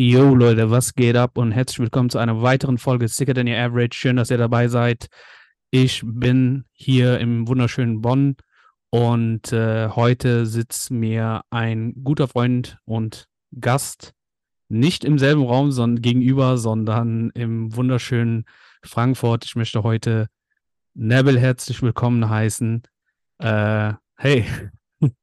Yo Leute, was geht ab und herzlich willkommen zu einer weiteren Folge Sicker Than Your Average. Schön, dass ihr dabei seid. Ich bin hier im wunderschönen Bonn und äh, heute sitzt mir ein guter Freund und Gast nicht im selben Raum sondern gegenüber, sondern im wunderschönen Frankfurt. Ich möchte heute Nebel herzlich willkommen heißen. Äh, hey,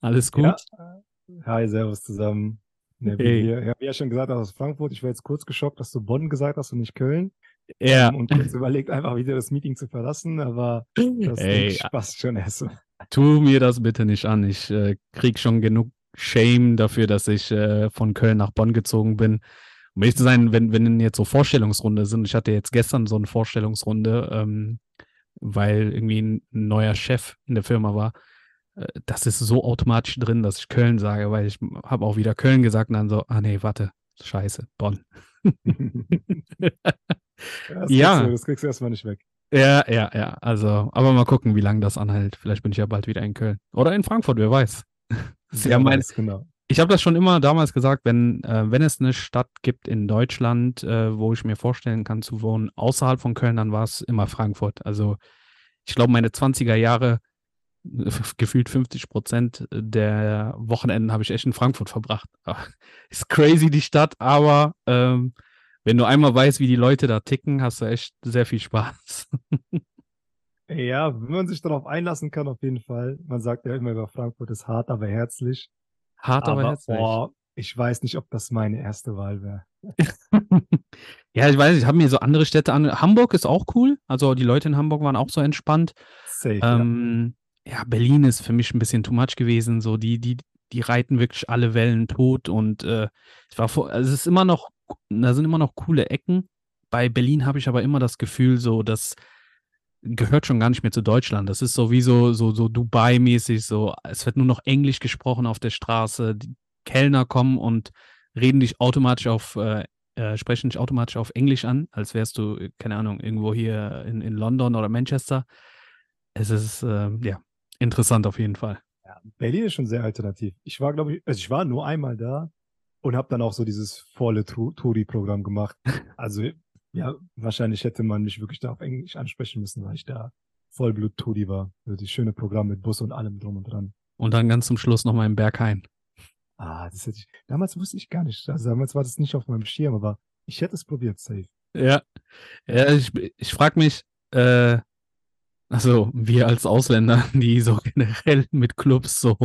alles gut? Ja. Hi, servus zusammen. Nebel Hey. hier. Ich habe ja schon gesagt, aus Frankfurt. Ich war jetzt kurz geschockt, dass du Bonn gesagt hast und nicht Köln. Ja, Ähm, Und kurz überlegt, einfach wieder das Meeting zu verlassen, aber das Ey, Ding passt schon erstmal. tu mir das bitte nicht an. Ich äh, krieg schon genug Shame dafür, dass ich äh, von Köln nach Bonn gezogen bin. Um ehrlich zu sein, wenn, wenn jetzt so Vorstellungsrunde sind, ich hatte jetzt gestern so eine Vorstellungsrunde, ähm, weil irgendwie ein neuer Chef in der Firma war. Äh, das ist so automatisch drin, dass ich Köln sage, weil ich habe auch wieder Köln gesagt und dann so, ah nee, warte, scheiße, Bonn. Das Ja. Du, das kriegst du erstmal nicht weg. Ja, ja, ja. Also, aber mal gucken, wie lange das anhält. Vielleicht bin ich ja bald wieder in Köln. Oder in Frankfurt, wer weiß. Das ist ja Wer mein, weiß, genau. Ich habe das schon immer damals gesagt, wenn, äh, wenn es eine Stadt gibt in Deutschland, äh, wo ich mir vorstellen kann zu wohnen, außerhalb von Köln, dann war es immer Frankfurt. Also ich glaube, meine 20er Jahre, gefühlt 50 Prozent der Wochenenden habe ich echt in Frankfurt verbracht. Ach, Ist crazy die Stadt, aber ähm, wenn du einmal weißt, wie die Leute da ticken, hast du echt sehr viel Spaß. Ja, wenn man sich darauf einlassen kann, auf jeden Fall. Man sagt ja immer über Frankfurt ist hart, aber herzlich. Hart, aber, Aber herzlich. boah, ich weiß nicht, ob das meine erste Wahl wäre. Ja, ich weiß, ich habe mir so andere Städte an. Hamburg ist auch cool. Also die Leute in Hamburg waren auch so entspannt. Safe, ja. Ähm, ja, Berlin ist für mich ein bisschen too much gewesen. So, die, die, die reiten wirklich alle Wellen tot und äh, ich war vor, also es ist immer noch, da sind immer noch coole Ecken. Bei Berlin habe ich aber immer das Gefühl, so, das gehört schon gar nicht mehr zu Deutschland. Das ist so wie so, so, Dubai-mäßig, so, es wird nur noch Englisch gesprochen auf der Straße. Die Kellner kommen und reden dich automatisch auf, äh, äh, sprechen dich automatisch auf Englisch an, als wärst du, äh, keine Ahnung, irgendwo hier in, in London oder Manchester. Es ist, äh, ja, interessant auf jeden Fall. Ja, Berlin ist schon sehr alternativ. Ich war, glaube ich, also ich war nur einmal da und habe dann auch so dieses volle Touri-Programm gemacht. Also ja, wahrscheinlich hätte man mich wirklich da auf Englisch ansprechen müssen, weil ich da Vollblut-Touri war. Also die schöne Programm mit Bus und allem drum und dran. Und dann ganz zum Schluss nochmal im Berghain. Ah, das hätte ich, damals wusste ich gar nicht. Also damals war das nicht auf meinem Schirm, aber ich hätte es probiert, safe. Ja, ja ich, ich frage mich, äh, also wir als Ausländer, die so generell mit Clubs so,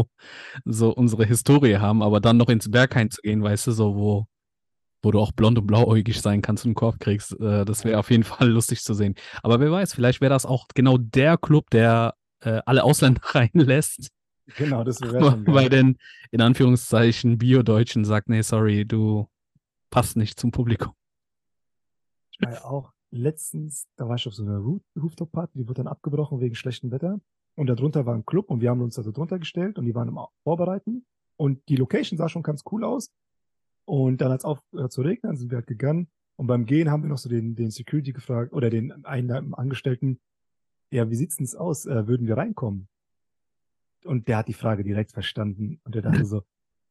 so unsere Historie haben, aber dann noch ins Berghain zu gehen, weißt du, so wo, wo du auch blond und blauäugig sein kannst und einen Korb kriegst, äh, das wäre auf jeden Fall lustig zu sehen. Aber wer weiß, vielleicht wäre das auch genau der Club, der äh, alle Ausländer reinlässt, Genau, das wäre schon geil. den, in Anführungszeichen, Bio-Deutschen sagt, nee, sorry, du passt nicht zum Publikum. Ich war ja auch letztens, da war ich auf so einer Roof- Rooftop-Party, die wurde dann abgebrochen wegen schlechtem Wetter. Und darunter war ein Club und wir haben uns da so drunter gestellt und die waren im Vorbereiten. Und die Location sah schon ganz cool aus. Und dann hat es aufgehört zu regnen, sind wir halt gegangen. Und beim Gehen haben wir noch so den, den Security gefragt oder den einen Angestellten, ja, wie sieht's denn aus? Äh, würden wir reinkommen? Und der hat die Frage direkt verstanden. Und der dachte so,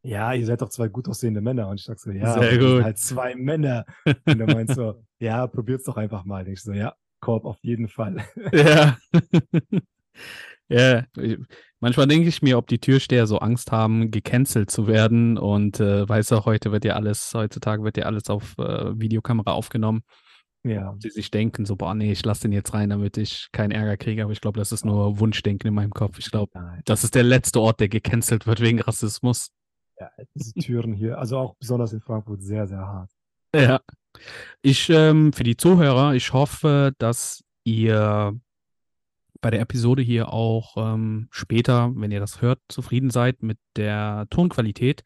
ja, ihr seid doch zwei gut aussehende Männer. Und ich sag so, ja, Sehr gut. halt zwei Männer. Und er meint so, ja, probiert's doch einfach mal. Und ich so, ja, Korb auf jeden Fall. Ja. ja. Manchmal denke ich mir, ob die Türsteher so Angst haben, gecancelt zu werden. Und äh, weißt du, heute wird ja alles, heutzutage wird ja alles auf äh, Videokamera aufgenommen. Ja, Ob sie sich denken, so, boah, nee, ich lasse den jetzt rein, damit ich keinen Ärger kriege. Aber ich glaube, das ist nur Wunschdenken in meinem Kopf. Ich glaube, das ist der letzte Ort, der gecancelt wird wegen Rassismus. Ja, diese Türen hier, also auch besonders in Frankfurt, sehr, sehr hart. Ja. Ich, ähm, für die Zuhörer, ich hoffe, dass ihr bei der Episode hier auch ähm, später, wenn ihr das hört, zufrieden seid mit der Tonqualität.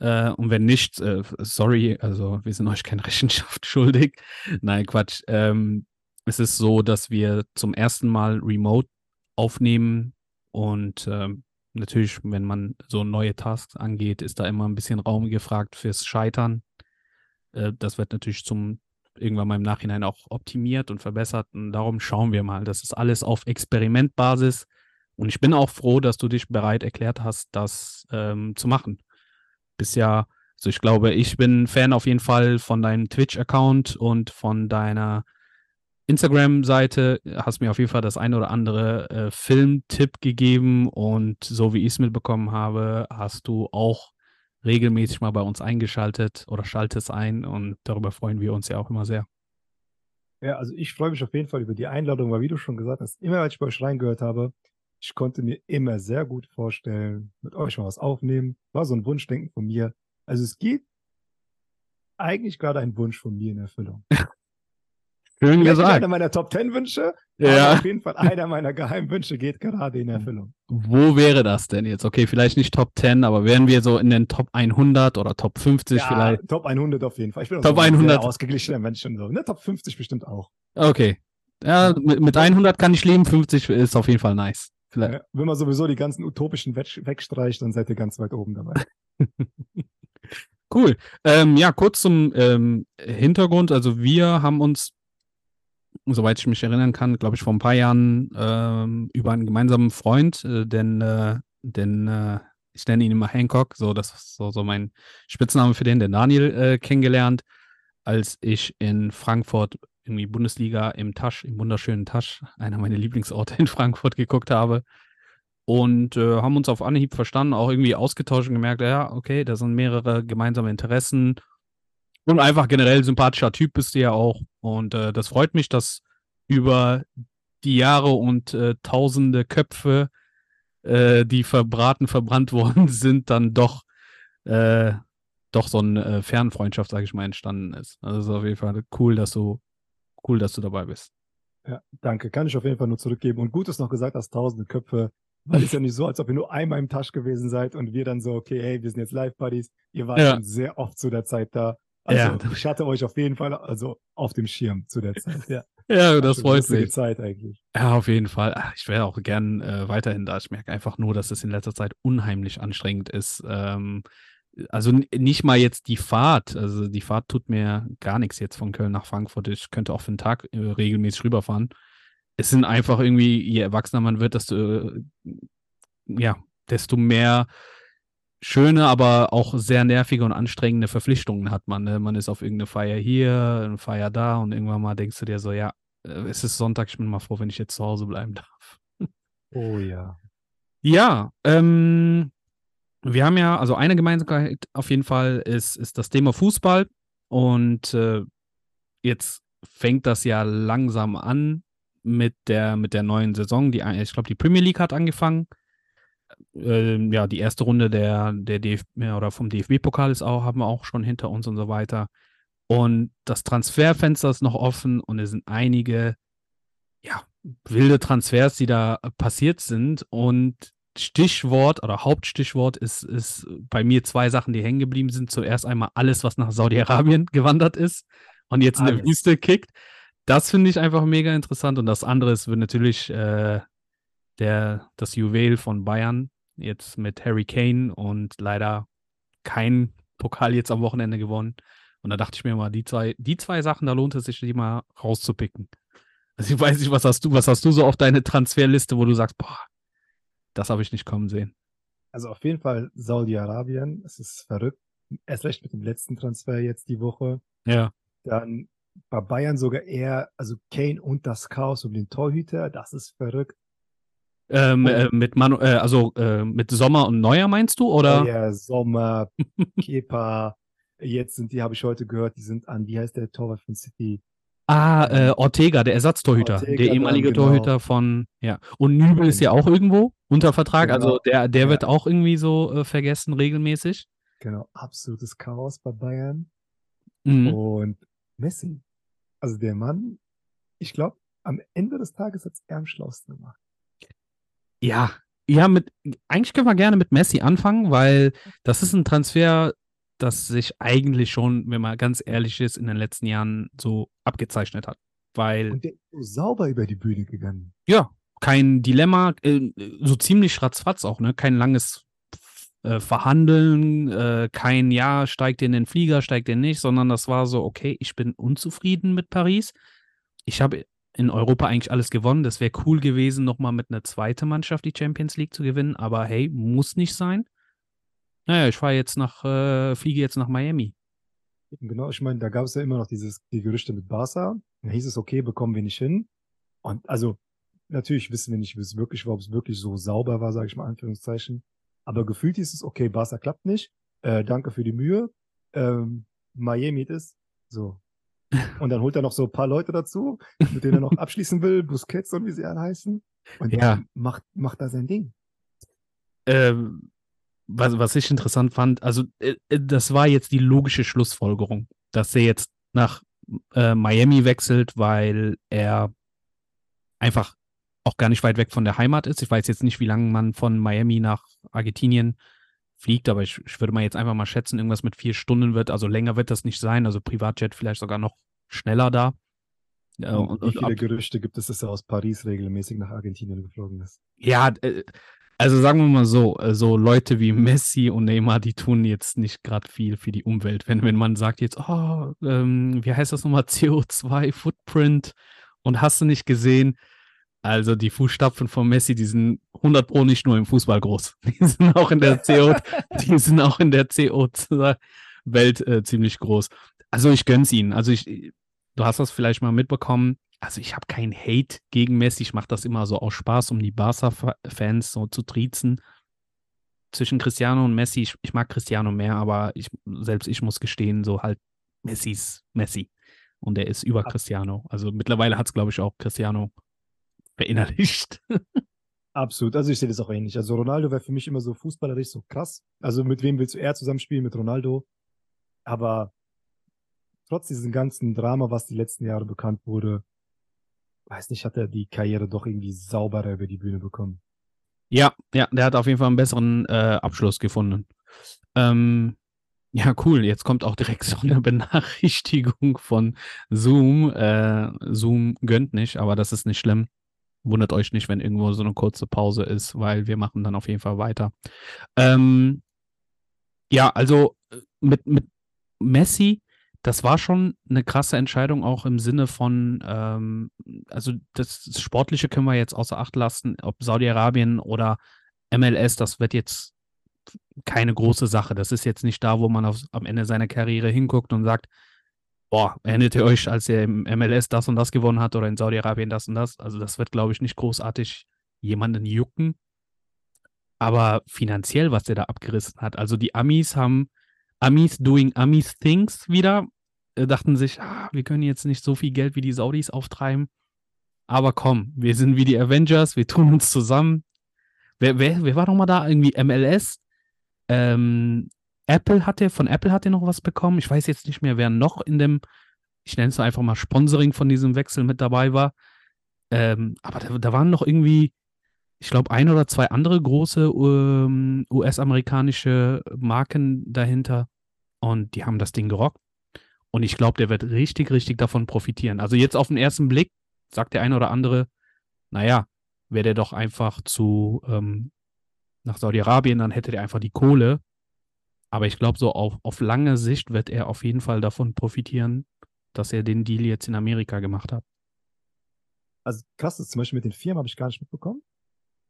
Äh, und wenn nicht, äh, sorry, also wir sind euch keine Rechenschaft schuldig. Nein, Quatsch. Ähm, es ist so, dass wir zum ersten Mal remote aufnehmen und ähm, natürlich, wenn man so neue Tasks angeht, ist da immer ein bisschen Raum gefragt fürs Scheitern. Äh, das wird natürlich zum irgendwann mal im Nachhinein auch optimiert und verbessert. Und darum schauen wir mal. Das ist alles auf Experimentbasis. Und ich bin auch froh, dass du dich bereit erklärt hast, das ähm, zu machen. Bist ja, also ich glaube, ich bin Fan auf jeden Fall von deinem Twitch-Account und von deiner Instagram-Seite. Hast mir auf jeden Fall das eine oder andere äh, Filmtipp gegeben und so wie ich es mitbekommen habe, hast du auch regelmäßig mal bei uns eingeschaltet oder schaltest ein und darüber freuen wir uns ja auch immer sehr. Ja, also ich freue mich auf jeden Fall über die Einladung, weil wie du schon gesagt hast, immer als ich bei euch reingehört habe, ich konnte mir immer sehr gut vorstellen, mit euch mal was aufnehmen. War so ein Wunschdenken von mir. Also es geht eigentlich gerade ein Wunsch von mir in Erfüllung. Schön Vielleicht gesagt. einer meiner Top Ten Wünsche, Ja. auf jeden Fall einer meiner geheimen Wünsche geht gerade in Erfüllung. Wo wäre das denn jetzt? Okay, vielleicht nicht Top 10, aber wären wir so in den Top 100 oder Top 50 Ja, vielleicht? Top 100 auf jeden Fall. Ich bin Top so ein 100. sehr ausgeglichener Mensch und so. Ne, Top 50 bestimmt auch. Okay. Ja, mit, mit 100 kann ich leben, 50 ist auf jeden Fall nice. Vielleicht. Ja, wenn man sowieso die ganzen utopischen weg, wegstreicht, dann seid ihr ganz weit oben dabei. Cool. Ähm, ja, kurz zum ähm, Hintergrund. Also wir haben uns, soweit ich mich erinnern kann, glaube ich, vor ein paar Jahren ähm, über einen gemeinsamen Freund, äh, denn, äh, denn äh, ich nenne ihn immer Hancock, so das ist so, so mein Spitzname für den, den Daniel, äh, kennengelernt, als ich in Frankfurt irgendwie Bundesliga im Tasch, im wunderschönen Tasch, einer meiner Lieblingsorte in Frankfurt geguckt habe. Und äh, haben uns auf Anhieb verstanden, auch irgendwie ausgetauscht und gemerkt, ja, okay, da sind mehrere gemeinsame Interessen. Und einfach generell sympathischer Typ bist du ja auch. Und äh, das freut mich, dass über die Jahre und äh, tausende Köpfe, äh, die verbraten, verbrannt worden sind, dann doch, äh, doch so eine äh, Fernfreundschaft, sage ich mal, entstanden ist. Also ist auf jeden Fall cool, dass du, cool, dass du dabei bist. Ja, danke. Kann ich auf jeden Fall nur zurückgeben. Und gut, dass du noch gesagt hast, tausende Köpfe. Weil es ist ja nicht so, als ob ihr nur einmal im Tasch gewesen seid und wir dann so, okay, hey, wir sind jetzt Live-Buddies. Ihr wart Ja. schon sehr oft zu der Zeit da. Also Ja. ich hatte euch auf jeden Fall also auf dem Schirm zu der Zeit. Ja, Ja, das freut mich. Zeit eigentlich. Ja, auf jeden Fall. Ach, Ich wäre auch gern äh, weiterhin da. Ich merke einfach nur, dass es in letzter Zeit unheimlich anstrengend ist. Ähm, also nicht mal jetzt die Fahrt. Also die Fahrt tut mir gar nichts jetzt von Köln nach Frankfurt. Ich könnte auch für einen Tag äh, regelmäßig rüberfahren. Es sind einfach irgendwie, je erwachsener man wird, desto, äh, ja, desto mehr schöne, aber auch sehr nervige und anstrengende Verpflichtungen hat man. Ne? Man ist auf irgendeine Feier hier, eine Feier da und irgendwann mal denkst du dir so, ja, äh, es ist Sonntag, ich bin mal froh, wenn ich jetzt zu Hause bleiben darf. Oh ja. Ja, ähm, wir haben ja, also eine Gemeinsamkeit auf jeden Fall ist, ist das Thema Fußball und äh, jetzt fängt das ja langsam an mit der, mit der neuen Saison. Die, ich glaube, die Premier League hat angefangen. Ähm, ja, die erste Runde der, der DF oder vom DFB-Pokal ist auch, haben wir auch schon hinter uns und so weiter. Und das Transferfenster ist noch offen und es sind einige, ja, wilde Transfers, die da passiert sind. Und Stichwort oder Hauptstichwort ist, ist bei mir zwei Sachen, die hängen geblieben sind. Zuerst einmal alles, was nach Saudi-Arabien gewandert ist und jetzt in der. Wüste kickt. Das finde ich einfach mega interessant. Und das andere ist natürlich äh, der, das Juwel von Bayern, jetzt mit Harry Kane und leider kein Pokal jetzt am Wochenende gewonnen. Und da dachte ich mir mal, die zwei, die zwei Sachen, da lohnt es sich, die mal rauszupicken. Also ich weiß nicht, was hast du, was hast du so auf deine Transferliste, wo du sagst, boah, das habe ich nicht kommen sehen. Also auf jeden Fall Saudi-Arabien. Es ist verrückt. Erst recht mit dem letzten Transfer jetzt die Woche. Ja. Dann bei Bayern sogar eher, also Kane und das Chaos um den Torhüter. Das ist verrückt. Ähm, Oh. äh, mit Manu, äh, also äh, mit Sommer und Neuer meinst du? Oder? Ja, Sommer, Kepa. Jetzt sind die, habe ich heute gehört, die sind an, wie heißt der Torwart von City? Ah, äh, Ortega, der Ersatztorhüter, Ortega der ehemalige genau. Torhüter von, ja. Und Nübel ist ja auch irgendwo unter Vertrag, Genau. also der, der Ja. wird auch irgendwie so äh, vergessen regelmäßig. Genau, absolutes Chaos bei Bayern. Mhm. Und Messi. Also der Mann, ich glaube, am Ende des Tages hat es er am schlausten gemacht. Ja, ja, mit, eigentlich können wir gerne mit Messi anfangen, weil das ist ein Transfer, das sich eigentlich schon, wenn man ganz ehrlich ist, in den letzten Jahren so abgezeichnet hat. Weil Und der ist so sauber über die Bühne gegangen. Ja, kein Dilemma, äh, so ziemlich ratzfatz auch, ne? Kein langes äh, Verhandeln, äh, kein Ja, steigt in den Flieger, steigt in nicht, sondern das war so, okay, ich bin unzufrieden mit Paris. Ich habe in Europa eigentlich alles gewonnen. Das wäre cool gewesen, nochmal mit einer zweiten Mannschaft die Champions League zu gewinnen. Aber hey, muss nicht sein. Naja, ich fahre jetzt nach, äh, fliege jetzt nach Miami. Genau, ich meine, da gab es ja immer noch dieses, die Gerüchte mit Barca. Da hieß es, okay, bekommen wir nicht hin. Und also, natürlich wissen wir nicht, wie es wirklich war, ob es wirklich so sauber war, sage ich mal, Anführungszeichen. Aber gefühlt hieß es, okay, Barca klappt nicht. Äh, danke für die Mühe. Ähm, Miami ist so. Und dann holt er noch so ein paar Leute dazu, mit denen er noch abschließen will, Busquets und wie sie alle heißen. Und ja. macht, macht da sein Ding. Ähm, was, was ich interessant fand, also äh, äh, das war jetzt die logische Schlussfolgerung, dass er jetzt nach äh, Miami wechselt, weil er einfach auch gar nicht weit weg von der Heimat ist. Ich weiß jetzt nicht, wie lange man von Miami nach Argentinien fliegt, aber ich, ich würde mal jetzt einfach mal schätzen, irgendwas mit vier Stunden wird, also länger wird das nicht sein, also Privatjet vielleicht sogar noch schneller da. Äh, und, wie viele Gerüchte gibt es, dass er aus Paris regelmäßig nach Argentinien geflogen ist? Ja, äh, also sagen wir mal so, äh, so Leute wie Messi und Neymar, die tun jetzt nicht gerade viel für die Umwelt. Wenn, wenn man sagt jetzt, oh, ähm, wie heißt das nochmal, CO2-Footprint und hast du nicht gesehen, also die Fußstapfen von Messi, die sind 100 Pro nicht nur im Fußball groß. Die sind auch in der CO, die sind auch in der CO2-Welt äh, ziemlich groß. Also ich gönn's ihnen. Also ich, du hast das vielleicht mal mitbekommen also ich habe keinen Hate gegen Messi. Ich mache das immer so aus Spaß, um die Barca-Fans so zu triezen. Zwischen Cristiano und Messi, ich, ich, mag Cristiano mehr, aber ich, selbst ich muss gestehen, so halt Messis Messi. Und er ist über Cristiano. Also mittlerweile hat es, glaube ich, auch Cristiano verinnerlicht. Absolut. Also ich sehe das auch ähnlich. Also Ronaldo wäre für mich immer so fußballerisch so krass. Also mit wem willst du eher zusammenspielen? Mit Ronaldo. Aber trotz diesem ganzen Drama, was die letzten Jahre bekannt wurde, weiß nicht, hat er die Karriere doch irgendwie sauberer über die Bühne bekommen. Ja, ja, der hat auf jeden Fall einen besseren äh, Abschluss gefunden. Ähm, ja, cool. Jetzt kommt auch direkt so eine Benachrichtigung von Zoom. Äh, Zoom gönnt nicht, aber das ist nicht schlimm. Wundert euch nicht, wenn irgendwo so eine kurze Pause ist, weil wir machen dann auf jeden Fall weiter. Ähm, ja, also äh, mit, mit Messi das war schon eine krasse Entscheidung, auch im Sinne von, ähm, also das Sportliche können wir jetzt außer Acht lassen, ob Saudi-Arabien oder MLS, das wird jetzt keine große Sache. Das ist jetzt nicht da, wo man auf, am Ende seiner Karriere hinguckt und sagt, boah, erinnert ihr euch, als er im MLS das und das gewonnen hat oder in Saudi-Arabien das und das? Also das wird, glaube ich, nicht großartig jemanden jucken. Aber finanziell, was der da abgerissen hat. Also die Amis haben Amis doing Amis things wieder, äh, dachten sich, ah, wir können jetzt nicht so viel Geld wie die Saudis auftreiben. Aber komm, wir sind wie die Avengers, wir tun uns zusammen. Wer, wer, wer war noch mal da? Irgendwie MLS? Ähm, Apple hatte, von Apple hat er noch was bekommen. Ich weiß jetzt nicht mehr, wer noch in dem, ich nenne es einfach mal Sponsoring von diesem Wechsel mit dabei war. Ähm, aber da, da, waren noch irgendwie, ich glaube, ein oder zwei andere große ähm, US-amerikanische Marken dahinter und die haben das Ding gerockt. Und ich glaube, der wird richtig, richtig davon profitieren. Also jetzt auf den ersten Blick sagt der eine oder andere, naja, wäre der doch einfach zu ähm, nach Saudi-Arabien, dann hätte der einfach die Kohle. Aber ich glaube, so auf, auf lange Sicht wird er auf jeden Fall davon profitieren, dass er den Deal jetzt in Amerika gemacht hat. Also krass ist zum Beispiel mit den Firmen habe ich gar nicht mitbekommen.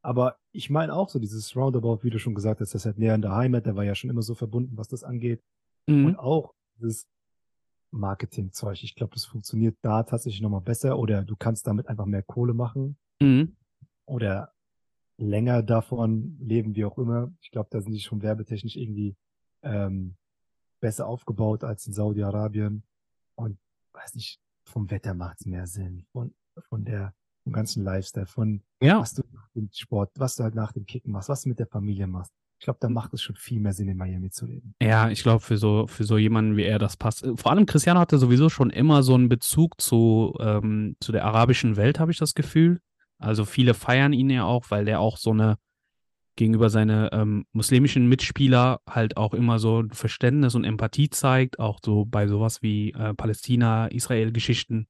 Aber ich meine auch so dieses Roundabout, wie du schon gesagt hast, das ist halt näher in der Heimat, der war ja schon immer so verbunden, was das angeht. Mhm. Und auch dieses Marketingzeug. Ich glaube, das funktioniert da tatsächlich nochmal besser oder du kannst damit einfach mehr Kohle machen. Mhm. Oder länger davon leben, wie auch immer. Ich glaube, da sind die schon werbetechnisch irgendwie ähm, besser aufgebaut als in Saudi-Arabien. Und weiß nicht, vom Wetter macht es mehr Sinn. Von, von der vom ganzen Lifestyle, von ja. was du nach dem Sport, was du halt nach dem Kicken machst, was du mit der Familie machst. Ich glaube, da macht es schon viel mehr Sinn, in Miami zu leben. Ja, ich glaube, für so, für so jemanden wie er das passt. Vor allem Cristiano hatte sowieso schon immer so einen Bezug zu, ähm, zu der arabischen Welt, habe ich das Gefühl. Also viele feiern ihn ja auch, weil der auch so eine gegenüber seine ähm, muslimischen Mitspieler halt auch immer so Verständnis und Empathie zeigt, auch so bei sowas wie äh, Palästina-Israel-Geschichten.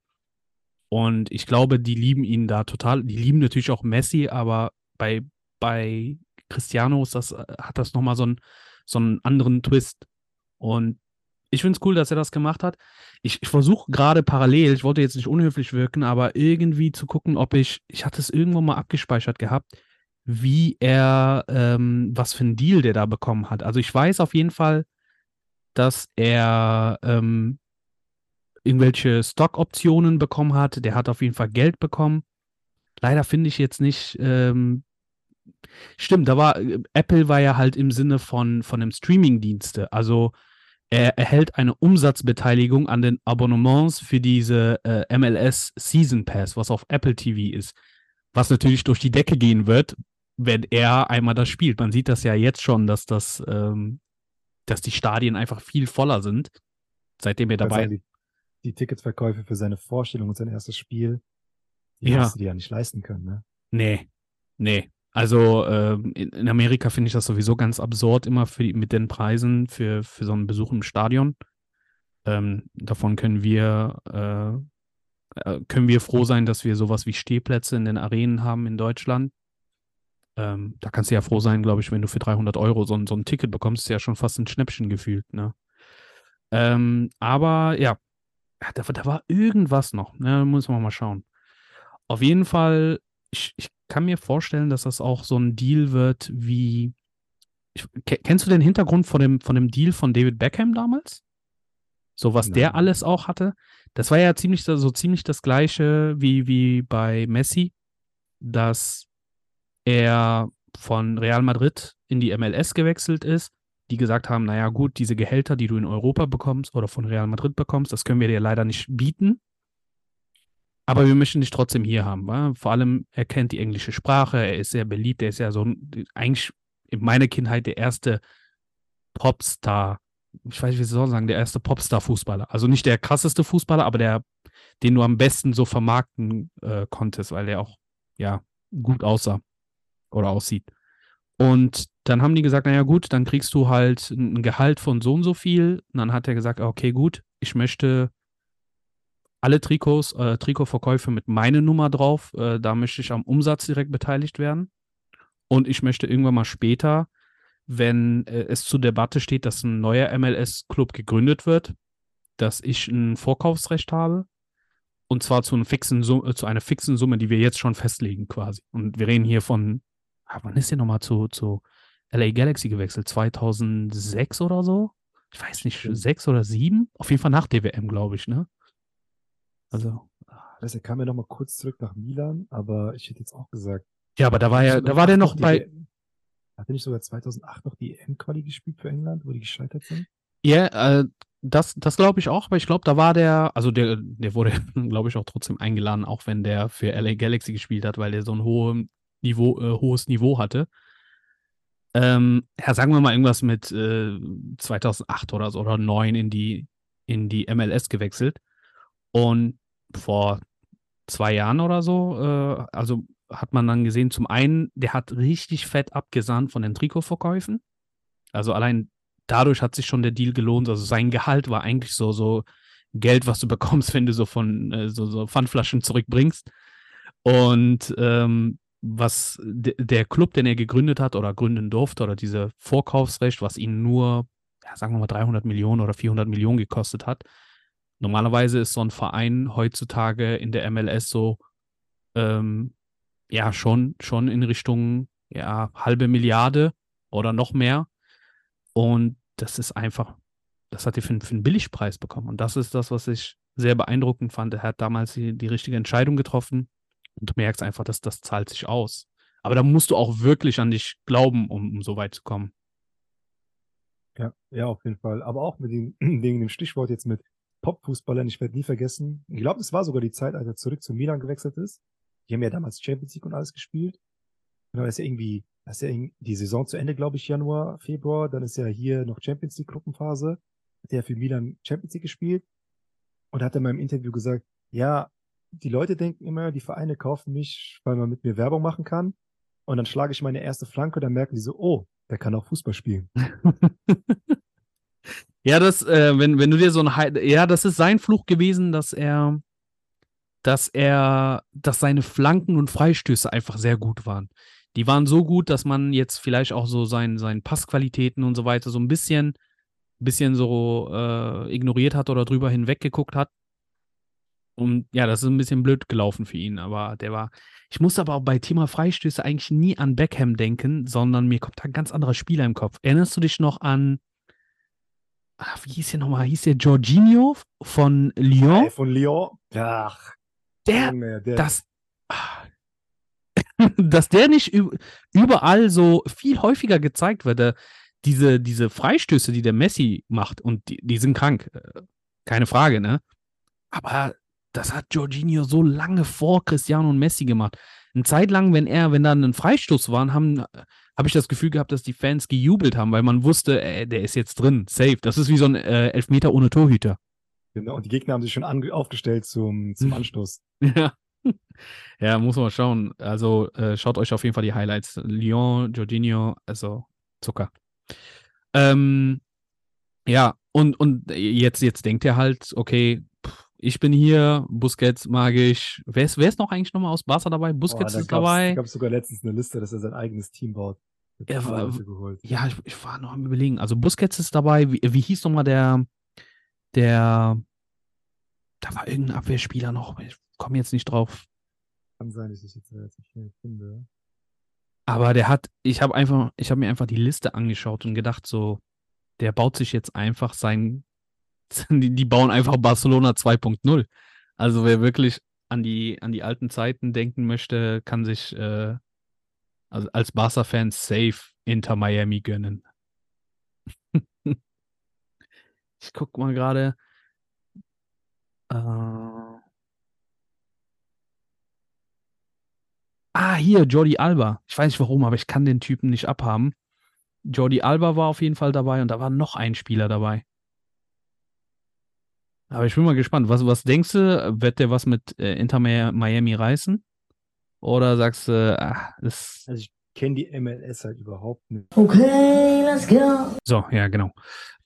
Und ich glaube, die lieben ihn da total. Die lieben natürlich auch Messi, aber bei, bei Cristiano ist das, äh, hat das nochmal so, ein, so einen anderen Twist. Und ich finde es cool, dass er das gemacht hat. Ich, ich versuche gerade parallel, ich wollte jetzt nicht unhöflich wirken, aber irgendwie zu gucken, ob ich, ich hatte es irgendwo mal abgespeichert gehabt, wie er, ähm, was für einen Deal der da bekommen hat. Also ich weiß auf jeden Fall, dass er ähm, irgendwelche Stock-Optionen bekommen hat. Der hat auf jeden Fall Geld bekommen. Leider finde ich jetzt nicht, ähm, stimmt, da war, Apple war ja halt im Sinne von, von einem Streaming-Dienste. Also er erhält eine Umsatzbeteiligung an den Abonnements für diese äh, MLS Season Pass, was auf Apple TV ist. Was natürlich durch die Decke gehen wird, wenn er einmal das spielt. Man sieht das ja jetzt schon, dass das, ähm, dass die Stadien einfach viel voller sind, seitdem er dabei ist. Die, die Ticketverkäufe für seine Vorstellung und sein erstes Spiel, die Ja. hast du dir ja nicht leisten können, ne? Nee, nee. Also ähm, in, Amerika finde ich das sowieso ganz absurd, immer für die, mit den Preisen für, für so einen Besuch im Stadion. Ähm, davon können wir, äh, äh, können wir froh sein, dass wir sowas wie Stehplätze in den Arenen haben in Deutschland. Ähm, da kannst du ja froh sein, glaube ich, wenn du für 300 Euro so, ein- so ein Ticket bekommst, ist ja schon fast ein Schnäppchen gefühlt, ne? Ähm, aber ja, da, da war irgendwas noch, ne? Muss man mal schauen. Auf jeden Fall, ich, ich kann mir vorstellen, dass das auch so ein Deal wird wie. Ich, ke- kennst du den Hintergrund von dem, von dem Deal von David Beckham damals? So, was der Nein. alles auch hatte? Das war ja ziemlich so so ziemlich das gleiche wie, wie bei Messi, dass er von Real Madrid in die MLS gewechselt ist, die gesagt haben, naja gut, diese Gehälter, die du in Europa bekommst oder von Real Madrid bekommst, das können wir dir leider nicht bieten. Aber wir möchten dich trotzdem hier haben. Wa? Vor allem, er kennt die englische Sprache, er ist sehr beliebt, er ist ja so eigentlich in meiner Kindheit der erste Popstar, ich weiß nicht, wie ich soll sagen, der erste Popstar-Fußballer. Also nicht der krasseste Fußballer, aber der, den du am besten so vermarkten äh, konntest, weil der auch, ja, gut aussah oder aussieht. Und dann haben die gesagt, naja gut, dann kriegst du halt ein Gehalt von so und so viel. Und dann hat er gesagt, okay, gut, ich möchte alle Trikots, äh, Trikotverkäufe mit meiner Nummer drauf. Äh, da möchte ich am Umsatz direkt beteiligt werden. Und ich möchte irgendwann mal später, wenn äh, es zur Debatte steht, dass ein neuer MLS-Club gegründet wird, dass ich ein Vorkaufsrecht habe. Und zwar zu, fixen äh, zu einer fixen Summe, die wir jetzt schon festlegen quasi. Und wir reden hier von, wann ist der nochmal zu, zu LA Galaxy gewechselt? 2006 oder so? Ich weiß nicht, Stimmt. sechs oder sieben? Auf jeden Fall nach DWM, glaube ich, ne? Also, Das, er kam ja noch mal kurz zurück nach Milan, aber ich hätte jetzt auch gesagt. ja, aber da war ja, da 2008 war der noch bei, WM Hat er nicht sogar 2008 noch die EM-Quali gespielt für England, wo die gescheitert sind? ja, äh, das, das glaube ich auch, aber ich glaube, da war der, also der, der wurde, glaube ich, auch trotzdem eingeladen, auch wenn der für LA Galaxy gespielt hat, weil der so ein hohe Niveau, äh, hohes Niveau hatte. Ähm, ja, sagen wir mal irgendwas mit äh, 2008 oder so oder 2009 in die, in die MLS gewechselt. Und vor zwei Jahren oder so, äh, also hat man dann gesehen, zum einen, der hat richtig fett abgesahnt von den Trikotverkäufen. Also allein dadurch hat sich schon der Deal gelohnt. Also sein Gehalt war eigentlich so, so Geld, was du bekommst, wenn du so von äh, so, so Pfandflaschen zurückbringst. Und ähm, was de der Club, den er gegründet hat oder gründen durfte, oder diese Vorkaufsrecht, was ihn nur, ja, sagen wir mal, 300 Millionen oder 400 Millionen gekostet hat. Normalerweise ist so ein Verein heutzutage in der MLS so, ähm, ja, schon, schon in Richtung, ja, halbe Milliarde oder noch mehr. Und das ist einfach, das hat er für, für einen Billigpreis bekommen. Und das ist das, was ich sehr beeindruckend fand. Er hat damals die, die richtige Entscheidung getroffen. Und du merkst einfach, dass das zahlt sich aus. Aber da musst du auch wirklich an dich glauben, um, um so weit zu kommen. Ja, ja, auf jeden Fall. Aber auch mit dem, wegen dem Stichwort jetzt mit Popfußballern, ich werde nie vergessen. Ich glaube, es war sogar die Zeit, als er zurück zu Milan gewechselt ist. Die haben ja damals Champions League und alles gespielt. Genau, ist ja irgendwie, das ist ja die Saison zu Ende, glaube ich, Januar, Februar. Dann ist ja hier noch Champions League Gruppenphase. Hat er für Milan Champions League gespielt. Und hat in meinem Interview gesagt, ja, die Leute denken immer, die Vereine kaufen mich, weil man mit mir Werbung machen kann. Und dann schlage ich meine erste Flanke, dann merken die so, oh, der kann auch Fußball spielen. Ja, das, äh, wenn, wenn du dir so ein, ja, das ist sein Fluch gewesen, dass er, dass er, dass seine Flanken und Freistöße einfach sehr gut waren. Die waren so gut, dass man jetzt vielleicht auch so sein, seinen Passqualitäten und so weiter so ein bisschen bisschen so äh, ignoriert hat oder drüber hinweggeguckt hat. Und ja, das ist ein bisschen blöd gelaufen für ihn, aber der war. Ich muss aber auch bei Thema Freistöße eigentlich nie an Beckham denken, sondern mir kommt da ein ganz anderer Spieler im Kopf. Erinnerst du dich noch an. Ach, wie hieß der nochmal? Hieß der Jorginho von Lyon? Ey, von Lyon. Ach, Der, Junge, der, das. Dass der nicht üb- überall so viel häufiger gezeigt wird. Der, diese, diese Freistöße, die der Messi macht, und die, die sind krank. äh, Keine Frage, ne? Aber das hat Jorginho so lange vor Cristiano und Messi gemacht. Eine Zeit lang, wenn er, wenn da ein Freistoß war, haben, habe ich das Gefühl gehabt, dass die Fans gejubelt haben, weil man wusste, äh, der ist jetzt drin, safe. Das ist wie so ein äh, Elfmeter ohne Torhüter. genau, und die Gegner haben sich schon aufgestellt zum, zum. Anstoß. Ja. Ja, muss man schauen. Also äh, schaut euch auf jeden Fall die Highlights. Lyon, Jorginho, also Zucker. Ähm, ja, und, und jetzt, jetzt denkt er halt, okay, pff, ich bin hier, Busquets mag ich. Wer ist, wer ist noch eigentlich nochmal aus Barca dabei? Busquets da ist dabei. Da gab es sogar letztens eine Liste, dass er sein eigenes Team baut. Hat Ja, viele wa- Leute geholt. Ja, ich, ich war noch am überlegen. Also Busquets ist dabei. Wie, wie hieß nochmal der, der, da war irgendein Abwehrspieler noch. Ich komme jetzt nicht drauf. Kann sein, dass ich jetzt relativ schnell finde. Aber der hat, ich habe einfach, ich habe mir einfach die Liste angeschaut und gedacht, so, der baut sich jetzt einfach sein, die, die bauen einfach Barcelona 2.0. Also wer wirklich an die, an die alten Zeiten denken möchte, kann sich äh, also als Barca-Fan safe Inter Miami gönnen. ich guck mal gerade. Äh, Ah, hier, Jordi Alba. Ich weiß nicht warum, aber ich kann den Typen nicht abhaben. Jordi Alba war auf jeden Fall dabei und da war noch ein Spieler dabei. Aber ich bin mal gespannt. Was, was denkst du? Wird der was mit äh, Inter Mi- Miami reißen? Oder sagst du, ach, das. Also ich kenne die MLS halt überhaupt nicht. Okay, let's go. So, ja, genau.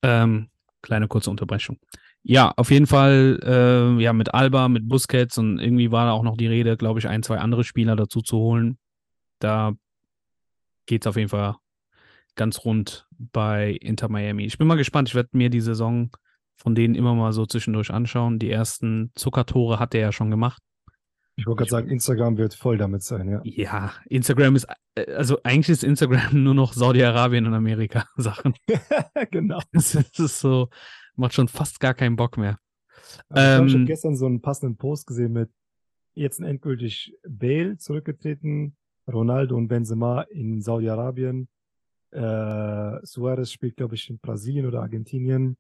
Ähm, kleine kurze Unterbrechung. Ja, auf jeden Fall, äh, ja, mit Alba, mit Busquets und irgendwie war da auch noch die Rede, glaube ich, ein, zwei andere Spieler dazu zu holen. Da geht es auf jeden Fall ganz rund bei Inter Miami. Ich bin mal gespannt. Ich werde mir die Saison von denen immer mal so zwischendurch anschauen. Die ersten Zuckertore hat er ja schon gemacht. Ich wollte gerade sagen, Instagram wird voll damit sein, ja. Ja, Instagram ist, äh, also eigentlich ist Instagram nur noch Saudi-Arabien und Amerika Sachen. genau. Das ist so, macht schon fast gar keinen Bock mehr. Aber ich, Ähm, habe gestern so einen passenden Post gesehen mit jetzt endgültig Bale zurückgetreten, Ronaldo und Benzema in Saudi-Arabien, äh, Suarez spielt, glaube ich, in Brasilien oder Argentinien,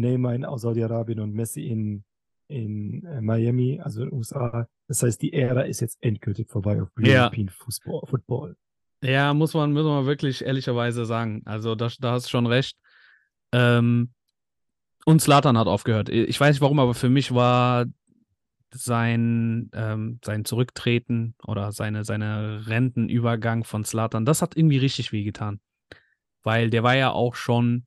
Neymar in Saudi-Arabien und Messi in, in äh, Miami, also in den USA. Das heißt, die Ära ist jetzt endgültig vorbei auf Ja. European Football. Football. Ja, muss man, muss man wirklich ehrlicherweise sagen. Also, da, da hast du schon recht. Ähm, und Slatan hat aufgehört. Ich weiß nicht warum, aber für mich war sein, ähm, sein Zurücktreten oder seine, seine Rentenübergang von Slatan, das hat irgendwie richtig wehgetan. Weil der war ja auch schon,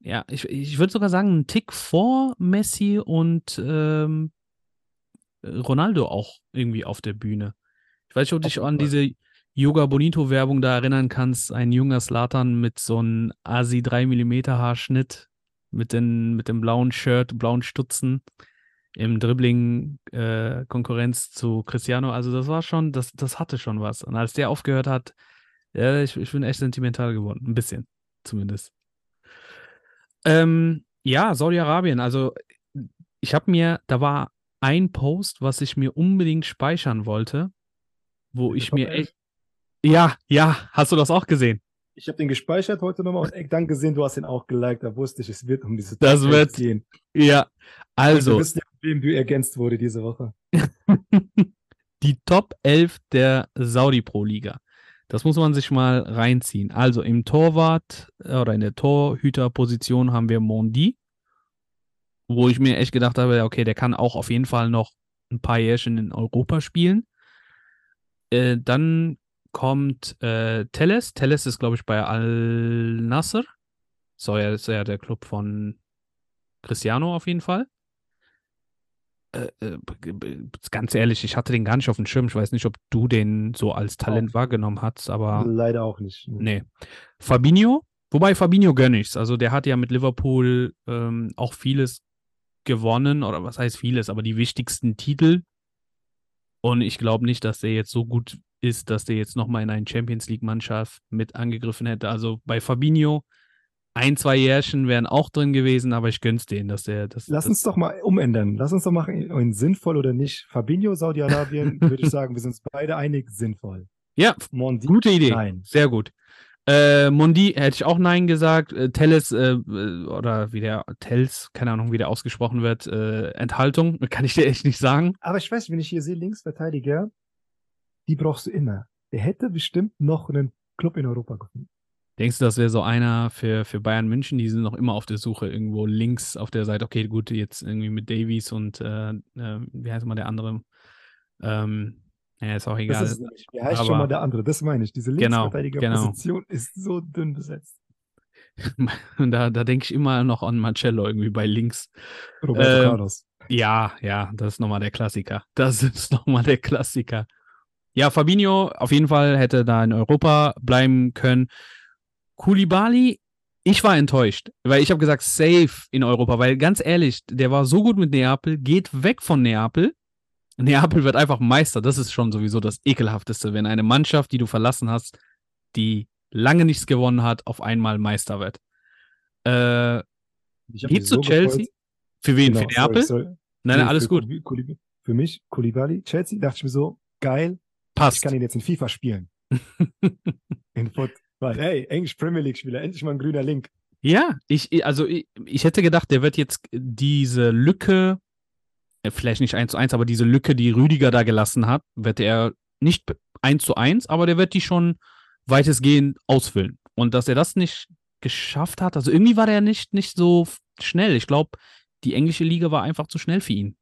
ja, ich, ich würde sogar sagen, einen Tick vor Messi und ähm, Ronaldo auch irgendwie auf der Bühne. Ich weiß nicht, ob du dich an diese Yoga Bonito Werbung da erinnern kannst. Ein junger Slatan mit so einem Asi 3 mm Haarschnitt, mit, den, mit dem blauen Shirt, blauen Stutzen im Dribbling äh, Konkurrenz zu Cristiano. Also das war schon, das, das hatte schon was. Und als der aufgehört hat, ja, ich, ich bin echt sentimental geworden. Ein bisschen, zumindest. Ähm, ja, Saudi-Arabien. Also ich habe mir, da war ein Post, was ich mir unbedingt speichern wollte, wo ich mir 11? echt. Ja, ja, hast du das auch gesehen? Ich habe den gespeichert heute nochmal und dann gesehen, du hast ihn auch geliked. Da wusste ich, es wird um diese Das Top 11 wird- gehen. Ja, Und wir also wissen ja, wem du ergänzt wurde diese Woche. die Top 11 der Saudi Pro Liga. Das muss man sich mal reinziehen. Also im Torwart äh, oder in der Torhüterposition haben wir Mondi, wo ich mir echt gedacht habe, okay, der kann auch auf jeden Fall noch ein paar Jährchen in Europa spielen. Äh, dann kommt äh, Telles. Telles ist, glaube ich, bei Al-Nasser. So, ja, ist ja der Club von Cristiano auf jeden Fall. Äh, äh, ganz ehrlich, ich hatte den gar nicht auf dem Schirm. Ich weiß nicht, ob du den so als Talent wahrgenommen hast, aber Leider auch nicht. nee. Fabinho Wobei Fabinho gönne ich's. Also der hat ja mit Liverpool ähm, auch vieles gewonnen, oder was heißt vieles, aber die wichtigsten Titel. Und ich glaube nicht, dass der jetzt so gut ist, dass der jetzt nochmal in einen Champions League-Mannschaft mit angegriffen hätte. Also bei Fabinho ein, zwei Jährchen wären auch drin gewesen, aber ich gönn's denen, dass der das. Lass das, uns doch mal umändern. Lass uns doch machen, in sinnvoll oder nicht. Fabinho, Saudi-Arabien, würde ich sagen, wir sind uns beide einig, sinnvoll. Ja, Mondi, gute Idee. nein. Sehr gut. Äh, Mondi hätte ich auch Nein gesagt. Äh, Telles, äh, oder wie der, Tels, keine Ahnung, wie der ausgesprochen wird, äh, Enthaltung, kann ich dir echt nicht sagen. Aber ich weiß, wenn ich hier sehe, Linksverteidiger, die brauchst du immer. Der hätte bestimmt noch einen Club in Europa gefunden. Denkst du, das wäre so einer für, für Bayern München? Die sind noch immer auf der Suche irgendwo links auf der Seite. Okay, gut, jetzt irgendwie mit Davies und äh, äh, wie heißt mal der andere? Ähm, ja, ist auch egal. Das ist. Wie heißt Aber- schon mal der andere? Das meine ich. Diese Genau, Linksverteidigerposition ist so dünn besetzt. Und da, da denke ich immer noch an Marcello irgendwie bei links. Roberto Ähm, Carlos. Ja, ja, das ist nochmal der Klassiker. Das ist nochmal der Klassiker. Ja, Fabinho auf jeden Fall hätte da in Europa bleiben können. Koulibaly, ich war enttäuscht, weil ich habe gesagt, safe in Europa, weil ganz ehrlich, der war so gut mit Neapel, geht weg von Neapel. Neapel wird einfach Meister. Das ist schon sowieso das Ekelhafteste, wenn eine Mannschaft, die du verlassen hast, die lange nichts gewonnen hat, auf einmal Meister wird. Äh, Ich geht zu so Chelsea? gefreut. Für wen? Genau, für Neapel? sorry, sorry. Nein, Nee, alles für gut. Kouli- Für mich, Koulibaly, Chelsea, dachte ich mir so, geil, ich Passt. kann ihn jetzt in FIFA spielen. in Foot. Weil, hey, Englisch Premier League Spieler, endlich mal ein grüner Link. Ja, ich, also ich, ich hätte gedacht, der wird jetzt diese Lücke, äh, vielleicht nicht eins zu eins, aber diese Lücke, die Rüdiger da gelassen hat, wird er nicht eins zu eins, aber der wird die schon weitestgehend ausfüllen. Und dass er das nicht geschafft hat, also irgendwie war der nicht, nicht so schnell. Ich glaube, die englische Liga war einfach zu schnell für ihn.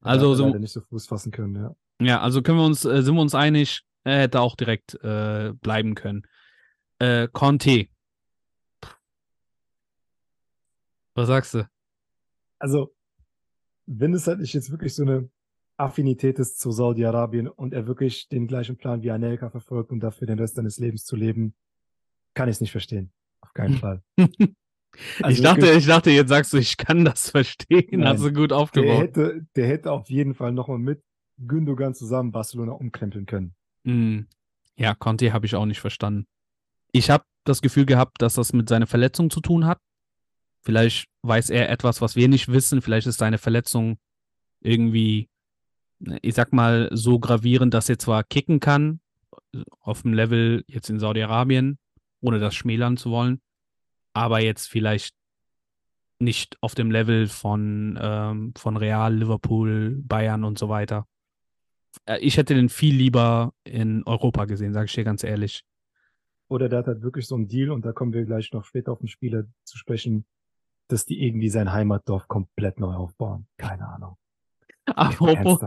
Also so, nicht so Fuß fassen können, ja. ja, also können wir uns, äh, sind wir uns einig, er hätte auch direkt äh, bleiben können. Äh, Conte. Was sagst du? Also, wenn es halt nicht jetzt wirklich so eine Affinität ist zu Saudi-Arabien und er wirklich den gleichen Plan wie Anelka verfolgt, um dafür den Rest seines Lebens zu leben, kann ich es nicht verstehen. Auf keinen Fall. Also ich, dachte, ich dachte, jetzt sagst du, ich kann das verstehen. Nein. Hast du gut der aufgebaut. hätte, der hätte auf jeden Fall nochmal mit Gündogan zusammen Barcelona umkrempeln können. Mm. Ja, Conte habe ich auch nicht verstanden. Ich habe das Gefühl gehabt, dass das mit seiner Verletzung zu tun hat. Vielleicht weiß er etwas, was wir nicht wissen. Vielleicht ist seine Verletzung irgendwie, ich sag mal, so gravierend, dass er zwar kicken kann, auf dem Level jetzt in Saudi-Arabien, ohne das schmälern zu wollen, aber jetzt vielleicht nicht auf dem Level von, ähm, von Real, Liverpool, Bayern und so weiter. Äh, Ich hätte den viel lieber in Europa gesehen, sage ich dir ganz ehrlich. Oder der hat halt wirklich so einen Deal und da kommen wir gleich noch später auf den Spieler zu sprechen, dass die irgendwie sein Heimatdorf komplett neu aufbauen. Keine Ahnung. Apropos.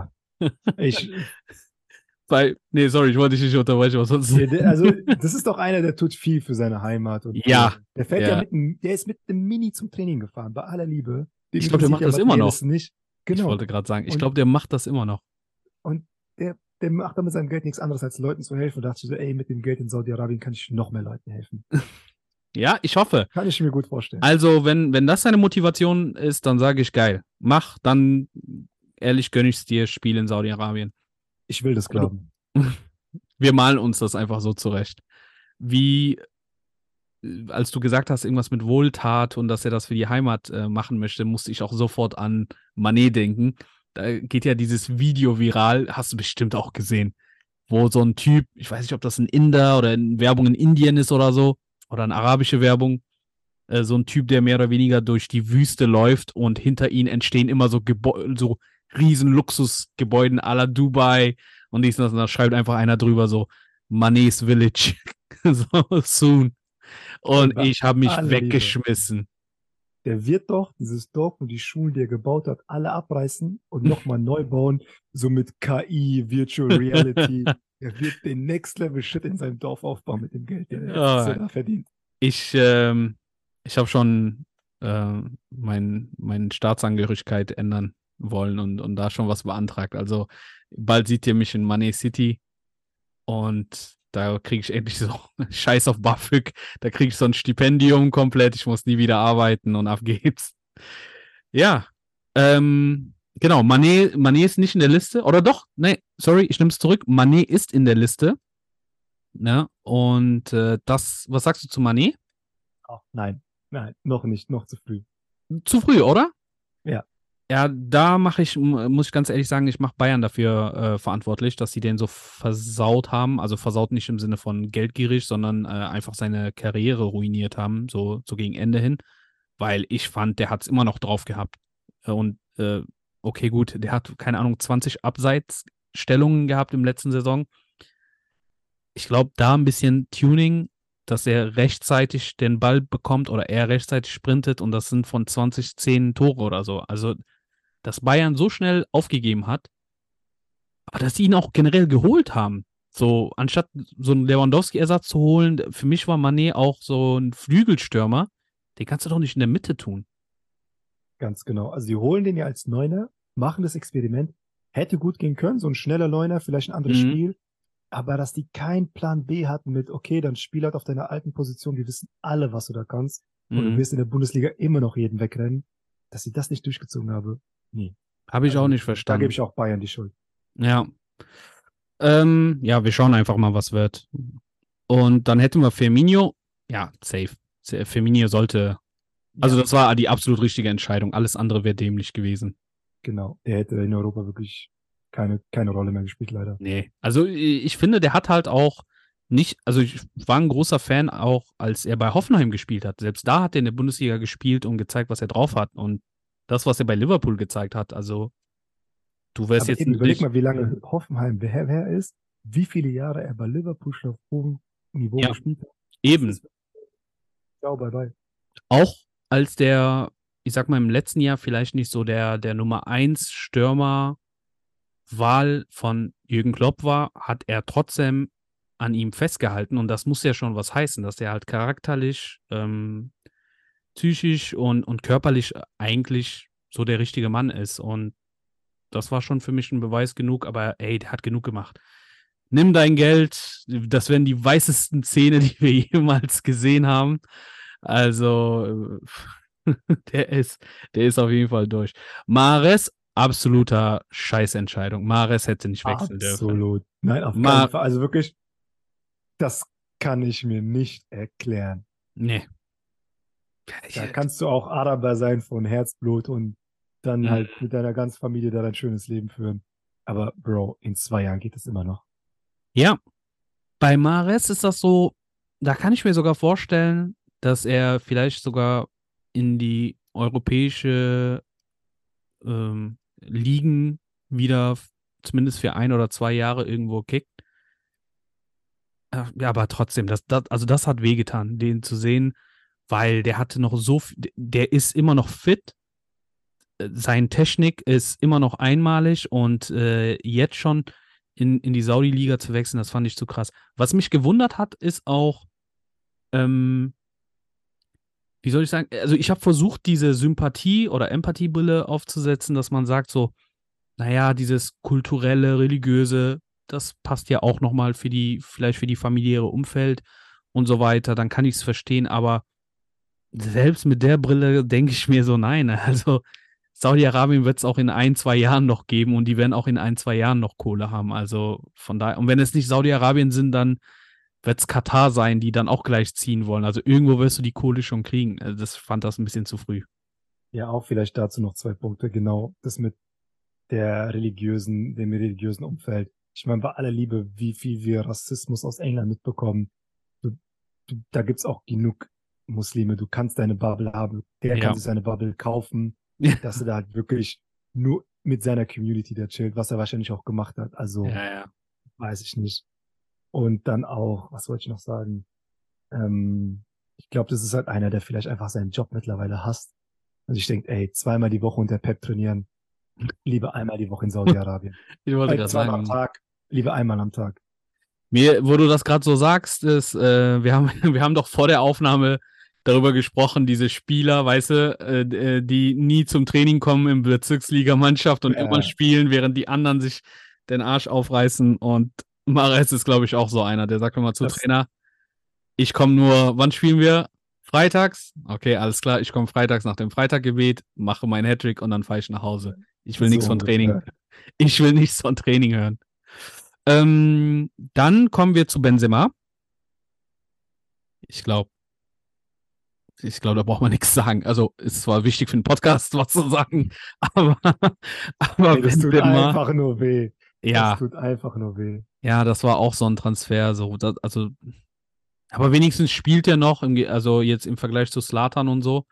Ich, bei, nee, sorry, ich wollte dich nicht unterbrechen, was sonst. Also, das ist doch einer, der tut viel für seine Heimat. Und Ja, Der fährt ja, ja. mit der ist mit dem Mini zum Training gefahren, bei aller Liebe. Den Ich glaub, der macht das immer noch. Nicht. Ich Genau. wollte gerade sagen, ich Und- glaube, der macht das immer noch. Der, der macht dann mit seinem Geld nichts anderes, als Leuten zu helfen. Und da dachte ich so, ey, mit dem Geld in Saudi-Arabien kann ich noch mehr Leuten helfen. Ja, ich hoffe. Kann ich mir gut vorstellen. Also, wenn, wenn das seine Motivation ist, dann sage ich geil. Mach, dann ehrlich gönne ich es dir, Spiel in Saudi-Arabien. Ich will das glauben. Wir malen uns das einfach so zurecht. Wie, als du gesagt hast, irgendwas mit Wohltat und dass er das für die Heimat äh, machen möchte, musste ich auch sofort an Manet denken. Da geht ja dieses Video viral, hast du bestimmt auch gesehen, wo so ein Typ, ich weiß nicht, ob das ein Inder oder eine Werbung in Indien ist oder so, oder eine arabische Werbung, äh, so ein Typ, der mehr oder weniger durch die Wüste läuft und hinter ihm entstehen immer so, Gebäu so riesen Luxusgebäuden à la Dubai und dies und das, und da schreibt einfach einer drüber so, Money's Village, so soon. Und ich habe mich Liebe. weggeschmissen. Der wird doch dieses Dorf und die Schulen, die er gebaut hat, alle abreißen und nochmal neu bauen, so mit KI, Virtual Reality. er wird den Next Level Shit in seinem Dorf aufbauen mit dem Geld, den er da verdient. Ich, ähm, ich habe schon äh, mein, meine Staatsangehörigkeit ändern wollen und, und da schon was beantragt. Also bald seht ihr mich in Money City und Da kriege ich endlich so Scheiß auf BAföG. Da kriege ich so ein Stipendium komplett. Ich muss nie wieder arbeiten und ab geht's. Ja. Ähm, genau, Manet, Manet ist nicht in der Liste. Oder doch? Nee, sorry, ich nehme es zurück. Manet ist in der Liste. Ne? Und äh, das, was sagst du zu Manet? Oh, nein, nein, noch nicht, noch zu früh. Zu früh, oder? Ja. Da mache ich, muss ich ganz ehrlich sagen, ich mache Bayern dafür äh, verantwortlich, dass sie den so versaut haben. Also versaut nicht im Sinne von geldgierig, sondern äh, einfach seine Karriere ruiniert haben, so, so gegen Ende hin. Weil ich fand, der hat es immer noch drauf gehabt. Und äh, okay, gut, der hat, keine Ahnung, 20 Abseitsstellungen gehabt im letzten Saison. Ich glaube, da ein bisschen Tuning, dass er rechtzeitig den Ball bekommt oder er rechtzeitig sprintet und das sind von 20 10 Tore oder so. Also, dass Bayern so schnell aufgegeben hat, aber dass sie ihn auch generell geholt haben. So, anstatt so einen Lewandowski-Ersatz zu holen, für mich war Manet auch so ein Flügelstürmer. Den kannst du doch nicht in der Mitte tun. Ganz genau. Also die holen den ja als Neuner, machen das Experiment. Hätte gut gehen können, so ein schneller Neuner, vielleicht ein anderes Mhm. Spiel. Aber dass die keinen Plan B hatten mit, okay, dann spiel halt auf deiner alten Position, wir wissen alle, was du da kannst. Und du Mhm. wirst in der Bundesliga immer noch jeden wegrennen. Dass sie das nicht durchgezogen haben, nee. Habe ich Also, auch nicht Da verstanden. gebe ich auch Bayern die Schuld. Ja. Ähm, ja, wir schauen einfach mal, was wird. Und dann hätten wir Firmino. Ja, safe. Firmino sollte. Also, Ja, das war die absolut richtige Entscheidung. Alles andere wäre dämlich gewesen. genau. Der hätte in Europa wirklich keine, keine Rolle mehr gespielt, leider. Nee. Also, ich finde, der hat halt auch nicht. Also, ich war ein großer Fan auch, als er bei Hoffenheim gespielt hat. Selbst da hat er in der Bundesliga gespielt und gezeigt, was er drauf hat. Und das, was er bei Liverpool gezeigt hat. Also, du wärst Aber jetzt eben, überleg mal, wie lange Hoffenheim wer, wer ist, wie viele Jahre er bei Liverpool schon auf hohem Niveau Ja. gespielt hat. Eben. Ciao, bye bye. auch als der, ich sag mal, im letzten Jahr vielleicht nicht so der, der Nummer 1 Stürmer Wahl von Jürgen Klopp war, hat er trotzdem an ihm festgehalten und das muss ja schon was heißen, dass er halt charakterlich, ähm, psychisch und, und körperlich eigentlich so der richtige Mann ist und das war schon für mich ein Beweis genug, aber ey, der hat genug gemacht. Nimm dein Geld, das wären die weißesten Zähne, die wir jemals gesehen haben. Also, der ist, der ist auf jeden Fall durch. Mares, absoluter Scheißentscheidung. Mares hätte nicht wechseln dürfen. Absolut. Nein, auf Ma- keinen Fall. Also wirklich, das kann ich mir nicht erklären. Nee. Da kannst du auch Araber sein von Herzblut und dann Mhm. halt mit deiner ganzen Familie da dein schönes Leben führen. Aber Bro, in zwei Jahren geht es immer noch. Ja, bei Mares ist das so, da kann ich mir sogar vorstellen, dass er vielleicht sogar in die europäische ähm, Ligen wieder zumindest für ein oder zwei Jahre irgendwo kickt. Äh, Ja, aber trotzdem, das, das, also das hat wehgetan, den zu sehen, weil der hatte noch so, der ist immer noch fit. Seine Technik ist immer noch einmalig und äh, jetzt schon in, in die Saudi-Liga zu wechseln, das fand ich zu krass. Was mich gewundert hat, ist auch, ähm, wie soll ich sagen, also ich habe versucht, diese Sympathie- oder Empathiebrille aufzusetzen, dass man sagt so, naja, dieses kulturelle, religiöse, das passt ja auch nochmal für die, vielleicht für die familiäre Umfeld und so weiter, dann kann ich es verstehen, aber selbst mit der Brille denke ich mir so, nein, also Saudi-Arabien wird es auch in ein, zwei Jahren noch geben und die werden auch in ein, zwei Jahren noch Kohle haben. Also von daher, und wenn es nicht Saudi-Arabien sind, dann wird es Katar sein, die dann auch gleich ziehen wollen. Also irgendwo wirst du die Kohle schon kriegen. Also das fand das ein bisschen zu früh. Ja, auch vielleicht dazu noch zwei Punkte. Genau, das mit der religiösen, dem religiösen Umfeld. Ich meine, bei aller Liebe, wie viel wir Rassismus aus England mitbekommen. Da gibt's auch genug Muslime. Du kannst deine Bubble haben. Der Ja. kann sich seine Bubble kaufen. dass er da halt wirklich nur mit seiner Community da chillt, was er wahrscheinlich auch gemacht hat. Also, Ja, ja. weiß ich nicht. Und dann auch, was wollte ich noch sagen? Ähm, ich glaube, das ist halt einer, der vielleicht einfach seinen Job mittlerweile hasst. Und ich denke, ey, zweimal die Woche unter Pep trainieren, lieber einmal die Woche in Saudi-Arabien. Ich wollte gerade zweimal am sagen, Tag, lieber einmal am Tag. mir, wo du das gerade so sagst, ist, äh, wir, haben, wir haben doch vor der Aufnahme darüber gesprochen, diese Spieler, weißt du, äh, äh, die nie zum Training kommen im Bezirksligamannschaft und Ja. immer spielen, während die anderen sich den Arsch aufreißen und Mares ist, glaube ich, auch so einer, der sagt immer zu Das- Trainer, ich komme nur, wann spielen wir? Freitags? Okay, alles klar, ich komme freitags nach dem Freitaggebet, mache meinen Hattrick und dann fahre ich nach Hause. Ich will So nichts von Training. Ich will nichts von Training hören. Ähm, dann kommen wir zu Benzema. Ich glaube, ich glaube, da braucht man nichts sagen. Also, ist zwar wichtig für den Podcast, was zu sagen, aber, aber Nee, das tut Benzema, einfach nur weh. ja, Das tut einfach nur weh. ja, das war auch so ein Transfer. So, das, also, aber wenigstens spielt er noch, im, also jetzt im Vergleich zu Slatan und so.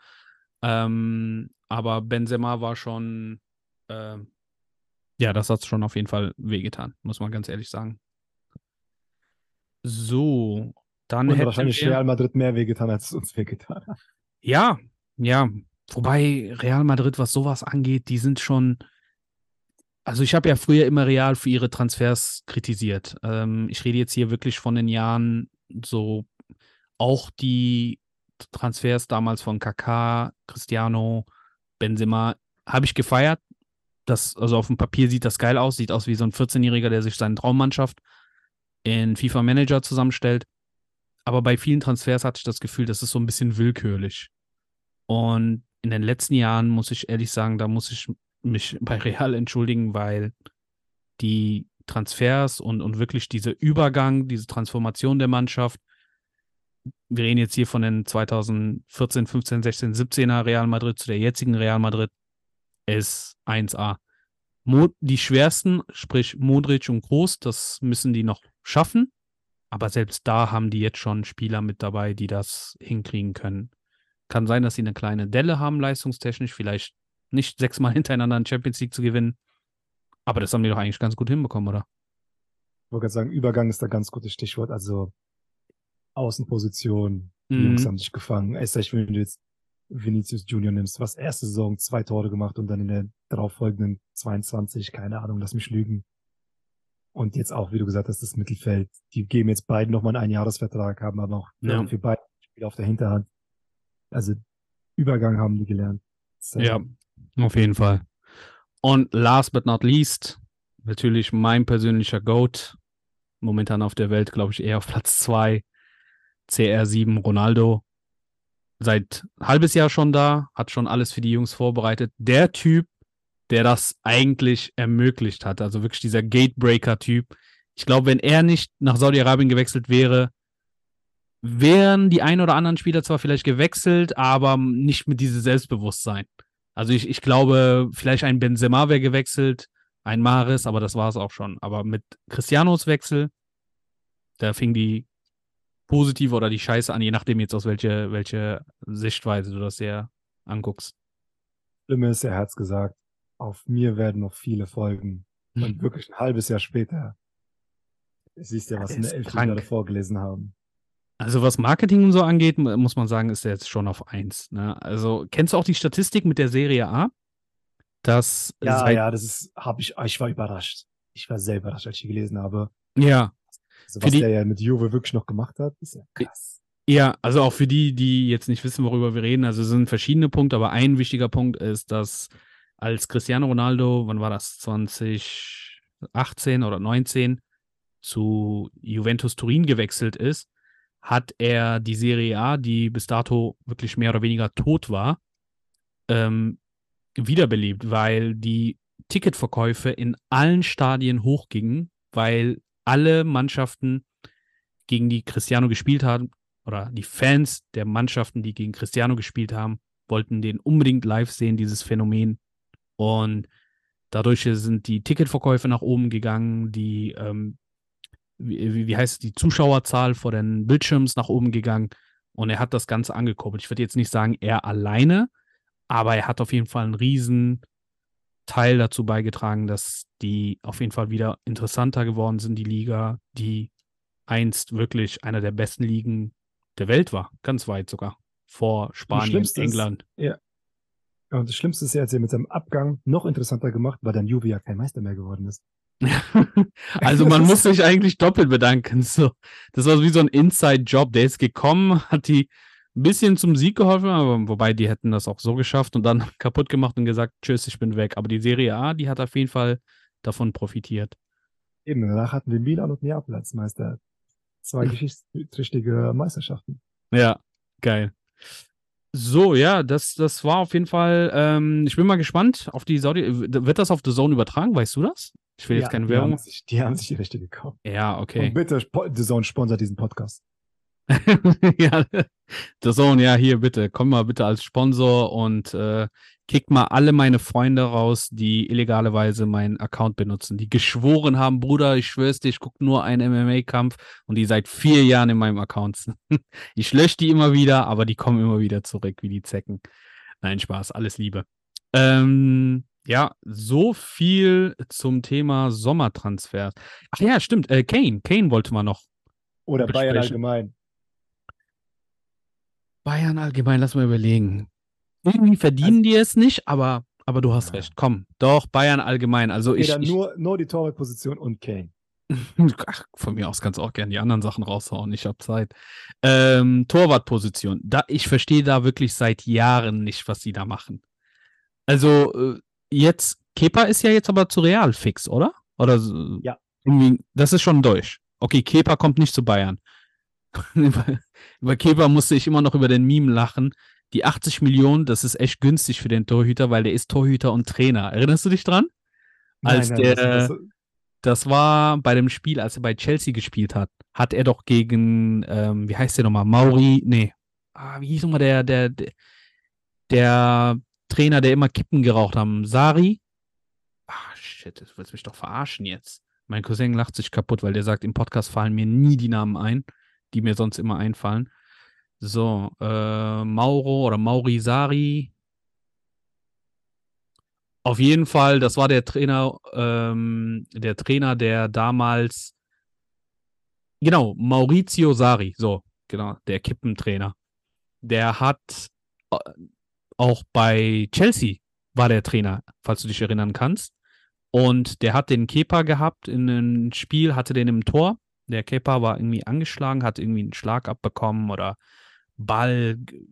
Ähm, aber Benzema war schon, ähm, ja, das hat schon auf jeden Fall wehgetan, muss man ganz ehrlich sagen. So, dann Und hätten wahrscheinlich wir, Real Madrid mehr wehgetan, als es uns wehgetan hat. ja, ja, wobei Real Madrid, was sowas angeht, die sind schon, also ich habe ja früher immer Real für ihre Transfers kritisiert. Ähm, ich rede jetzt hier wirklich von den Jahren, so auch die Transfers damals von Kaká, Cristiano, Benzema, habe ich gefeiert. Das, also auf dem Papier sieht das geil aus, sieht aus wie so ein 14-Jähriger, der sich seine Traummannschaft in FIFA Manager zusammenstellt. Aber bei vielen Transfers hatte ich das Gefühl, das ist so ein bisschen willkürlich. Und in den letzten Jahren muss ich ehrlich sagen, da muss ich mich bei Real entschuldigen, weil die Transfers und, und wirklich dieser Übergang, diese Transformation der Mannschaft, wir reden jetzt hier von den 2014, 15, 16, 17er Real Madrid zu der jetzigen Real Madrid, ist 1A. Mo die schwersten, sprich Modric und Groß, das müssen die noch schaffen. Aber selbst da haben die jetzt schon Spieler mit dabei, die das hinkriegen können. Kann sein, dass sie eine kleine Delle haben, leistungstechnisch, vielleicht nicht sechsmal hintereinander in Champions League zu gewinnen. Aber das haben die doch eigentlich ganz gut hinbekommen, oder? Ich wollte gerade sagen, Übergang ist da ganz gutes Stichwort. Also Außenposition, die Mhm. Jungs haben sich gefangen. Recht, wenn du jetzt Vinicius Junior nimmst, was erste Saison zwei Tore gemacht und dann in der darauffolgenden 22, keine Ahnung, lass mich lügen. Und jetzt auch, wie du gesagt hast, das Mittelfeld. Die geben jetzt beiden nochmal einen Einjahresvertrag, haben aber auch Ja. für beide Spieler auf der Hinterhand. Also Übergang haben die gelernt. Ja, auf jeden Fall. Und last but not least, natürlich mein persönlicher GOAT. Momentan auf der Welt, glaube ich, eher auf Platz 2. CR7 Ronaldo. Seit halbes Jahr schon da, hat schon alles für die Jungs vorbereitet. Der Typ, der das eigentlich ermöglicht hat. Also wirklich dieser Gatebreaker-Typ. Ich glaube, wenn er nicht nach Saudi-Arabien gewechselt wäre, wären die ein oder anderen Spieler zwar vielleicht gewechselt, aber nicht mit diesem Selbstbewusstsein. Also ich, ich glaube, vielleicht ein Benzema wäre gewechselt, ein Maris, aber das war es auch schon. Aber mit Cristianos Wechsel, da fing die positive oder die Scheiße an, je nachdem jetzt aus welche, welche Sichtweise du das hier anguckst. Schlimme ist, er hat's gesagt, auf mir werden noch viele folgen. Und wirklich ein halbes Jahr später siehst du ja, was in der elf. Jahre vorgelesen haben. Also was Marketing und so angeht, mu- muss man sagen, ist er jetzt schon auf eins. Ne? Also kennst du auch die Statistik mit der Serie A? Dass Ja, ja, das ist, habe ich, ich war überrascht. Ich war sehr überrascht, als ich gelesen habe. ja, Also, was die- der ja mit Juve wirklich noch gemacht hat, ist ja krass. Ja, also auch für die, die jetzt nicht wissen, worüber wir reden, also es sind verschiedene Punkte, aber ein wichtiger Punkt ist, dass als Cristiano Ronaldo, wann war das, 2018 oder 19, zu Juventus Turin gewechselt ist, hat er die Serie A, die bis dato wirklich mehr oder weniger tot war, ähm, wiederbelebt, weil die Ticketverkäufe in allen Stadien hochgingen, weil alle Mannschaften, gegen die Cristiano gespielt haben, oder die Fans der Mannschaften, die gegen Cristiano gespielt haben, wollten den unbedingt live sehen, dieses Phänomen. Und dadurch sind die Ticketverkäufe nach oben gegangen, die, ähm, wie, wie- heißt es, die Zuschauerzahl vor den Bildschirms nach oben gegangen. Und er hat das Ganze angekurbelt. Ich würde jetzt nicht sagen, er alleine, aber er hat auf jeden Fall einen riesen Teil dazu beigetragen, dass die auf jeden Fall wieder interessanter geworden sind, die Liga, die einst wirklich einer der besten Ligen der Welt war, ganz weit sogar, vor Spanien, Schlimmste ist- England. Ja, Und das Schlimmste ist, er hat sie mit seinem Abgang noch interessanter gemacht, weil dann Juve ja kein Meister mehr geworden ist. also man muss sich eigentlich doppelt bedanken. So, das war wie so ein Inside-Job. Der ist gekommen, hat die ein bisschen zum Sieg geholfen, aber wobei die hätten das auch so geschafft und dann kaputt gemacht und gesagt, tschüss, ich bin weg. Aber die Serie A, die hat auf jeden Fall davon profitiert. Eben, danach hatten wir Milan und Neapel als Meister. Zwei geschichtsträchtige Meisterschaften. Ja, geil. So, ja, das, das war auf jeden Fall. Ähm, ich bin mal gespannt auf die Saudi. Wird das auf The Zone übertragen? Weißt du das? Ich will jetzt Ja, keine die Werbung. Haben sich, die haben sich die Rechte gekauft. Ja, okay. Und bitte, The Zone sponsert diesen Podcast. ja, The Zone, ja, hier bitte. Komm mal bitte als Sponsor und äh, kick mal alle meine Freunde raus, die illegaleweise meinen Account benutzen, die geschworen haben, Bruder, ich schwör's dir, ich gucke nur einen MMA-Kampf und die seit vier Jahren in meinem Account sind. ich lösche die immer wieder, aber die kommen immer wieder zurück, wie die Zecken. Nein, Spaß, alles Liebe. Ähm, ja, so viel zum Thema Sommertransfers. Ach ja, stimmt, äh, Kane, Kane wollte man noch Oder Bayern Besprechen. allgemein. Bayern allgemein, lass mal überlegen. Irgendwie verdienen die es nicht, aber, aber du hast Ja. recht. Komm, doch, Bayern allgemein. Also Okay, ich, dann ich nur, nur die Torwartposition und Kane. ach, von mir aus kannst du auch gerne die anderen Sachen raushauen. Ich habe Zeit. Ähm, Torwartposition. Da, ich verstehe da wirklich seit Jahren nicht, was sie da machen. Also äh, jetzt, Kepa ist ja jetzt aber zu Real fix, oder? Oder Ja. Irgendwie, das ist schon durch. Okay, Kepa kommt nicht zu Bayern. über, über Kepa musste ich immer noch über den Meme lachen. Die 80 Millionen, das ist echt günstig für den Torhüter, weil der ist Torhüter und Trainer. Erinnerst du dich dran? Als der- das, das, Das war bei dem Spiel, als er bei Chelsea gespielt hat, hat er doch gegen, ähm, wie heißt der nochmal? Mauri, nee. Ah, wie hieß nochmal der, der, der, der Trainer, der immer Kippen geraucht haben? Sari? Ah, shit, das willst mich doch verarschen jetzt. Mein Cousin lacht sich kaputt, weil der sagt, im Podcast fallen mir nie die Namen ein, die mir sonst immer einfallen. So, äh, Mauro oder Mauri Sari. Auf jeden Fall, das war der Trainer, ähm, der Trainer, der damals, genau, Maurizio Sari, so, genau, der Kippentrainer. Der hat äh, auch bei Chelsea war der Trainer, falls du dich erinnern kannst. Und der hat den Kepa gehabt in einem Spiel, hatte den im Tor. Der Kepa war irgendwie angeschlagen, hat irgendwie einen Schlag abbekommen oder Ball g-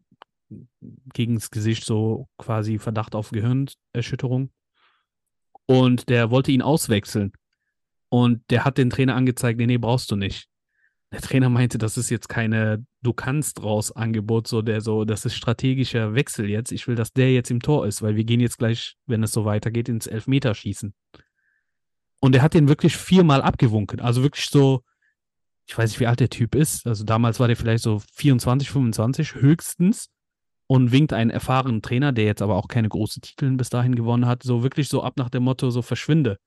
gegens Gesicht, so quasi Verdacht auf Gehirnerschütterung. Und der wollte ihn auswechseln. Und der hat den Trainer angezeigt, nee, nee, brauchst du nicht. Der Trainer meinte, das ist jetzt keine Du kannst raus Angebot, so der so, das ist strategischer Wechsel jetzt. Ich will, dass der jetzt im Tor ist, weil wir gehen jetzt gleich, wenn es so weitergeht, ins Elfmeterschießen. Und er hat den wirklich viermal abgewunken. Also wirklich so, ich weiß nicht, wie alt der Typ ist. Also damals war der vielleicht so 24, 25 höchstens und winkt einen erfahrenen Trainer, der jetzt aber auch keine großen Titeln bis dahin gewonnen hat, so wirklich so ab nach dem Motto, so verschwinde.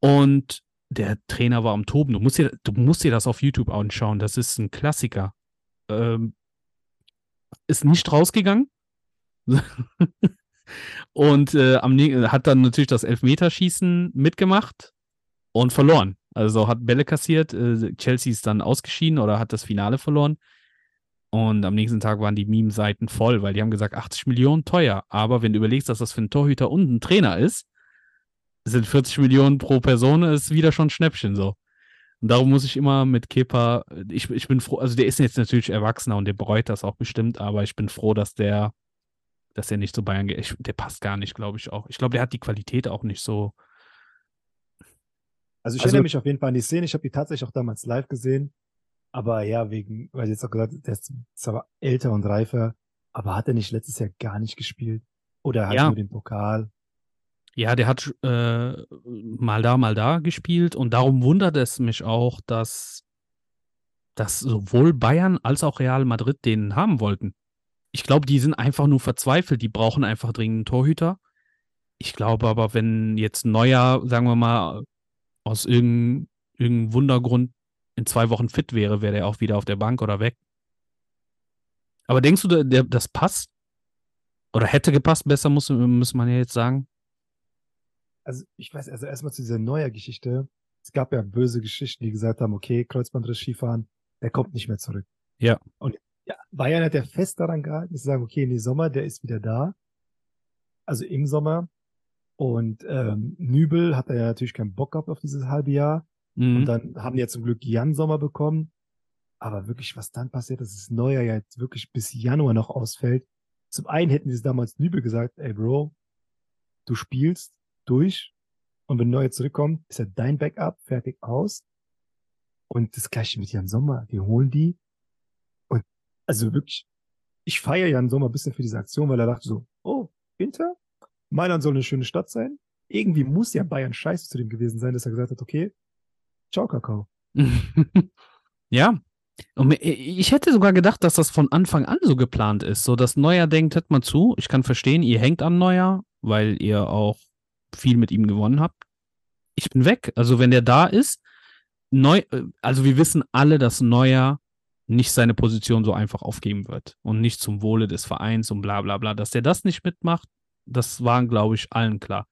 Und der Trainer war am Toben. Du musst dir, du musst dir das auf YouTube anschauen. Das ist ein Klassiker. Ähm, ist nicht rausgegangen. und äh, am, hat dann natürlich das Elfmeterschießen mitgemacht und verloren. Also hat Bälle kassiert. Äh, Chelsea ist dann ausgeschieden oder hat das Finale verloren. Und am nächsten Tag waren die Meme-Seiten voll, weil die haben gesagt, 80 Millionen teuer. Aber wenn du überlegst, dass das für einen Torhüter und ein Trainer ist, sind 40 Millionen pro Person, ist wieder schon ein Schnäppchen so. Und darum muss ich immer mit Kepa, ich, ich bin froh, also der ist jetzt natürlich erwachsener und der bereut das auch bestimmt, aber ich bin froh, dass der, dass er nicht zu Bayern geht. Ich, der passt gar nicht, glaube ich auch. Ich glaube, der hat die Qualität auch nicht so. Also ich Also- erinnere mich auf jeden Fall an die Szene. Ich habe die tatsächlich auch damals live gesehen. Aber ja, wegen, weil jetzt auch gesagt der ist zwar älter und reifer, aber hat er nicht letztes Jahr gar nicht gespielt? Oder hat Ja. nur den Pokal? Ja, der hat äh, mal da, mal da gespielt und darum wundert es mich auch, dass, dass sowohl Bayern als auch Real Madrid den haben wollten. Ich glaube, die sind einfach nur verzweifelt, die brauchen einfach dringend einen Torhüter. Ich glaube aber, wenn jetzt Neuer, sagen wir mal, aus irgendeinem irgendeinem Wundergrund in zwei Wochen fit wäre, wäre der auch wieder auf der Bank oder weg. Aber denkst du, der, der, das passt? Oder hätte gepasst, besser muss, muss man ja jetzt sagen. Also ich weiß, also erstmal zu dieser neuer Geschichte. Es gab ja böse Geschichten, die gesagt haben, okay, Kreuzbandriss Skifahren, der kommt nicht mehr zurück. Ja. Und ja, Bayern hat ja fest daran gehalten, zu sagen, okay, in die Sommer, der ist wieder da. Also im Sommer. Und ähm, Nübel hat er ja natürlich keinen Bock gehabt auf dieses halbe Jahr. Mhm. Und dann haben die ja zum Glück Jan Sommer bekommen. Aber wirklich, was dann passiert, dass das Neujahr ja jetzt wirklich bis Januar noch ausfällt. Zum einen hätten sie damals Nübel gesagt, ey Bro, du spielst durch Und wenn Neuer zurückkommt, ist er dein Backup, fertig aus. Und das gleiche mit Jan Sommer. Die holen die. Und also wirklich, ich feiere Jan Sommer ein bisschen für diese Aktion, weil er dachte so, oh, Inter? Mailand soll eine schöne Stadt sein. Irgendwie muss ja Bayern scheiße zu dem gewesen sein, dass er gesagt hat, okay, ciao, Kakao. ja. Und ich hätte sogar gedacht, dass das von Anfang an so geplant ist. So, dass Neuer denkt, hört mal zu, ich kann verstehen, ihr hängt an Neuer, weil ihr auch viel mit ihm gewonnen habt. Ich bin weg. Also, wenn der da ist, neu, also wir wissen alle, dass Neuer nicht seine Position so einfach aufgeben wird und nicht zum Wohle des Vereins und bla bla bla. Dass der das nicht mitmacht, das war, glaube ich, allen klar.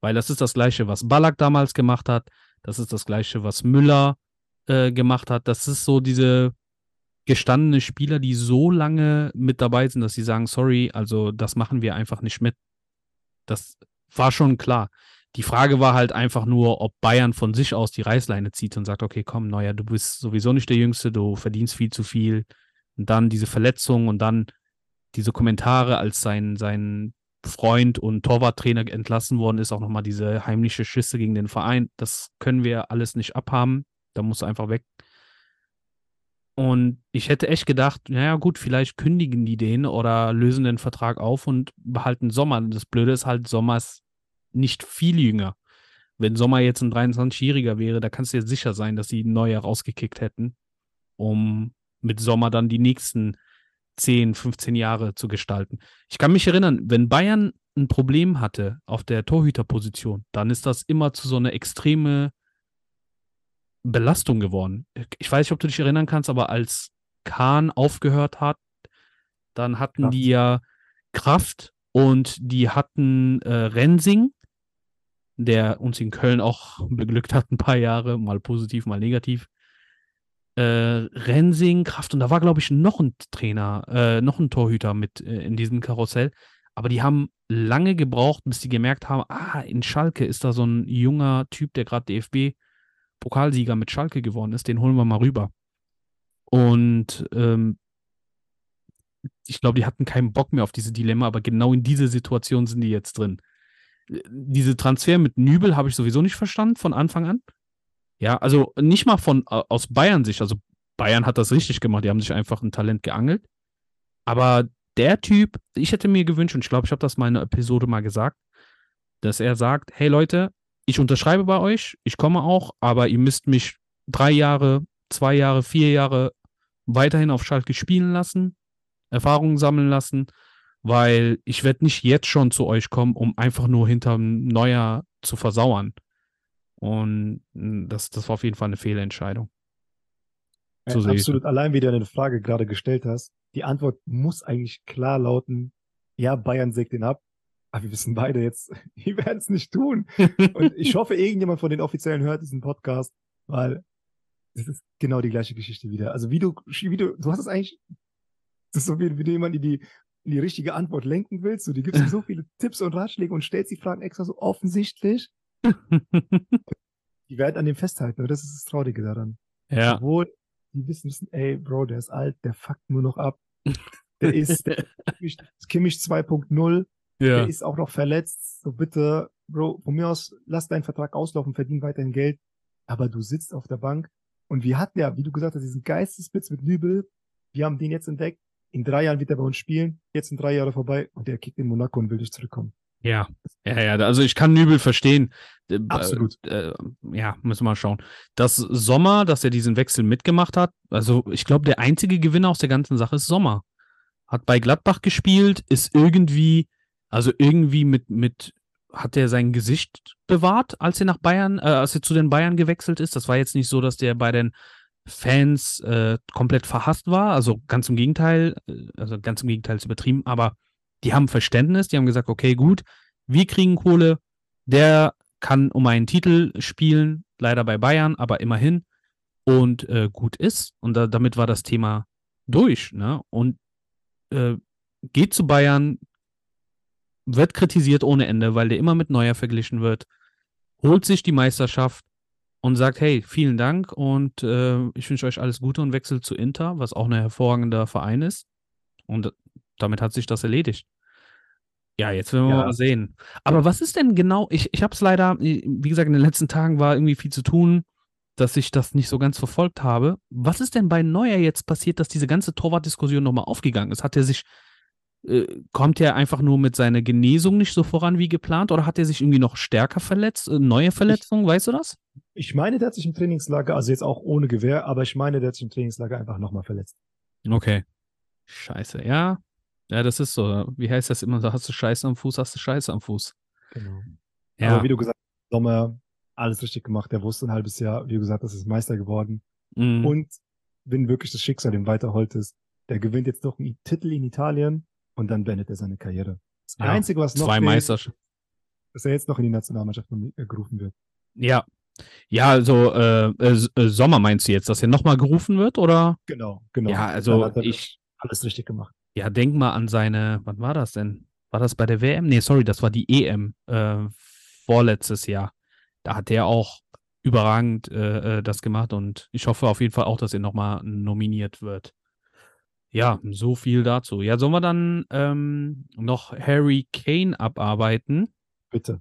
Weil das ist das Gleiche, was Ballack damals gemacht hat. Das ist das Gleiche, was Müller äh, gemacht hat. Das ist so diese gestandene Spieler, die so lange mit dabei sind, dass sie sagen, sorry, also das machen wir einfach nicht mit. Das war schon klar. Die Frage war halt einfach nur, ob Bayern von sich aus die Reißleine zieht und sagt, okay, komm, Neuer, du bist sowieso nicht der Jüngste, du verdienst viel zu viel. Und dann diese Verletzung und dann diese Kommentare, als sein, sein Freund und Torwarttrainer entlassen worden ist, auch nochmal diese heimliche Schüsse gegen den Verein. Das können wir alles nicht abhaben. Da muss einfach weg. Und ich hätte echt gedacht, naja, gut, vielleicht kündigen die den oder lösen den Vertrag auf und behalten Sommer. Das Blöde ist halt, Sommer ist nicht viel jünger. Wenn Sommer jetzt ein 23-Jähriger wäre, da kannst du dir sicher sein, dass sie neue rausgekickt hätten, um mit Sommer dann die nächsten 10, 15 Jahre zu gestalten. Ich kann mich erinnern, wenn Bayern ein Problem hatte auf der Torhüterposition, dann ist das immer zu so einer extreme Belastung geworden. Ich weiß nicht, ob du dich erinnern kannst, aber als Kahn aufgehört hat, dann hatten Kraft. die ja Kraft und die hatten äh, Rensing, der uns in Köln auch beglückt hat, ein paar Jahre, mal positiv, mal negativ. Äh, Rensing, Kraft und da war, glaube ich, noch ein Trainer, äh, noch ein Torhüter mit äh, in diesem Karussell. Aber die haben lange gebraucht, bis sie gemerkt haben, ah, in Schalke ist da so ein junger Typ, der gerade DFB Pokalsieger mit Schalke geworden ist, den holen wir mal rüber. Und ähm, ich glaube, die hatten keinen Bock mehr auf diese Dilemma, aber genau in diese Situation sind die jetzt drin. Diese Transfer mit Nübel habe ich sowieso nicht verstanden von Anfang an. Ja, also nicht mal von aus Bayern Sicht. Also Bayern hat das richtig gemacht. Die haben sich einfach ein Talent geangelt. Aber der Typ, ich hätte mir gewünscht, und ich glaube, ich habe das mal in einer Episode mal gesagt, dass er sagt: Hey Leute, ich unterschreibe bei euch, ich komme auch, aber ihr müsst mich drei Jahre, zwei Jahre, vier Jahre weiterhin auf Schalke spielen lassen, Erfahrungen sammeln lassen, weil ich werde nicht jetzt schon zu euch kommen, um einfach nur hinterm Neuer zu versauern. Und hm, das, das war auf jeden Fall eine Fehlentscheidung. So ja, absolut. Allein wie du eine Frage gerade gestellt hast, die Antwort muss eigentlich klar lauten, ja, Bayern sägt den ab. Aber wir wissen beide jetzt, die werden es nicht tun. Und ich hoffe, irgendjemand von den Offiziellen hört diesen Podcast, weil das ist genau die gleiche Geschichte wieder. Also wie du, wie du, du hast es eigentlich, das ist so wie, wie du jemanden in die, in die richtige Antwort lenken willst. So, die gibst dir so viele Tipps und Ratschläge und stellst die Fragen extra so offensichtlich. die werden an dem festhalten, aber das ist das Traurige daran. Ja. Obwohl, die wissen, wissen, ey, Bro, der ist alt, der fuckt nur noch ab. Der ist, der ist Kimmich 2.0 ja. Der ist auch noch verletzt. So bitte, Bro, von mir aus, lass deinen Vertrag auslaufen, verdien weiterhin Geld. Aber du sitzt auf der Bank. Und wir hatten ja, wie du gesagt hast, diesen Geistesblitz mit Nübel. Wir haben den jetzt entdeckt. In drei Jahren wird er bei uns spielen. Jetzt sind drei Jahre vorbei und der kickt in Monaco und will nicht zurückkommen. Ja, ja, ja. Also ich kann Nübel verstehen. Äh, Absolut. Äh, ja, müssen wir mal schauen. Das Sommer, dass er diesen Wechsel mitgemacht hat, also ich glaube, der einzige Gewinner aus der ganzen Sache ist Sommer. Hat bei Gladbach gespielt, ist irgendwie also irgendwie mit, mit, hat er sein Gesicht bewahrt, als er nach Bayern, äh, als er zu den Bayern gewechselt ist. Das war jetzt nicht so, dass der bei den Fans äh, komplett verhasst war. Also ganz im Gegenteil, äh, also ganz im Gegenteil ist übertrieben, aber die haben Verständnis, die haben gesagt, okay, gut, wir kriegen Kohle, der kann um einen Titel spielen, leider bei Bayern, aber immerhin und äh, gut ist. Und da, damit war das Thema durch. Ne? Und äh, geht zu Bayern, wird kritisiert ohne Ende, weil der immer mit Neuer verglichen wird, holt sich die Meisterschaft und sagt, hey, vielen Dank und äh, ich wünsche euch alles Gute und wechselt zu Inter, was auch ein hervorragender Verein ist. Und damit hat sich das erledigt. Ja, jetzt werden wir Ja. mal sehen. Aber was ist denn genau, ich, ich habe es leider, wie gesagt, in den letzten Tagen war irgendwie viel zu tun, dass ich das nicht so ganz verfolgt habe. Was ist denn bei Neuer jetzt passiert, dass diese ganze Torwartdiskussion nochmal aufgegangen ist? Hat er sich, äh, kommt er einfach nur mit seiner Genesung nicht so voran wie geplant oder hat er sich irgendwie noch stärker verletzt? Äh, neue Verletzungen, weißt du das? Ich meine, der hat sich im Trainingslager, also jetzt auch ohne Gewehr, aber ich meine, der hat sich im Trainingslager einfach nochmal verletzt. Okay. Scheiße, ja. Ja, das ist so. Wie heißt das immer? So, hast du Scheiße am Fuß, hast du Scheiße am Fuß. Genau. Ja. Aber wie du gesagt hast, Sommer, alles richtig gemacht. Der wusste ein halbes Jahr, wie du gesagt hast, ist Meister geworden. Mhm. Und wenn wirklich das Schicksal ihm weiterholt ist, der gewinnt jetzt noch einen Titel in Italien und dann beendet er seine Karriere. Das Ja, Einzige, was noch Zwei fehlt, Meisterschaften. dass er jetzt noch in die Nationalmannschaft äh, gerufen wird. Ja. Ja, also äh, äh, äh, Sommer meinst du jetzt, dass er nochmal gerufen wird, oder? Genau, genau. Ja, also hat er ich, alles richtig gemacht. Ja, denk mal an seine, wann war das denn? War das bei der WM? Nee, sorry, das war die EM, äh, vorletztes Jahr. Da hat er auch überragend äh, äh, das gemacht und ich hoffe auf jeden Fall auch, dass er nochmal nominiert wird. Ja, so viel dazu. Ja, sollen wir dann ähm, noch Harry Kane abarbeiten? Bitte.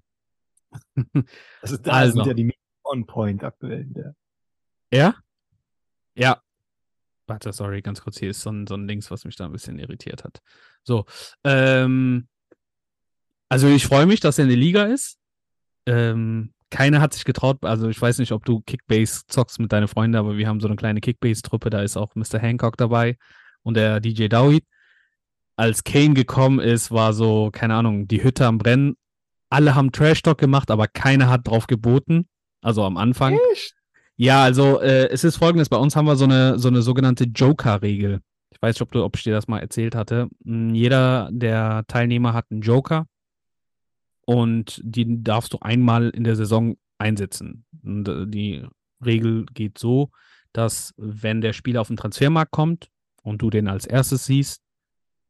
Also da Also. sind ja die on point aktuell. Ja? Ja. Warte, sorry, ganz kurz. Hier ist so ein, so ein Dings, was mich da ein bisschen irritiert hat. So. Ähm, also ich freue mich, dass er in der Liga ist. Ähm, keiner hat sich getraut, also ich weiß nicht, ob du Kickbase zockst mit deinen Freunden, aber wir haben so eine kleine Kickbase-Truppe, da ist auch Mr. Hancock dabei und der DJ Dawid. Als Kane gekommen ist, war so, keine Ahnung, die Hütte am Brennen. Alle haben Trash-Talk gemacht, aber keiner hat drauf geboten. Also am Anfang. Ja, also äh, es ist folgendes, bei uns haben wir so eine, so eine sogenannte Joker-Regel. Ich weiß nicht, ob, du, ob ich dir das mal erzählt hatte. Mm, Jeder der Teilnehmer hat einen Joker und den darfst du einmal in der Saison einsetzen. Und äh, die Regel geht so, dass wenn der Spieler auf den Transfermarkt kommt und du den als erstes siehst,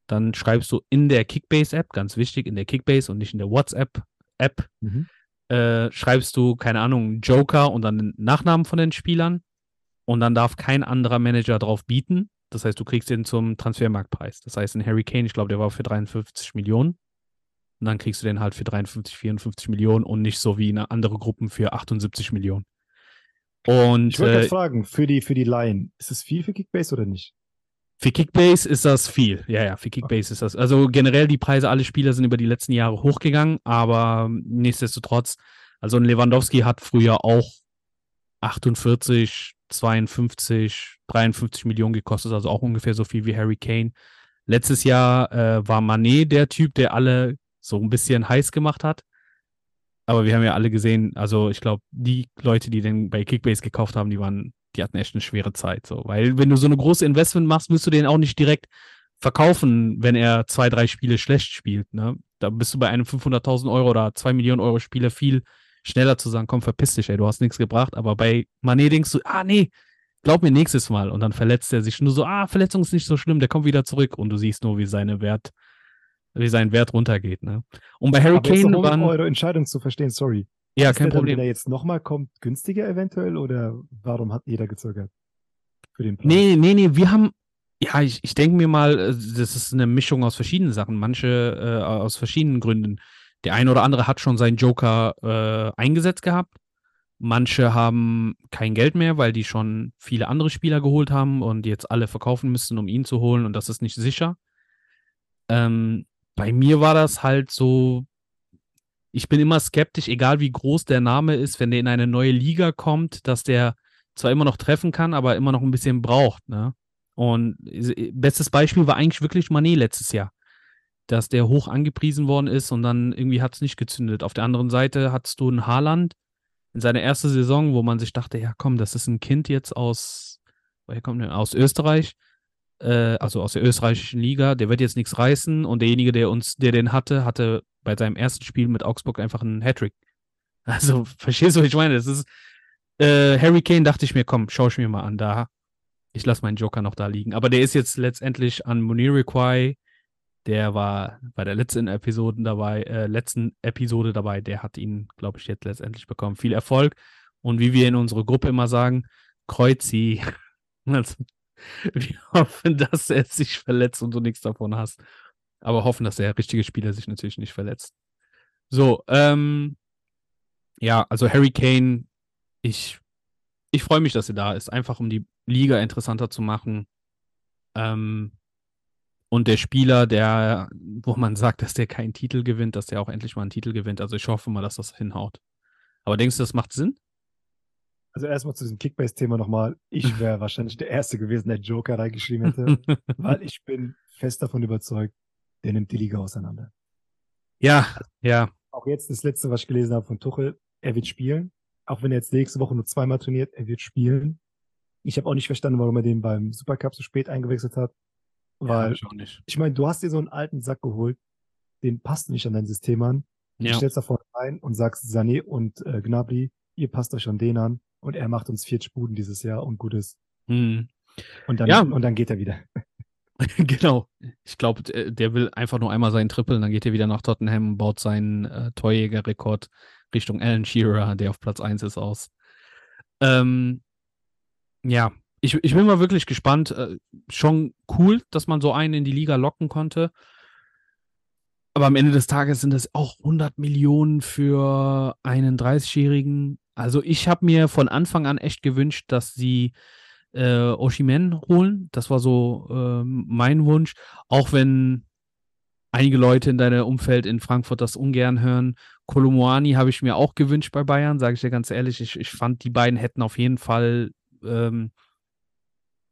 dann schreibst du in der Kickbase-App, ganz wichtig, in der Kickbase und nicht in der WhatsApp-App, Mhm. Äh, schreibst du, keine Ahnung, Joker und dann den Nachnamen von den Spielern und dann darf kein anderer Manager drauf bieten. Das heißt, du kriegst den zum Transfermarktpreis. Das heißt, ein Harry Kane, ich glaube, der war für 53 Millionen. Und dann kriegst du den halt für 53, 54 Millionen und nicht so wie in andere Gruppen für 78 Millionen. Und Ich wollte äh, fragen, für die, für die Laien, ist es viel für Kickbase oder nicht? Für Kickbase ist das viel. Ja, ja, für Kickbase ist das. Also generell die Preise, alle Spieler sind über die letzten Jahre hochgegangen, aber nichtsdestotrotz, also ein Lewandowski hat früher auch 48, 52, 53 Millionen gekostet, also auch ungefähr so viel wie Harry Kane. Letztes Jahr äh, war Manet der Typ, der alle so ein bisschen heiß gemacht hat. Aber wir haben ja alle gesehen, also ich glaube, die Leute, die den bei Kickbase gekauft haben, die waren, die hatten echt eine schwere Zeit. So. Weil wenn du so eine große Investment machst, willst du den auch nicht direkt verkaufen, wenn er zwei, drei Spiele schlecht spielt. Ne? Da bist du bei einem 500.000 Euro oder 2 Millionen Euro Spieler viel schneller zu sagen, komm, verpiss dich, ey, du hast nichts gebracht. Aber bei Manet denkst du, ah, nee, glaub mir nächstes Mal. Und dann verletzt er sich nur so, ah, Verletzung ist nicht so schlimm, der kommt wieder zurück. Und du siehst nur, wie seine Wert, wie sein Wert runtergeht. Ne? Und bei Harry Aber Kane noch, waren, eure Entscheidung zu verstehen, sorry. Ja, ist kein der Problem. wenn er jetzt nochmal kommt, günstiger eventuell oder warum hat jeder gezögert? Für den Preis? Nee, nee, nee, wir haben, ja, ich, ich denke mir mal, äh, das ist eine Mischung aus verschiedenen Sachen, manche äh, aus verschiedenen Gründen. Der eine oder andere hat schon seinen Joker äh, eingesetzt gehabt. Manche haben kein Geld mehr, weil die schon viele andere Spieler geholt haben und jetzt alle verkaufen müssten, um ihn zu holen und das ist nicht sicher. Ähm, bei mir war das halt so, ich bin immer skeptisch, egal wie groß der Name ist, wenn der in eine neue Liga kommt, dass der zwar immer noch treffen kann, aber immer noch ein bisschen braucht. Ne? Und äh, bestes Beispiel war eigentlich wirklich Manet letztes Jahr, dass der hoch angepriesen worden ist und dann irgendwie hat es nicht gezündet. Auf der anderen Seite hattest du einen Haaland in seiner ersten Saison, wo man sich dachte, ja komm, das ist ein Kind jetzt aus, woher kommt der? Aus Österreich, äh, also aus der österreichischen Liga, der wird jetzt nichts reißen und derjenige, der uns, der den hatte, hatte bei seinem ersten Spiel mit Augsburg einfach einen Hattrick. Also, verstehst du, was ich meine? Das ist, äh, Harry Kane dachte ich mir, komm, schau ich mir mal an, da, ich lasse meinen Joker noch da liegen. Aber der ist jetzt letztendlich an Munir Requai, der war bei der letzten Episode dabei, äh, letzten Episode dabei, der hat ihn, glaube ich, jetzt letztendlich bekommen. Viel Erfolg. Und wie wir in unserer Gruppe immer sagen, Kreuzi. Also, wir hoffen, dass er sich verletzt und du nichts davon hast. Aber hoffen, dass der richtige Spieler sich natürlich nicht verletzt. So, ähm, ja, also Harry Kane, ich, ich freue mich, dass er da ist, einfach um die Liga interessanter zu machen. Ähm, und der Spieler, der, wo man sagt, dass der keinen Titel gewinnt, dass der auch endlich mal einen Titel gewinnt. Also ich hoffe mal, dass das hinhaut. Aber denkst du, das macht Sinn? Also erstmal zu diesem Kickbase-Thema nochmal. Ich wäre wahrscheinlich der Erste gewesen, der Joker reingeschrieben hätte, weil ich bin fest davon überzeugt, der nimmt die Liga auseinander. Ja, ja. Auch jetzt das letzte, was ich gelesen habe von Tuchel, er wird spielen. Auch wenn er jetzt nächste Woche nur zweimal trainiert, er wird spielen. Ich habe auch nicht verstanden, warum er den beim Supercup so spät eingewechselt hat. Weil, ja, ich, meine, du hast dir so einen alten Sack geholt, den passt nicht an dein System an. Du Ja. stellst da vorne rein und sagst, Sané und äh, Gnabry, ihr passt euch an den an und er macht uns vier Spuden dieses Jahr und gut ist. Hm. Und dann, Ja. und dann geht er wieder. genau. Ich glaube, der, der will einfach nur einmal seinen Triple, dann geht er wieder nach Tottenham und baut seinen äh, Torjägerrekord Richtung Alan Shearer, der auf Platz 1 ist, aus. Ähm, ja, ich, ich bin mal wirklich gespannt. Äh, schon cool, dass man so einen in die Liga locken konnte. Aber am Ende des Tages sind es auch 100 Millionen für einen 30-Jährigen. Also ich habe mir von Anfang an echt gewünscht, dass sie äh, Oshimen holen. Das war so ähm, mein Wunsch. Auch wenn einige Leute in deinem Umfeld in Frankfurt das ungern hören. Kolomoani habe ich mir auch gewünscht bei Bayern, sage ich dir ganz ehrlich. Ich, ich fand, die beiden hätten auf jeden Fall ähm,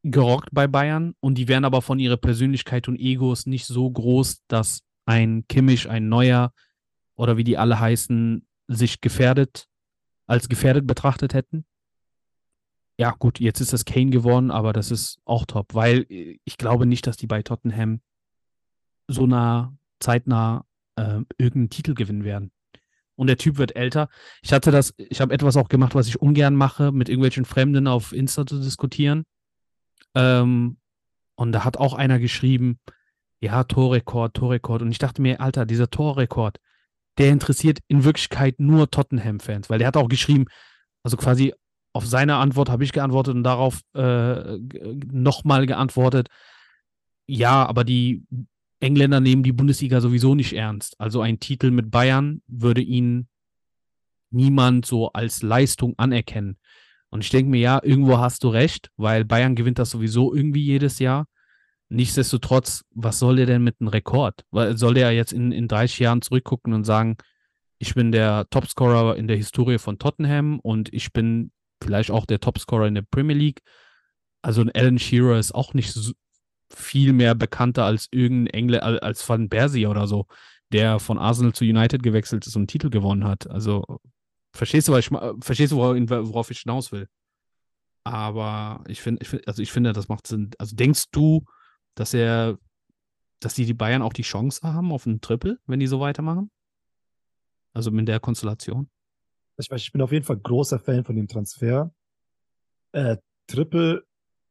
gerockt bei Bayern und die wären aber von ihrer Persönlichkeit und Egos nicht so groß, dass ein Kimmich, ein Neuer oder wie die alle heißen, sich gefährdet, als gefährdet betrachtet hätten. Ja, gut, jetzt ist das Kane geworden, aber das ist auch top, weil äh, ich glaube nicht, dass die bei Tottenham so nah, zeitnah äh, irgendeinen Titel gewinnen werden. Und der Typ wird älter. Ich hatte das, ich habe etwas auch gemacht, was ich ungern mache, mit irgendwelchen Fremden auf Insta zu diskutieren. Ähm, und da hat auch einer geschrieben, ja, Torrekord, Torrekord. Und ich dachte mir, Alter, dieser Torrekord, der interessiert in Wirklichkeit nur Tottenham-Fans, weil der hat auch geschrieben, also quasi auf seine Antwort habe ich geantwortet und darauf äh, nochmal geantwortet, ja, aber die Engländer nehmen die Bundesliga sowieso nicht ernst. Also ein Titel mit Bayern würde ihnen niemand so als Leistung anerkennen. Und ich denke mir, ja, irgendwo hast du recht, weil Bayern gewinnt das sowieso irgendwie jedes Jahr. Nichtsdestotrotz, was soll der denn mit einem Rekord? Soll der jetzt in, in 30 Jahren zurückgucken und sagen, ich bin der Topscorer in der Historie von Tottenham und ich bin vielleicht auch der Topscorer in der Premier League. Also ein Alan Shearer ist auch nicht so viel mehr bekannter als irgendein Engländer, al- als Van Persie oder so, der von Arsenal zu United gewechselt ist und einen Titel gewonnen hat. Also verstehst du, ich, verstehst du, worauf, ich hinaus will? Aber ich finde, find, also ich finde, das macht Sinn. Also denkst du, dass er, dass die, die Bayern auch die Chance haben auf einen Triple, wenn die so weitermachen? Also mit der Konstellation? Ich weiß, ich bin auf jeden Fall großer Fan von dem Transfer. Äh, Triple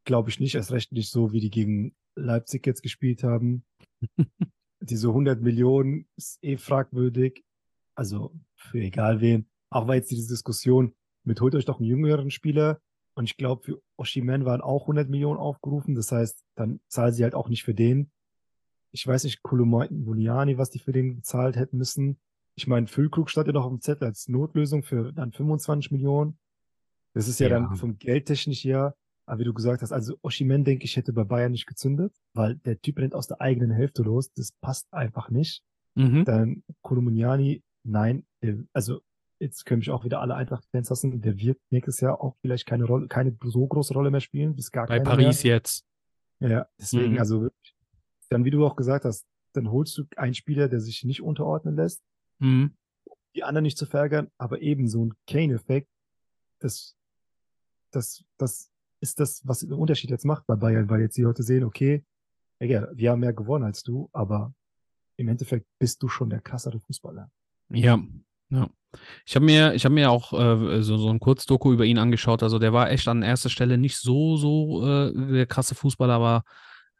glaube ich nicht, erst recht nicht so, wie die gegen Leipzig jetzt gespielt haben. Diese 100 Millionen ist eh fragwürdig. Also für egal wen. Auch war jetzt diese Diskussion mit holt euch doch einen jüngeren Spieler. Und ich glaube, für Oshiman waren auch 100 Millionen aufgerufen. Das heißt, dann zahlen sie halt auch nicht für den. Ich weiß nicht, Kulumuniani, was die für den bezahlt hätten müssen. Ich meine, Füllkrug stand ja noch auf dem Zettel als Notlösung für dann 25 Millionen. Das ist ja, Ja. dann vom Geldtechnisch her, aber wie du gesagt hast, also Oshimen, denke ich, hätte bei Bayern nicht gezündet, weil der Typ rennt aus der eigenen Hälfte los. Das passt einfach nicht. Mhm. Dann Kolomuniani, nein, also jetzt können mich auch wieder alle Eintracht-Fans hassen, der wird nächstes Jahr auch vielleicht keine Rolle, keine so große Rolle mehr spielen, bis gar Bei Paris mehr. jetzt. Ja, deswegen, Mhm. also dann wie du auch gesagt hast, dann holst du einen Spieler, der sich nicht unterordnen lässt, Mhm. die anderen nicht zu verärgern, aber eben so ein Kane-Effekt, das, das, das ist das, was den Unterschied jetzt macht bei Bayern, weil jetzt die Leute sehen, okay, Digga, wir haben mehr gewonnen als du, aber im Endeffekt bist du schon der krassere Fußballer. Ja, ja. Ich habe mir, ich habe mir auch äh, so, so ein Kurzdoku über ihn angeschaut. Also der war echt an erster Stelle nicht so, so äh, der krasse Fußballer, aber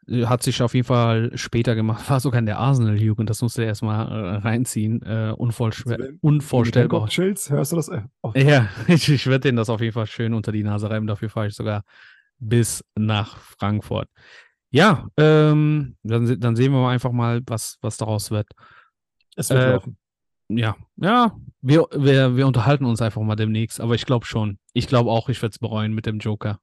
äh, hat sich auf jeden Fall später gemacht. War sogar in der Arsenal-Jugend. Das musste er erstmal äh, reinziehen. Äh, unvorstell Also wenn- unvorstellbar. Chills, hörst du das? Äh, auf- Ja, ich, ich werde denen das auf jeden Fall schön unter die Nase reiben. Dafür fahre ich sogar bis nach Frankfurt. Ja, ähm, dann, dann sehen wir einfach mal, was, was daraus wird. Es wird Äh, laufen. Ja, ja, wir, wir, wir unterhalten uns einfach mal demnächst, aber ich glaube schon. Ich glaube auch, ich werde es bereuen mit dem Joker.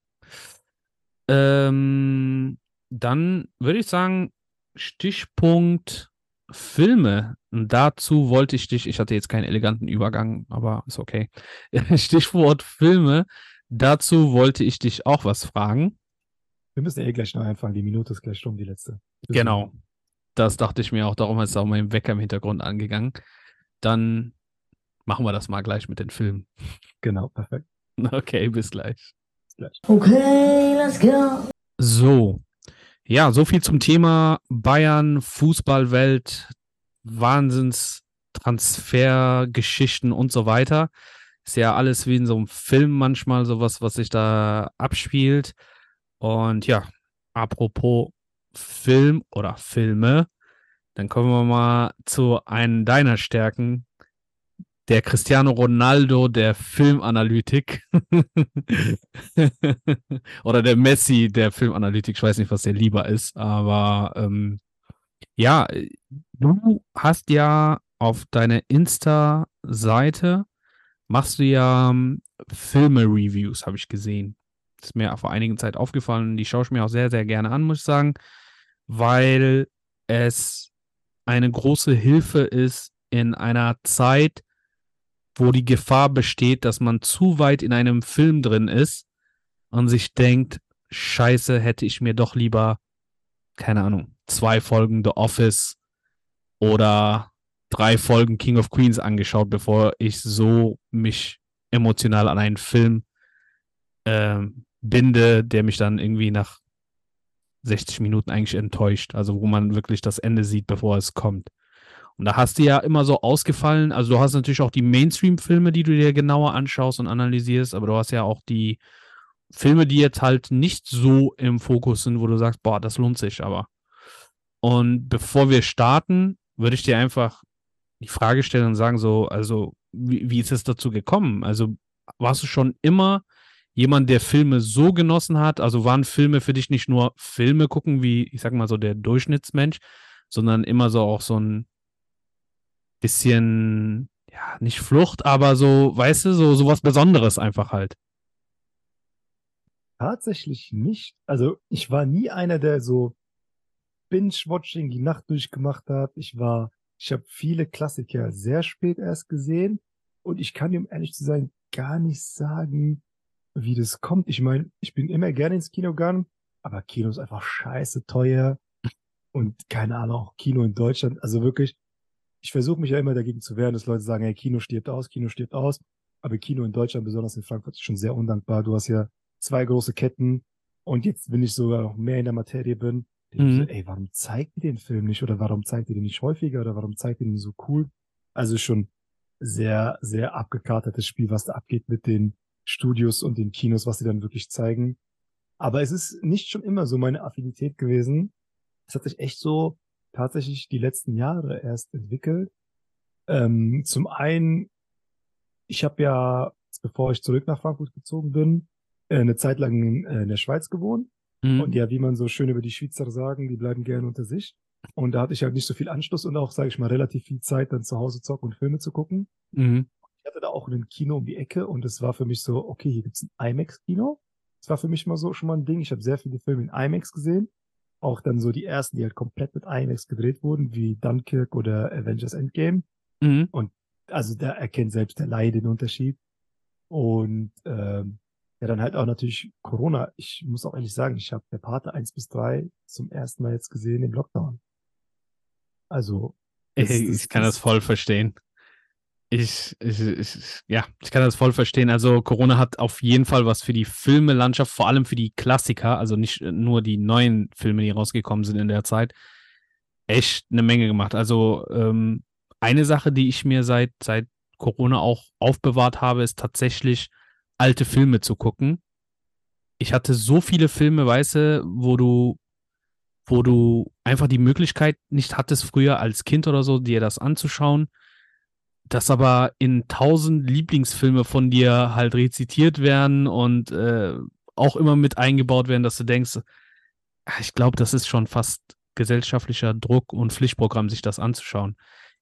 Ähm, dann würde ich sagen, Stichpunkt Filme. Dazu wollte ich dich, ich hatte jetzt keinen eleganten Übergang, aber ist okay. Stichwort Filme. Dazu wollte ich dich auch was fragen. Wir müssen eh gleich noch anfangen. Die Minute ist gleich um, die letzte. Genau. Das dachte ich mir auch, darum ist auch mein Wecker im Hintergrund angegangen. Dann machen wir das mal gleich mit den Filmen. Genau, perfekt. Okay, bis gleich. Bis gleich. Okay, let's go. So, ja, so viel zum Thema Bayern, Fußballwelt, Wahnsinnstransfergeschichten und so weiter. Ist ja alles wie in so einem Film manchmal sowas, was sich da abspielt. Und ja, apropos Film oder Filme, dann kommen wir mal zu einem deiner Stärken, der Cristiano Ronaldo der Filmanalytik. Oder der Messi der Filmanalytik. Ich weiß nicht, was der lieber ist, aber ähm, ja, du hast ja auf deiner Insta-Seite machst du ja ähm, Filme-Reviews, habe ich gesehen. ist mir vor einigen Zeit aufgefallen. Die schaue ich mir auch sehr, sehr gerne an, muss ich sagen, weil es eine große Hilfe ist in einer Zeit, wo die Gefahr besteht, dass man zu weit in einem Film drin ist und sich denkt, scheiße, hätte ich mir doch lieber, keine Ahnung, zwei Folgen The Office oder drei Folgen King of Queens angeschaut, bevor ich so mich emotional an einen Film ähm, binde, der mich dann irgendwie nach 60 Minuten eigentlich enttäuscht. Also wo man wirklich das Ende sieht, bevor es kommt. Und da hast du ja immer so ausgefallen, also du hast natürlich auch die Mainstream-Filme, die du dir genauer anschaust und analysierst, aber du hast ja auch die Filme, die jetzt halt nicht so im Fokus sind, wo du sagst, boah, das lohnt sich aber. Und bevor wir starten, würde ich dir einfach die Frage stellen und sagen so, also wie, wie ist es dazu gekommen? Also warst du schon immer jemand, der Filme so genossen hat? Also waren Filme für dich nicht nur Filme gucken, wie ich sag mal so der Durchschnittsmensch, sondern immer so auch so ein bisschen, ja, nicht Flucht, aber so, weißt du, so, so was Besonderes einfach halt. Tatsächlich nicht. Also ich war nie einer, der so Binge-Watching die Nacht durchgemacht hat. Ich war, ich habe viele Klassiker sehr spät erst gesehen und ich kann um ehrlich zu sein, gar nicht sagen, wie das kommt. Ich meine, ich bin immer gerne ins Kino gegangen, aber Kino ist einfach scheiße teuer und keine Ahnung, auch Kino in Deutschland. Also wirklich, ich versuche mich ja immer dagegen zu wehren, dass Leute sagen, hey, Kino stirbt aus, Kino stirbt aus. Aber Kino in Deutschland, besonders in Frankfurt, ist schon sehr undankbar. Du hast ja zwei große Ketten und jetzt, wenn ich sogar noch mehr in der Materie bin, denke ich Mhm. so, ey, warum zeigt ihr den Film nicht oder warum zeigt ihr den nicht häufiger oder warum zeigt ihr den so cool? Also schon sehr, sehr abgekartetes Spiel, was da abgeht mit den Studios und den Kinos, was sie dann wirklich zeigen. Aber es ist nicht schon immer so meine Affinität gewesen. Es hat sich echt so tatsächlich die letzten Jahre erst entwickelt. Ähm, zum einen, ich habe ja, bevor ich zurück nach Frankfurt gezogen bin, äh, eine Zeit lang in, äh, in der Schweiz gewohnt. Mhm. Und ja, wie man so schön über die Schweizer sagen, die bleiben gerne unter sich. Und da hatte ich halt nicht so viel Anschluss und auch, sage ich mal, relativ viel Zeit, dann zu Hause zocken und Filme zu gucken. Mhm. Ich hatte da auch ein Kino um die Ecke und es war für mich so, okay, hier gibt's ein IMAX-Kino. Das war für mich mal so schon mal ein Ding. Ich habe sehr viele Filme in IMAX gesehen. Auch dann so die ersten, die halt komplett mit IMAX gedreht wurden, wie Dunkirk oder Avengers Endgame. Mhm. Also da erkennt selbst der Laie den Unterschied. Und ähm, ja, dann halt auch natürlich Corona. Ich muss auch ehrlich sagen, ich habe der Pate 1 bis 3 zum ersten Mal jetzt gesehen im Lockdown. Also das- Ich, das- kann das- das voll verstehen. Ich, ich, ich, ja, ich kann das voll verstehen. Also Corona hat auf jeden Fall was für die Filmelandschaft, vor allem für die Klassiker, also nicht nur die neuen Filme, die rausgekommen sind in der Zeit, echt eine Menge gemacht. Also ähm, eine Sache, die ich mir seit, seit Corona auch aufbewahrt habe, ist tatsächlich alte Filme zu gucken. Ich hatte so viele Filme, weißt wo du, wo du einfach die Möglichkeit nicht hattest, früher als Kind oder so, dir das anzuschauen, das aber in tausend Lieblingsfilme von dir halt rezitiert werden und äh, auch immer mit eingebaut werden, dass du denkst, ich glaube, das ist schon fast gesellschaftlicher Druck und Pflichtprogramm, sich das anzuschauen.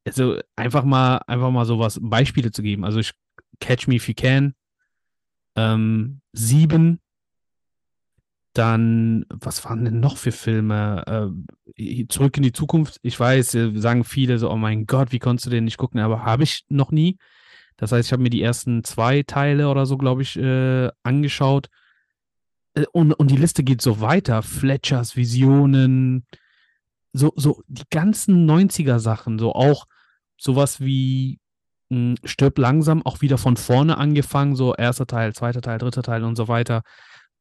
Also einfach mal, einfach mal sowas, Beispiele zu geben. Also ich Catch Me If You Can, ähm, Sieben, dann, was waren denn noch für Filme? Äh, Zurück in die Zukunft. Ich weiß, äh, sagen viele so, oh mein Gott, wie konntest du den nicht gucken? Aber habe ich noch nie. Das heißt, ich habe mir die ersten zwei Teile oder so, glaube ich, äh, angeschaut. Äh, und, und die Liste geht so weiter. Fletchers Visionen, so, so die ganzen 90er-Sachen, so auch sowas wie mh, hm, Stirb langsam, auch wieder von vorne angefangen, so erster Teil, zweiter Teil, dritter Teil und so weiter.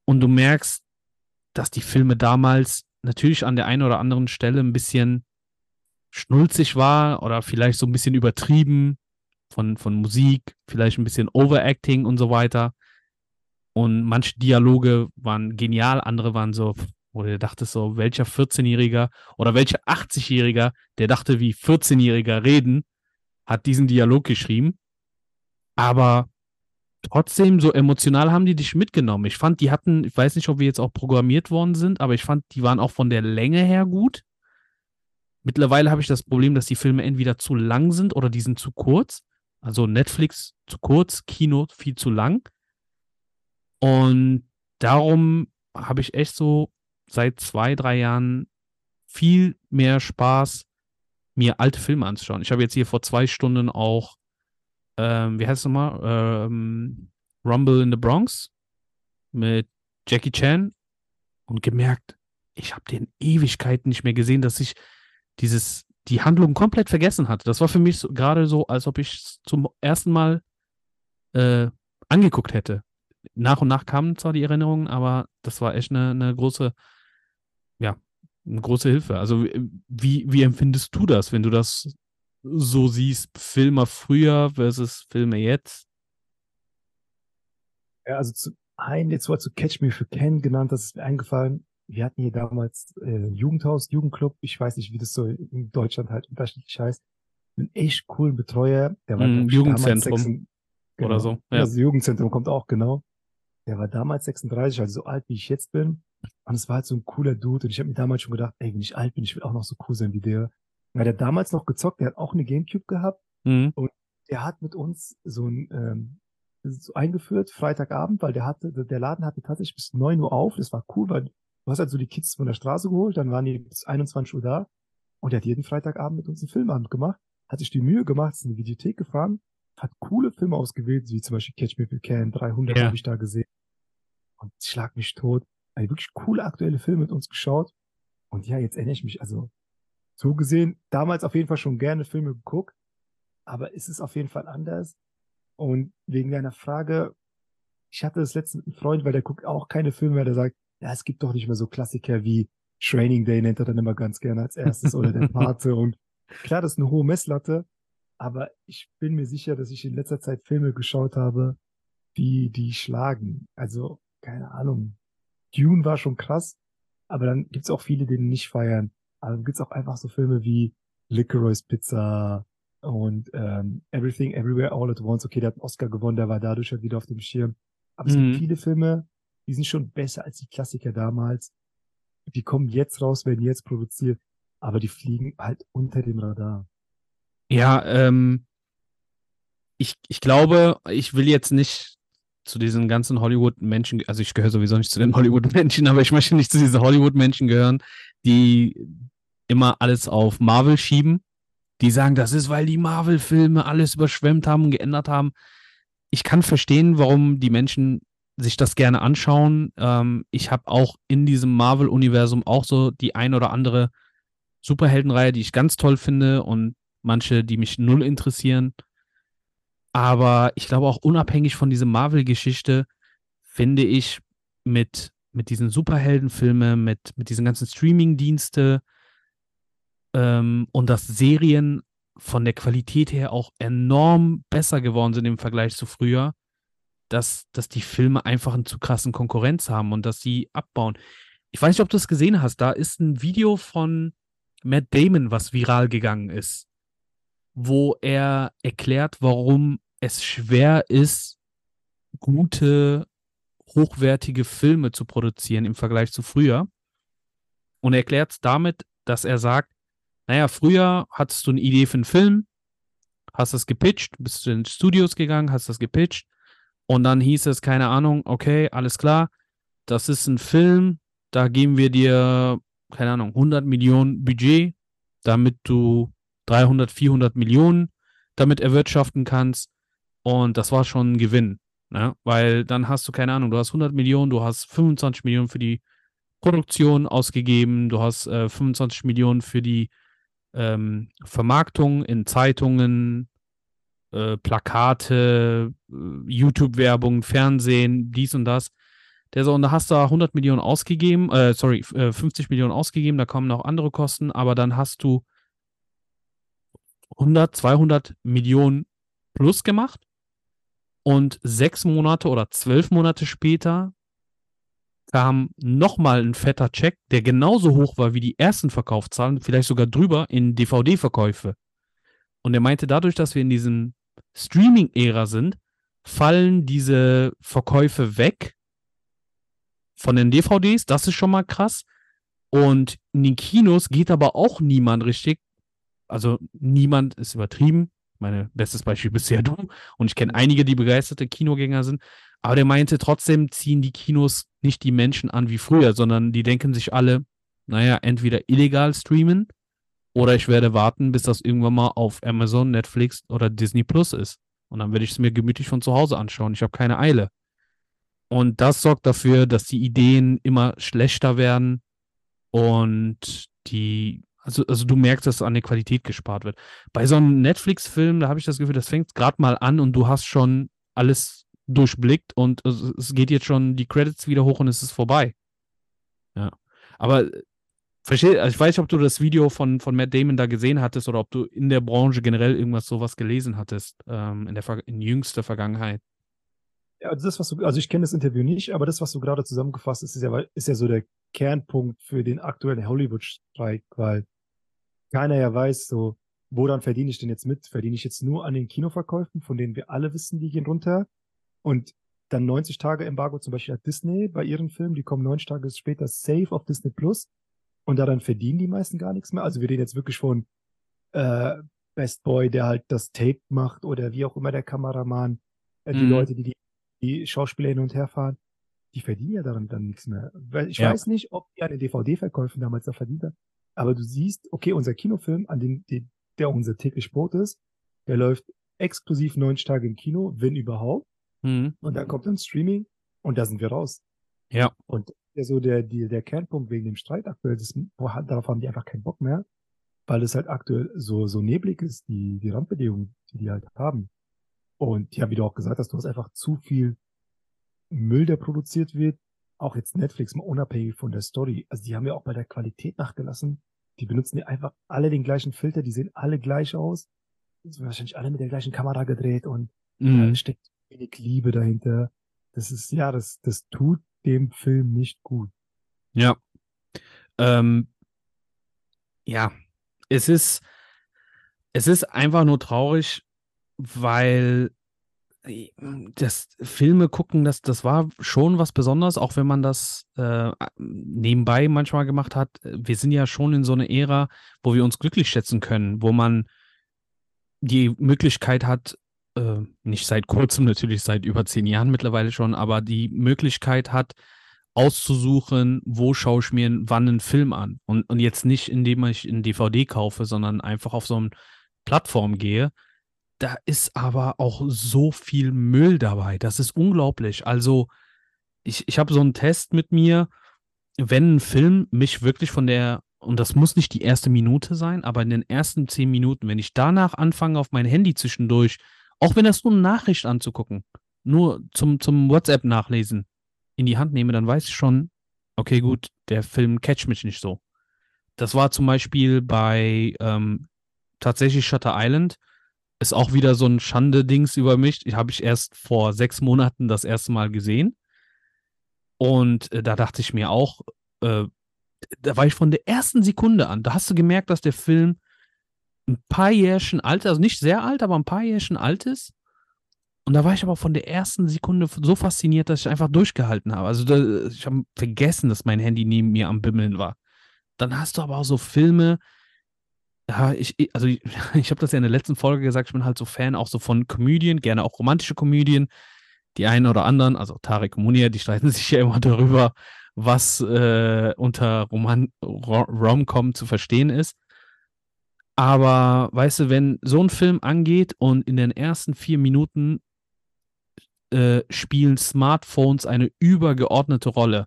Und du merkst, dass die Filme damals natürlich an der einen oder anderen Stelle ein bisschen schnulzig war oder vielleicht so ein bisschen übertrieben von, von Musik, vielleicht ein bisschen Overacting und so weiter. Und manche Dialoge waren genial, andere waren so, wo du dachtest so, welcher 14-Jähriger oder welcher 80-Jähriger, der dachte, wie 14-Jähriger reden, hat diesen Dialog geschrieben. Aber trotzdem, so emotional haben die dich mitgenommen. Ich fand, die hatten, ich weiß nicht, ob wir jetzt auch programmiert worden sind, aber ich fand, die waren auch von der Länge her gut. Mittlerweile habe ich das Problem, dass die Filme entweder zu lang sind oder die sind zu kurz. Also Netflix zu kurz, Kino viel zu lang. Und darum habe ich echt so seit zwei, drei Jahren viel mehr Spaß, mir alte Filme anzuschauen. Ich habe jetzt hier vor zwei Stunden auch, ähm, wie heißt es nochmal? Ähm, Rumble in the Bronx mit Jackie Chan und gemerkt, ich habe den Ewigkeiten nicht mehr gesehen, dass ich dieses, die Handlung komplett vergessen hatte. Das war für mich so, gerade so, als ob ich es zum ersten Mal äh, angeguckt hätte nach und nach kamen zwar die Erinnerungen, aber das war echt eine, eine große, ja, eine große Hilfe. Also wie, wie empfindest du das, wenn du das so siehst, Filme früher versus Filme jetzt? Ja, also zu einen, jetzt war zu Catch Me für Ken genannt, das ist mir eingefallen. Wir hatten hier damals äh, Jugendhaus, Jugendclub, ich weiß nicht, wie das so in Deutschland halt unterschiedlich heißt. Einen echt coolen Betreuer, der war mm, Jugendzentrum genau, oder so. Ja. Das Jugendzentrum kommt auch, genau. Der war damals 36, also so alt wie ich jetzt bin. Und es war halt so ein cooler Dude. Und ich habe mir damals schon gedacht, ey, wenn ich alt bin, ich will auch noch so cool sein wie der. Weil der damals noch gezockt, der hat auch eine Gamecube gehabt. Mhm. Und der hat mit uns so ein ähm, so eingeführt, Freitagabend, weil der hatte, der Laden hatte tatsächlich bis neun Uhr auf. Das war cool, weil du hast halt so die Kids von der Straße geholt, dann waren die bis 21 Uhr da. Und der hat jeden Freitagabend mit uns einen Filmabend gemacht, hat sich die Mühe gemacht, ist in die Videothek gefahren, hat coole Filme ausgewählt, wie zum Beispiel Catch Me If You Can, 300 ja. habe ich da gesehen. Und Schlag mich tot. Also wirklich coole aktuelle Filme mit uns geschaut. Und ja, jetzt erinnere ich mich, also so gesehen, damals auf jeden Fall schon gerne Filme geguckt, aber es ist auf jeden Fall anders. Und wegen deiner Frage, ich hatte das letzte mit einem Freund, weil der guckt auch keine Filme mehr, der sagt, ja, es gibt doch nicht mehr so Klassiker wie Training Day, nennt er dann immer ganz gerne als erstes, oder der Pate. Und klar, das ist eine hohe Messlatte, aber ich bin mir sicher, dass ich in letzter Zeit Filme geschaut habe, die, die schlagen. Also, keine Ahnung. Dune war schon krass, aber dann gibt's auch viele, die nicht feiern. Aber dann gibt's auch einfach so Filme wie Licorice Pizza und ähm, Everything Everywhere All at Once. Okay, der hat einen Oscar gewonnen, der war dadurch halt wieder auf dem Schirm. Aber es gibt mhm. viele Filme, die sind schon besser als die Klassiker damals. Die kommen jetzt raus, werden jetzt produziert, aber die fliegen halt unter dem Radar. Ja, ähm, ich, ich glaube, ich will jetzt nicht zu diesen ganzen Hollywood-Menschen, also ich gehöre sowieso nicht zu den Hollywood-Menschen, aber ich möchte nicht zu diesen Hollywood-Menschen gehören, die immer alles auf Marvel schieben. Die sagen, das ist, weil die Marvel-Filme alles überschwemmt haben und geändert haben. Ich kann verstehen, warum die Menschen sich das gerne anschauen. Ähm, ich habe auch in diesem Marvel-Universum auch so die ein oder andere Superheldenreihe, die ich ganz toll finde und manche, die mich null interessieren. Aber ich glaube auch unabhängig von dieser Marvel-Geschichte finde ich mit, mit diesen Superheldenfilmen, mit, mit diesen ganzen Streaming-Dienste ähm, und dass Serien von der Qualität her auch enorm besser geworden sind im Vergleich zu früher, dass, dass die Filme einfach einen zu krassen Konkurrenz haben und dass sie abbauen. Ich weiß nicht, ob du es gesehen hast, da ist ein Video von Matt Damon, was viral gegangen ist wo er erklärt, warum es schwer ist, gute, hochwertige Filme zu produzieren im Vergleich zu früher. Und er erklärt es damit, dass er sagt, naja, früher hattest du eine Idee für einen Film, hast das gepitcht, bist du in Studios gegangen, hast das gepitcht und dann hieß es, keine Ahnung, okay, alles klar, das ist ein Film, da geben wir dir, keine Ahnung, 100 Millionen Budget, damit du 300, 400 Millionen damit erwirtschaften kannst und das war schon ein Gewinn, ne? weil dann hast du, keine Ahnung, du hast 100 Millionen, du hast 25 Millionen für die Produktion ausgegeben, du hast äh, 25 Millionen für die ähm, Vermarktung in Zeitungen, äh, Plakate, äh, YouTube-Werbung, Fernsehen, dies und das. Der so, und da hast du 100 Millionen ausgegeben, äh, sorry, 50 äh, Millionen ausgegeben, da kommen noch andere Kosten, aber dann hast du 100, 200 Millionen plus gemacht und sechs Monate oder zwölf Monate später kam nochmal ein fetter Check, der genauso hoch war wie die ersten Verkaufszahlen, vielleicht sogar drüber in DVD-Verkäufe. Und er meinte, dadurch, dass wir in diesem Streaming-Ära sind, fallen diese Verkäufe weg von den DVDs. Das ist schon mal krass. Und in den Kinos geht aber auch niemand richtig. Also niemand ist übertrieben. Meine bestes Beispiel bist ja du. Und ich kenne einige, die begeisterte Kinogänger sind. Aber der meinte, trotzdem ziehen die Kinos nicht die Menschen an wie früher, sondern die denken sich alle, naja, entweder illegal streamen oder ich werde warten, bis das irgendwann mal auf Amazon, Netflix oder Disney Plus ist. Und dann werde ich es mir gemütlich von zu Hause anschauen. Ich habe keine Eile. Und das sorgt dafür, dass die Ideen immer schlechter werden und die, also, also du merkst, dass an der Qualität gespart wird. Bei so einem Netflix-Film, da habe ich das Gefühl, das fängt gerade mal an und du hast schon alles durchblickt und es geht jetzt schon die Credits wieder hoch und es ist vorbei. Ja. Aber verstehe, also ich weiß nicht, ob du das Video von, von Matt Damon da gesehen hattest oder ob du in der Branche generell irgendwas sowas gelesen hattest ähm, in der in jüngster Vergangenheit. Ja, also das, was du, also ich kenne das Interview nicht, aber das, was du gerade zusammengefasst hast, ist ja, ist ja so der Kernpunkt für den aktuellen Hollywood-Streik, weil keiner ja weiß, so, woran verdiene ich denn jetzt mit? Verdiene ich jetzt nur an den Kinoverkäufen, von denen wir alle wissen, die gehen runter? Und dann 90 Tage Embargo zum Beispiel hat Disney bei ihren Filmen, die kommen 90 Tage später safe auf Disney Plus und daran verdienen die meisten gar nichts mehr. Also wir reden jetzt wirklich von äh, Best Boy, der halt das Tape macht oder wie auch immer der Kameramann, äh, die mhm. Leute, die, die die Schauspieler hin und her fahren, die verdienen ja daran dann nichts mehr. Ich ja. weiß nicht, ob die an den DVD-Verkäufen damals da verdient haben, aber du siehst, okay, unser Kinofilm, an dem, der unser täglich Brot ist, der läuft exklusiv 90 Tage im Kino, wenn überhaupt. Mhm. Und dann kommt dann Streaming und da sind wir raus. Ja. Und so der, die, der Kernpunkt wegen dem Streit aktuell, das, boah, darauf haben die einfach keinen Bock mehr, weil es halt aktuell so, so neblig ist, die, die Randbedingungen, die die halt haben. Und ja, wie du auch gesagt hast, du hast einfach zu viel Müll, der produziert wird. Auch jetzt Netflix, mal unabhängig von der Story. Also die haben ja auch bei der Qualität nachgelassen. Die benutzen ja einfach alle den gleichen Filter, die sehen alle gleich aus. Die sind wahrscheinlich alle mit der gleichen Kamera gedreht und mhm. da steckt wenig Liebe dahinter. Das ist, ja, das, das tut dem Film nicht gut. Ja. Ähm, ja, es ist, es ist einfach nur traurig, weil das Filme gucken, das, das war schon was Besonderes, auch wenn man das äh, nebenbei manchmal gemacht hat. Wir sind ja schon in so einer Ära, wo wir uns glücklich schätzen können, wo man die Möglichkeit hat, äh, nicht seit kurzem, natürlich seit über zehn Jahren mittlerweile schon, aber die Möglichkeit hat, auszusuchen, wo schaue ich mir wann einen Film an. Und, und jetzt nicht, indem ich einen DVD kaufe, sondern einfach auf so eine Plattform gehe. Da ist aber auch so viel Müll dabei. Das ist unglaublich. Also, ich, ich habe so einen Test mit mir, wenn ein Film mich wirklich von der, und das muss nicht die erste Minute sein, aber in den ersten zehn Minuten, wenn ich danach anfange, auf mein Handy zwischendurch auch wenn das nur eine Nachricht anzugucken, nur zum, zum WhatsApp nachlesen, in die Hand nehme, dann weiß ich schon, okay, gut, der Film catcht mich nicht so. Das war zum Beispiel bei ähm, tatsächlich Shutter Island. Ist auch wieder so ein Schande-Dings über mich. Die habe ich erst vor sechs Monaten das erste Mal gesehen. Und äh, da dachte ich mir auch, äh, da war ich von der ersten Sekunde an, da hast du gemerkt, dass der Film ein paar Jährchen alt, also nicht sehr alt, aber ein paar Jährchen alt ist. Und da war ich aber von der ersten Sekunde so fasziniert, dass ich einfach durchgehalten habe. Also da, ich habe vergessen, dass mein Handy neben mir am Bimmeln war. dann hast du aber auch so Filme, ja, ich, also ich, ich habe das ja in der letzten Folge gesagt, ich bin halt so Fan auch so von Komödien, gerne auch romantische Komödien. Die einen oder anderen, also Tarek und Munir, die streiten sich ja immer darüber, was äh, unter Rom-Com zu verstehen ist. Aber weißt du, wenn so ein Film angeht und in den ersten vier Minuten äh, spielen Smartphones eine übergeordnete Rolle,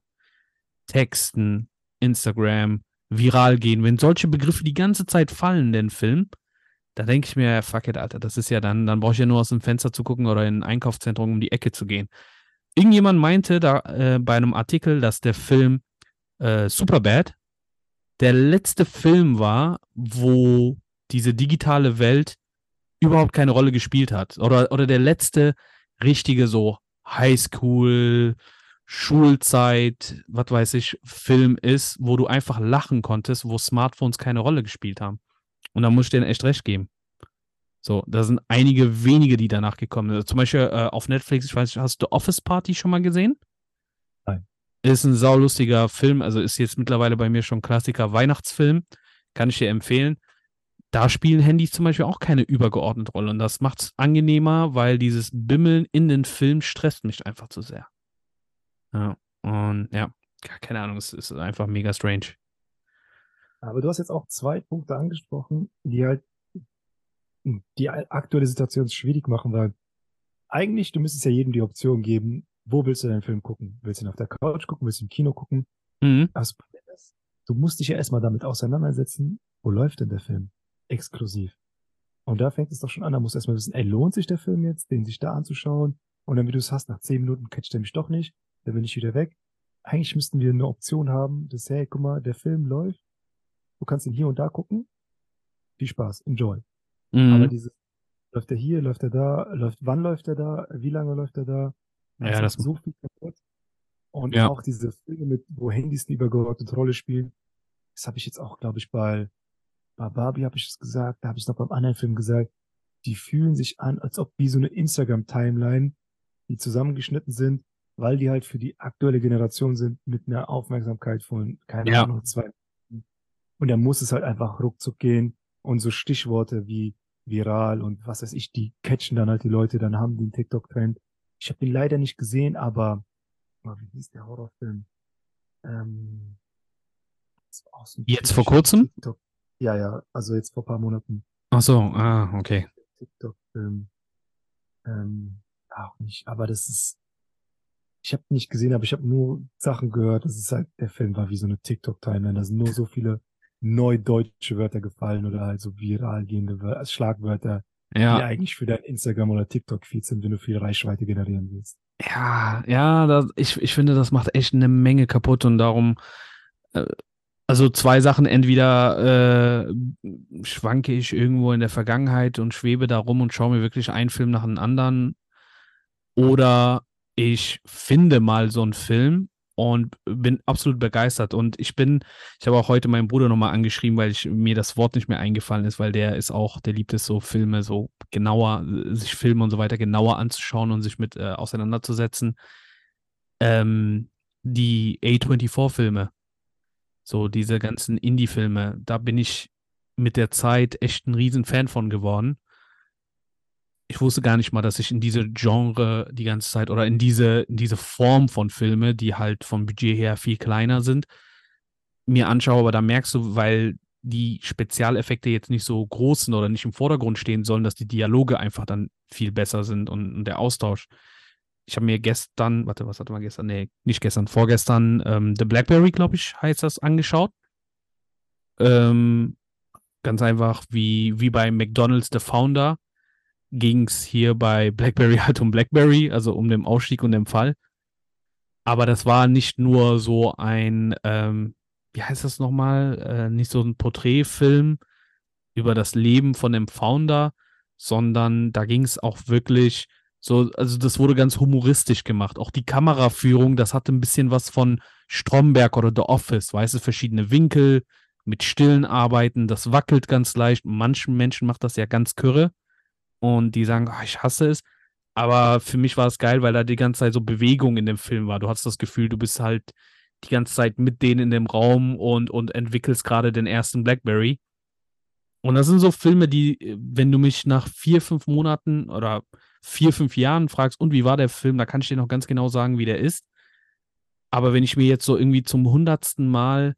Texten, Instagram, viral gehen, wenn solche Begriffe die ganze Zeit fallen in den Film, da denke ich mir, fuck it, Alter, das ist ja dann, dann brauche ich ja nur aus dem Fenster zu gucken oder in ein Einkaufszentrum um die Ecke zu gehen. Irgendjemand meinte da äh, bei einem Artikel, dass der Film äh, Superbad der letzte Film war, wo diese digitale Welt überhaupt keine Rolle gespielt hat. Oder, oder der letzte richtige so Highschool, Schulzeit, was weiß ich, Film ist, wo du einfach lachen konntest, wo Smartphones keine Rolle gespielt haben. Und da muss ich denen echt recht geben. So, da sind einige wenige, die danach gekommen sind. Zum Beispiel äh, auf Netflix, ich weiß nicht, hast du Office Party schon mal gesehen? Nein. Ist ein saulustiger Film, also ist jetzt mittlerweile bei mir schon Klassiker Weihnachtsfilm. Kann ich dir empfehlen. Da spielen Handys zum Beispiel auch keine übergeordnete Rolle. Und das macht es angenehmer, weil dieses Bimmeln in den Film stresst mich einfach zu sehr. Ja, und ja, keine Ahnung, es ist einfach mega strange. Aber du hast jetzt auch zwei Punkte angesprochen, die halt die aktuelle Situation schwierig machen, weil eigentlich, du müsstest ja jedem die Option geben, wo willst du deinen Film gucken? Willst du ihn auf der Couch gucken? Willst du im Kino gucken? Mhm. Du musst dich ja erstmal damit auseinandersetzen, wo läuft denn der Film? Exklusiv. Und da fängt es doch schon an, da musst du erstmal wissen, ey, lohnt sich der Film jetzt, den sich da anzuschauen? Und dann, wie du es hast, nach zehn Minuten catcht er mich doch nicht, dann bin ich wieder weg. Eigentlich müssten wir eine Option haben, dass, hey, guck mal, der Film läuft, du kannst ihn hier und da gucken. Viel Spaß, enjoy. Mhm. Aber dieses, läuft er hier, läuft er da, läuft, wann läuft er da, wie lange läuft er da? Ja, ist das- so viel kaputt. Und Ja. auch diese Filme mit, wo Handys eine übergeordnete Rolle spielen, das habe ich jetzt auch, glaube ich, bei, bei Barbie habe ich es gesagt, da habe ich es noch beim anderen Film gesagt, die fühlen sich an, als ob wie so eine Instagram-Timeline, die zusammengeschnitten sind, weil die halt für die aktuelle Generation sind mit einer Aufmerksamkeit von, keine Ja. Ahnung, zwei. Und da muss es halt einfach ruckzuck gehen und so Stichworte wie viral und was weiß ich, die catchen dann halt die Leute, dann haben die einen TikTok-Trend. Ich habe den leider nicht gesehen, aber oh, wie hieß der Horrorfilm? Ähm, so Jetzt vor kurzem? TikTok. Ja, ja, also jetzt vor ein paar Monaten. Ach so, ah, okay. TikTok-Film. Ähm, auch nicht, aber das ist, ich habe nicht gesehen, aber ich habe nur Sachen gehört. Das ist halt, der Film war wie so eine TikTok-Timeline. Da sind nur so viele neudeutsche Wörter gefallen oder halt so viral gehende Wör also Schlagwörter, die Ja, eigentlich für dein Instagram oder TikTok-Feed sind, wenn du viel Reichweite generieren willst. ja, ja, das, ich, ich finde, das macht echt eine Menge kaputt und darum, äh, also zwei Sachen, entweder äh, schwanke ich irgendwo in der Vergangenheit und schwebe da rum und schaue mir wirklich einen Film nach dem anderen oder ich finde mal so einen Film und bin absolut begeistert und ich bin, ich habe auch heute meinen Bruder nochmal angeschrieben, weil ich, mir das Wort nicht mehr eingefallen ist, weil der ist auch, der liebt es so Filme so genauer, sich Filme und so weiter genauer anzuschauen und sich mit äh, auseinanderzusetzen. Ähm, die A24-Filme, so diese ganzen Indie-Filme, da bin ich mit der Zeit echt ein riesen Fan von geworden. Ich wusste gar nicht mal, dass ich in diese Genre die ganze Zeit oder in diese, in diese Form von Filme, die halt vom Budget her viel kleiner sind, mir anschaue, aber da merkst du, weil die Spezialeffekte jetzt nicht so groß sind oder nicht im Vordergrund stehen sollen, dass die Dialoge einfach dann viel besser sind und, und der Austausch. Ich habe mir gestern, warte, was hatte man gestern? Nee, nicht gestern, vorgestern, ähm, The Blackberry, glaube ich, heißt das, angeschaut. Ähm, ganz einfach wie, wie bei McDonald's The Founder ging es hier bei BlackBerry halt um BlackBerry, also um den Ausstieg und den Fall. Aber das war nicht nur so ein, ähm, wie heißt das nochmal, äh, nicht so ein Porträtfilm über das Leben von dem Founder, sondern da ging es auch wirklich so, also das wurde ganz humoristisch gemacht. Auch die Kameraführung, das hatte ein bisschen was von Stromberg oder The Office, weißt du, verschiedene Winkel mit stillen Arbeiten, das wackelt ganz leicht. Manchen Menschen macht das ja ganz kürre und die sagen, "Ah, ich hasse es. Aber für mich war es geil, weil da die ganze Zeit so Bewegung in dem Film war. Du hast das Gefühl, du bist halt die ganze Zeit mit denen in dem Raum und, und entwickelst gerade den ersten Blackberry. Und das sind so Filme, die, äh, wenn du mich nach vier, fünf Monaten oder vier, fünf Jahren fragst, und wie war der Film, da kann ich dir noch ganz genau sagen, wie der ist. Aber wenn ich mir jetzt so irgendwie zum hundertsten Mal,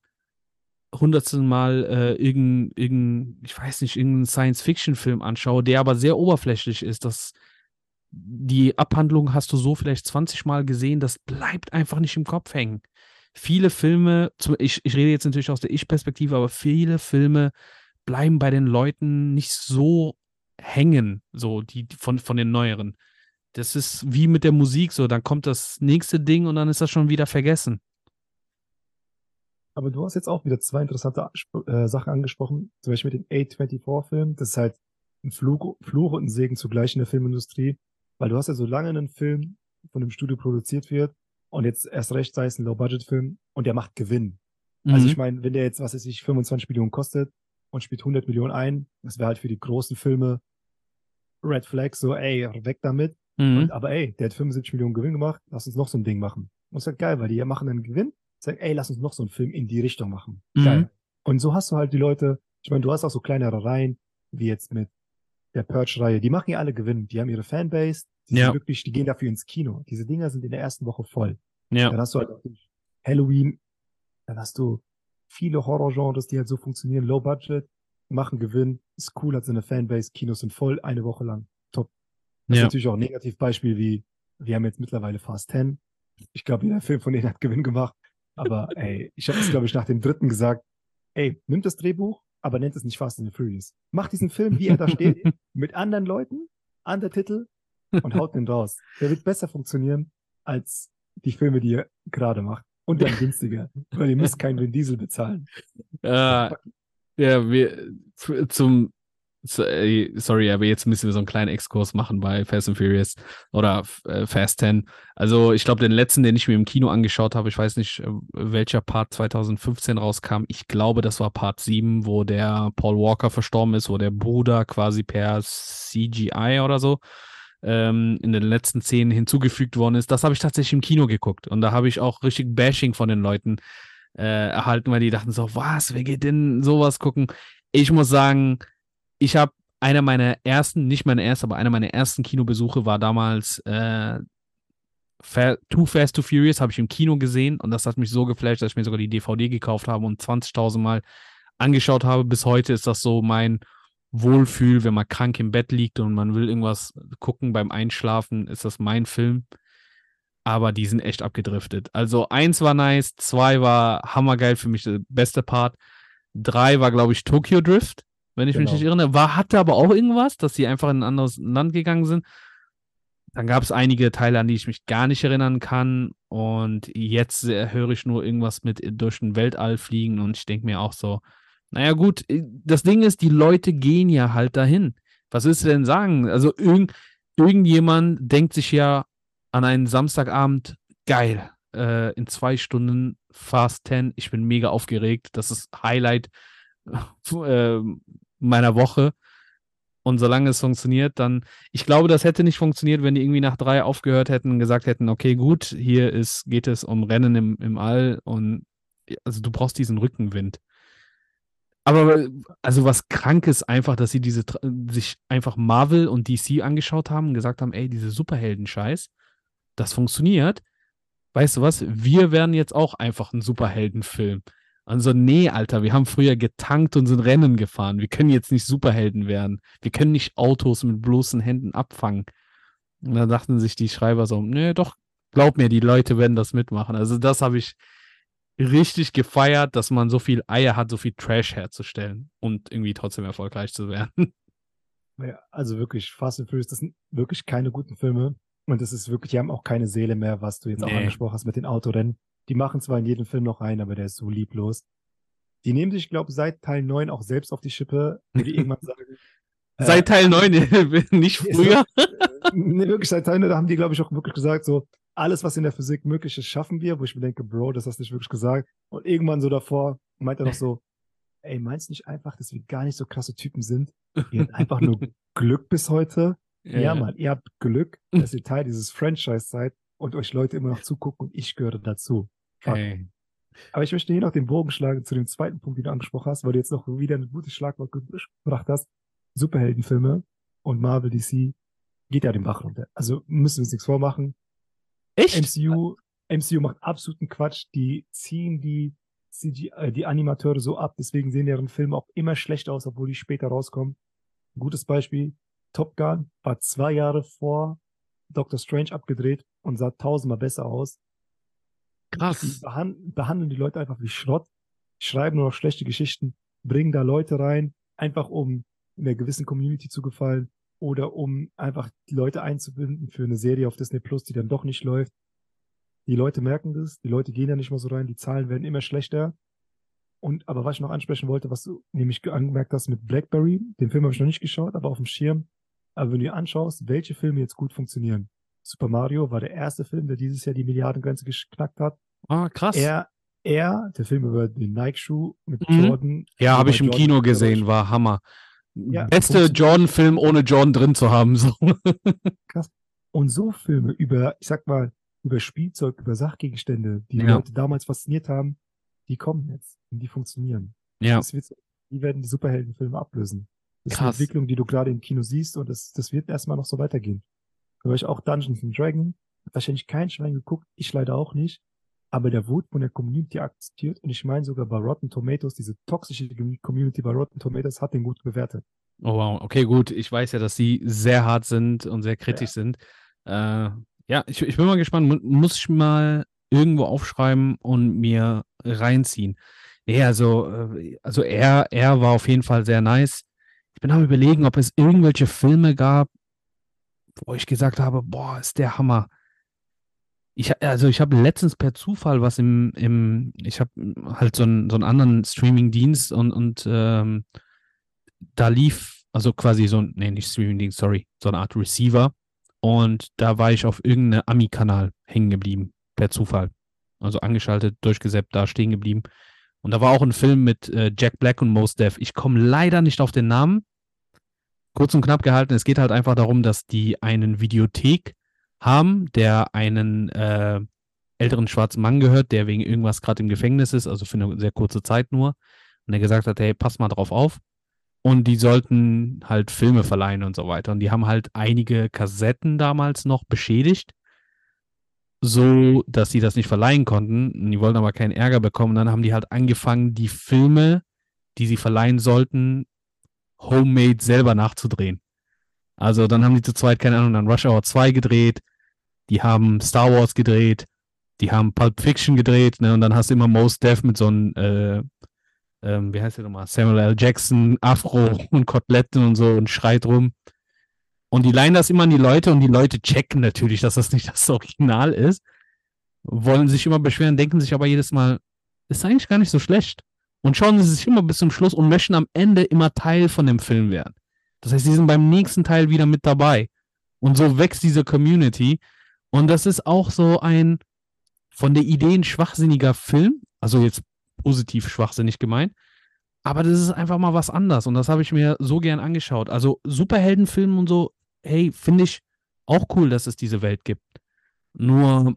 hundertsten Mal äh, irgendein, irgendein, ich weiß nicht, irgendeinen Science-Fiction-Film anschaue, der aber sehr oberflächlich ist, das, die Abhandlung hast du so vielleicht 20 Mal gesehen, das bleibt einfach nicht im Kopf hängen. Viele Filme, ich, ich rede jetzt natürlich aus der Ich-Perspektive, aber viele Filme bleiben bei den Leuten nicht so hängen, so die von, von den neueren. Das ist wie mit der Musik so, dann kommt das nächste Ding und dann ist das schon wieder vergessen. Aber du hast jetzt auch wieder zwei interessante äh, Sachen angesprochen, zum Beispiel mit dem A24-Film. Das ist halt ein Fluch, Fluch und ein Segen zugleich in der Filmindustrie, weil du hast ja so lange einen Film von einem Studio produziert wird und jetzt erst recht sei es ein Low-Budget-Film und der macht Gewinn. Also mhm. Also ich meine, wenn der jetzt, was weiß ich, 25 Millionen kostet und spielt 100 Millionen ein, das wäre halt für die großen Filme Red Flag, so ey, weg damit. Mhm. Und, aber ey, der hat 75 Millionen Gewinn gemacht, lass uns noch so ein Ding machen. Und das ist halt geil, weil die machen einen Gewinn, sagen, ey, lass uns noch so einen Film in die Richtung machen. Mhm. Geil. Und so hast du halt die Leute, ich meine, du hast auch so kleinere Reihen, wie jetzt mit der Purge-Reihe, die machen ja alle Gewinn, die haben ihre Fanbase, die ja. sind wirklich, die gehen dafür ins Kino. Diese Dinger sind in der ersten Woche voll. Ja. Dann hast du halt Halloween, dann hast du viele Horror-Genres, die halt so funktionieren, low budget, machen Gewinn, ist cool, hat seine Fanbase, Kinos sind voll, eine Woche lang. Top. Das ja. ist natürlich auch ein Negativbeispiel, wie wir haben jetzt mittlerweile Fast 10. Ich glaube, jeder Film von denen hat Gewinn gemacht. Aber ey, ich habe es, glaube ich, nach dem dritten gesagt, ey, nimmt das Drehbuch, aber nennt es nicht Fast and the Furious. Macht diesen Film, wie er da steht, mit anderen Leuten, an der Titel und haut den raus. Der wird besser funktionieren als die Filme, die ihr gerade macht. Und dann günstiger, weil ihr müsst keinen Diesel bezahlen. Äh, ja, wir zum sorry, aber jetzt müssen wir so einen kleinen Exkurs machen bei Fast and Furious oder äh, Fast 10. Also, ich glaube, den letzten, den ich mir im Kino angeschaut habe, ich weiß nicht, äh, welcher Part 2015 rauskam. Ich glaube, das war Part 7, wo der Paul Walker verstorben ist, wo der Bruder quasi per CGI oder so ähm, in den letzten Szenen hinzugefügt worden ist. Das habe ich tatsächlich im Kino geguckt und da habe ich auch richtig Bashing von den Leuten äh, erhalten, weil die dachten so, was, wer geht denn sowas gucken? Ich muss sagen, ich habe einer meiner ersten, nicht meine erste, aber einer meiner ersten Kinobesuche war damals äh, Too Fast, Too Furious, habe ich im Kino gesehen und das hat mich so geflasht, dass ich mir sogar die DVD gekauft habe und 20.000 Mal angeschaut habe. Bis heute ist das so mein Wohlfühl, wenn man krank im Bett liegt und man will irgendwas gucken beim Einschlafen, ist das mein Film. Aber die sind echt abgedriftet. Also eins war nice, zwei war hammergeil für mich, der beste Part. Drei war, glaube ich, Tokyo Drift wenn ich genau. mich nicht irre. War, hatte aber auch irgendwas, dass sie einfach in ein anderes Land gegangen sind. Dann gab es einige Teile, an die ich mich gar nicht erinnern kann. Und jetzt äh, höre ich nur irgendwas mit durch den Weltall fliegen und ich denke mir auch so, naja gut, äh, das Ding ist, die Leute gehen ja halt dahin. Was willst du denn sagen? Also irgend, irgendjemand denkt sich ja an einen Samstagabend, geil, äh, in zwei Stunden Fast 10, ich bin mega aufgeregt, das ist Highlight äh, meiner Woche. Und solange es funktioniert, dann, ich glaube, das hätte nicht funktioniert, wenn die irgendwie nach drei aufgehört hätten und gesagt hätten, okay, gut, hier ist, geht es um Rennen im, im All und also du brauchst diesen Rückenwind. Aber also was krank ist einfach, dass sie diese sich einfach Marvel und DC angeschaut haben und gesagt haben, ey, diese Superhelden-Scheiß, das funktioniert. Weißt du was? Wir werden jetzt auch einfach ein Superheldenfilm. Und so, nee, Alter, wir haben früher getankt und sind Rennen gefahren. Wir können jetzt nicht Superhelden werden. Wir können nicht Autos mit bloßen Händen abfangen. Und dann dachten sich die Schreiber so, nee, doch, glaub mir, die Leute werden das mitmachen. Also das habe ich richtig gefeiert, dass man so viel Eier hat, so viel Trash herzustellen und irgendwie trotzdem erfolgreich zu werden. Ja, also wirklich, Fast and Furious, das sind wirklich keine guten Filme. Und das ist wirklich, die haben auch keine Seele mehr, was du jetzt nee. auch angesprochen hast mit den Autorennen. Die machen zwar in jedem Film noch rein, aber der ist so lieblos. Die nehmen sich, glaube ich, seit Teil 9 auch selbst auf die Schippe, die irgendwann sagen. Seit Teil 9, nicht früher. nee, wirklich, seit Teil 9, da haben die, glaube ich, auch wirklich gesagt, so, alles, was in der Physik möglich ist, schaffen wir, wo ich mir denke, Bro, das hast du nicht wirklich gesagt. Und irgendwann so davor meint er noch so, ey, meinst du nicht einfach, dass wir gar nicht so krasse Typen sind? Ihr habt einfach nur Glück bis heute. Ja, ja, Mann, ihr habt Glück, dass ihr Teil dieses Franchise seid und euch Leute immer noch zugucken und ich gehöre dazu. Ey, Aber ich möchte hier noch den Bogen schlagen zu dem zweiten Punkt, den du angesprochen hast, weil du jetzt noch wieder ein gutes Schlagwort gebracht hast. Superheldenfilme und Marvel DC geht ja den Bach runter. Also müssen wir uns nichts vormachen. Echt? MCU, MCU macht absoluten Quatsch. Die ziehen die CGI, äh, die Animateure so ab, deswegen sehen deren Filme auch immer schlecht aus, obwohl die später rauskommen. Ein gutes Beispiel, Top Gun war zwei Jahre vor Doctor Strange abgedreht und sah tausendmal besser aus. Die Krass. behand behandeln die Leute einfach wie Schrott, schreiben nur noch schlechte Geschichten, bringen da Leute rein, einfach um einer gewissen Community zu gefallen oder um einfach die Leute einzubinden für eine Serie auf Disney Plus, die dann doch nicht läuft. Die Leute merken das, die Leute gehen da nicht mehr so rein, die Zahlen werden immer schlechter. Und aber was ich noch ansprechen wollte, was du nämlich angemerkt hast mit Blackberry, den Film habe ich noch nicht geschaut, aber auf dem Schirm. Aber wenn du dir anschaust, welche Filme jetzt gut funktionieren. Super Mario war der erste Film, der dieses Jahr die Milliardengrenze geknackt hat. Ah, krass. Er, er, der Film über den Nike-Schuh mit Mhm. Jordan. ja, habe ich im Jordan Kino gesehen, war Hammer. Ja, Beste. Jordan-Film ohne Jordan drin zu haben. So. Und so Filme über, ich sag mal, über Spielzeug, über Sachgegenstände, die die Ja. Leute damals fasziniert haben, die kommen jetzt und die funktionieren. Ja, Das wird, so- die werden die Superheldenfilme ablösen. Das ist eine Krass. Entwicklung, die du gerade im Kino siehst und das, das wird erstmal noch so weitergehen. Für euch auch Dungeons and Dragon, hat wahrscheinlich kein Schwein geguckt, ich leider auch nicht, aber der wurde von der Community akzeptiert und ich meine sogar bei Rotten Tomatoes, diese toxische Community bei Rotten Tomatoes hat den gut bewertet. Oh wow, okay, gut. Ich weiß ja, dass sie sehr hart sind und sehr kritisch sind. Äh, ja, ich, ich bin mal gespannt. Mu- Muss ich mal irgendwo aufschreiben und mir reinziehen. Nee, also, äh, also er, er war auf jeden Fall sehr nice. Ich bin am überlegen, ob es irgendwelche Filme gab, wo ich gesagt habe, boah, ist der Hammer. Ich, also ich habe letztens per Zufall was im, im ich habe halt so einen, so einen anderen Streaming-Dienst und, und ähm, da lief, also quasi so ein, nee, nicht Streaming-Dienst, sorry, so eine Art Receiver. Und da war ich auf irgendeinem Ami-Kanal hängen geblieben, per Zufall. Also angeschaltet, durchgesäppt, da stehen geblieben. Und da war auch ein Film mit äh, Jack Black und Mos Def. Ich komme leider nicht auf den Namen. Kurz und knapp gehalten, es geht halt einfach darum, dass die einen Videothek haben, der einen äh, älteren schwarzen Mann gehört, der wegen irgendwas gerade im Gefängnis ist, also für eine sehr kurze Zeit nur. Und der gesagt hat, hey, pass mal drauf auf. Und die sollten halt Filme verleihen und so weiter. Und die haben halt einige Kassetten damals noch beschädigt, so dass sie das nicht verleihen konnten. Und die wollten aber keinen Ärger bekommen. dann haben die halt angefangen, die Filme, die sie verleihen sollten, homemade selber nachzudrehen. Also dann haben die zu zweit, keine Ahnung, dann Rush Hour 2 gedreht, die haben Star Wars gedreht, die haben Pulp Fiction gedreht, ne? Und dann hast du immer Mos Def mit so einem äh, ähm, wie heißt der nochmal? Samuel L. Jackson, Afro und Koteletten und so und schreit rum. Und die leihen das immer an die Leute und die Leute checken natürlich, dass das nicht das Original ist. Wollen sich immer beschweren, denken sich aber jedes Mal, ist eigentlich gar nicht so schlecht. Und schauen sie sich immer bis zum Schluss und möchten am Ende immer Teil von dem Film werden. Das heißt, sie sind beim nächsten Teil wieder mit dabei. Und so wächst diese Community. Und das ist auch so ein von der Idee ein schwachsinniger Film. Also jetzt positiv schwachsinnig gemeint. Aber das ist einfach mal was anderes und das habe ich mir so gern angeschaut. Also Superheldenfilme und so, hey, finde ich auch cool, dass es diese Welt gibt. Nur,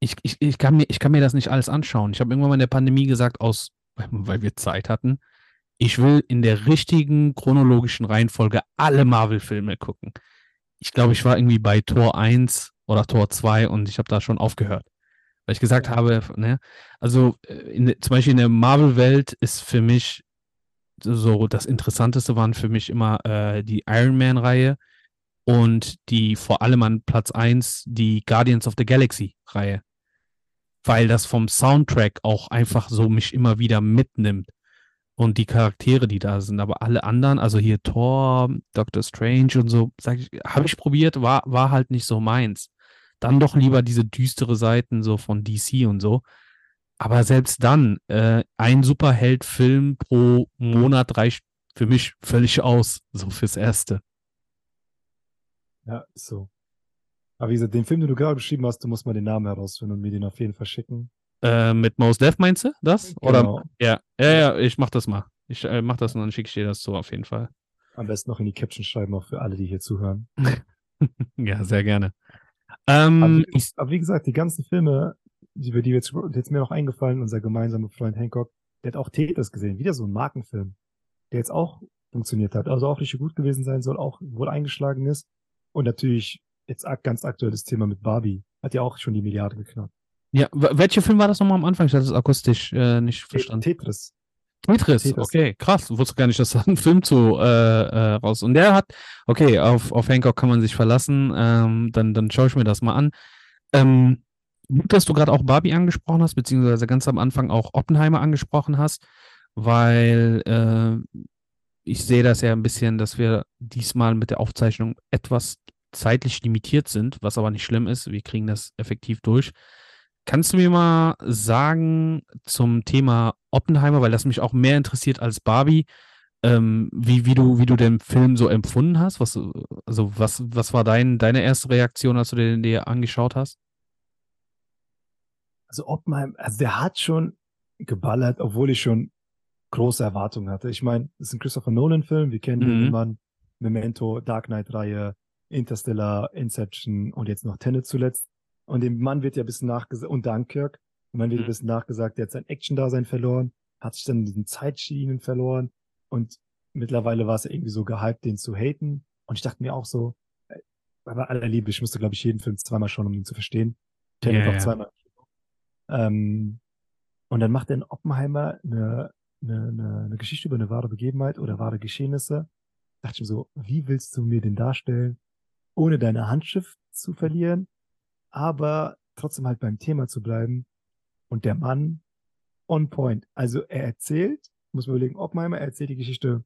ich, ich, ich, kann, mir, ich kann mir das nicht alles anschauen. Ich habe irgendwann mal in der Pandemie gesagt, aus, weil wir Zeit hatten, ich will in der richtigen chronologischen Reihenfolge alle Marvel-Filme gucken. Ich glaube, ich war irgendwie bei Tor 1 oder Tor 2 und ich habe da schon aufgehört. Weil ich gesagt habe, ne, also äh, in, zum Beispiel in der Marvel-Welt ist für mich so das Interessanteste waren für mich immer äh, die Iron Man-Reihe und die vor allem an Platz 1 die Guardians of the Galaxy-Reihe. Weil das vom Soundtrack auch einfach so mich immer wieder mitnimmt. Und die Charaktere, die da sind, aber alle anderen, also hier Thor, Doctor Strange und so, habe ich probiert, war, war halt nicht so meins. Dann doch lieber diese düstere Seiten so von DC und so. Aber selbst dann, äh, ein Superheld-Film pro Monat reicht für mich völlig aus, so fürs Erste. Ja, so. Aber wie gesagt, den Film, den du gerade beschrieben hast, du musst mal den Namen herausfinden und mir den auf jeden Fall schicken. Äh, mit Mos Def meinst du das? Oder? Genau. Ja, ja, ja, ich mach das mal. Ich äh, mach das und dann schicke ich dir das so auf jeden Fall. Am besten noch in die Caption schreiben, auch für alle, die hier zuhören. Ja, sehr gerne. Aber Ähm, wie, aber wie gesagt, die ganzen Filme, über die jetzt, jetzt mir noch eingefallen, unser gemeinsamer Freund Hancock, der hat auch Tetris gesehen, wieder so ein Markenfilm, der jetzt auch funktioniert hat, also auch richtig gut gewesen sein soll, auch wohl eingeschlagen ist. Und natürlich jetzt ganz aktuelles Thema mit Barbie, hat ja auch schon die Milliarde geknackt. Ja, welcher Film war das nochmal am Anfang? Ich hatte das akustisch äh, nicht verstanden. Tetris. Tetris, Tetris. okay, krass. Wusste gar nicht, dass da ein Film zu äh, äh, raus. Und der hat, okay, auf, auf Hancock kann man sich verlassen. Ähm, dann, dann schaue ich mir das mal an. Ähm, gut, dass du gerade auch Barbie angesprochen hast, beziehungsweise ganz am Anfang auch Oppenheimer angesprochen hast, weil äh, ich sehe das ja ein bisschen, dass wir diesmal mit der Aufzeichnung etwas zeitlich limitiert sind, was aber nicht schlimm ist. Wir kriegen das effektiv durch. Kannst du mir mal sagen zum Thema Oppenheimer, weil das mich auch mehr interessiert als Barbie, ähm, wie, wie, du, wie du den Film so empfunden hast? Was, also was, was war dein, deine erste Reaktion, als du den dir angeschaut hast? Also Oppenheimer, also der hat schon geballert, obwohl ich schon große Erwartungen hatte. Ich meine, es ist ein Christopher Nolan-Film, wir kennen mhm. den Mann, Memento, Dark Knight-Reihe, Interstellar, Inception und jetzt noch Tenet zuletzt. Und dem Mann wird ja ein bisschen nachgesagt, und Dunkirk, dem Mann wird mhm. ein bisschen nachgesagt, der hat sein Action-Dasein verloren, hat sich dann in diesen Zeitschienen verloren und mittlerweile war es ja irgendwie so gehypt, den zu haten. Und ich dachte mir auch so, äh, bei aller Liebe, ich musste, glaube ich, jeden Film zweimal schauen, um ihn zu verstehen. Tenet yeah, auch zweimal. Ähm, und dann macht dann Oppenheimer eine eine, eine, eine Geschichte über eine wahre Begebenheit oder wahre Geschehnisse. Da dachte ich mir so, wie willst du mir den darstellen, ohne deine Handschrift zu verlieren, aber trotzdem halt beim Thema zu bleiben. Und der Mann on point. Also er erzählt, muss man überlegen, Oppenheimer, er erzählt die Geschichte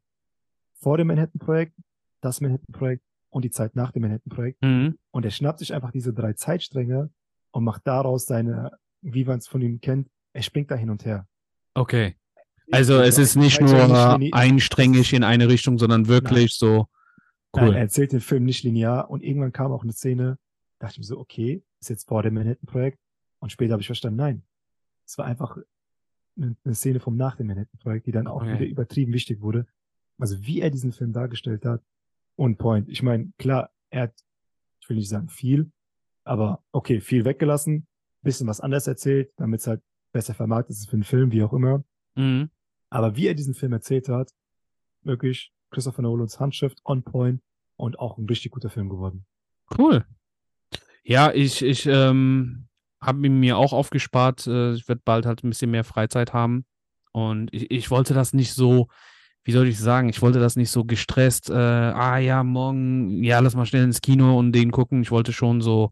vor dem Manhattan-Projekt, das Manhattan-Projekt und die Zeit nach dem Manhattan-Projekt. Mhm. Und er schnappt sich einfach diese drei Zeitstränge und macht daraus seine, wie man es von ihm kennt, er springt da hin und her. Okay. Also es ist nicht nur einsträngig in eine Richtung, sondern wirklich Nein. so cool. Nein, er erzählt den Film nicht linear und irgendwann kam auch eine Szene, dachte ich mir so, okay, ist jetzt vor dem Manhattan-Projekt und später habe ich verstanden, nein, es war einfach eine, Szene vom nach dem Manhattan-Projekt, die dann auch okay. wieder übertrieben wichtig wurde. Also wie er diesen Film dargestellt hat, on point. Ich meine, klar, er hat, ich will nicht sagen viel, aber okay, viel weggelassen, bisschen was anders erzählt, damit es halt besser vermarktet ist für den Film, wie auch immer. Mhm. Aber wie er diesen Film erzählt hat, wirklich Christopher Nolans Handschrift on point und auch ein richtig guter Film geworden. Cool. Ja, ich, ich ähm, habe ihn mir auch aufgespart. Äh, ich werde bald halt ein bisschen mehr Freizeit haben. Und ich, ich wollte das nicht so, wie soll ich sagen, ich wollte das nicht so gestresst, äh, ah ja, morgen, ja, lass mal schnell ins Kino und den gucken. Ich wollte schon so,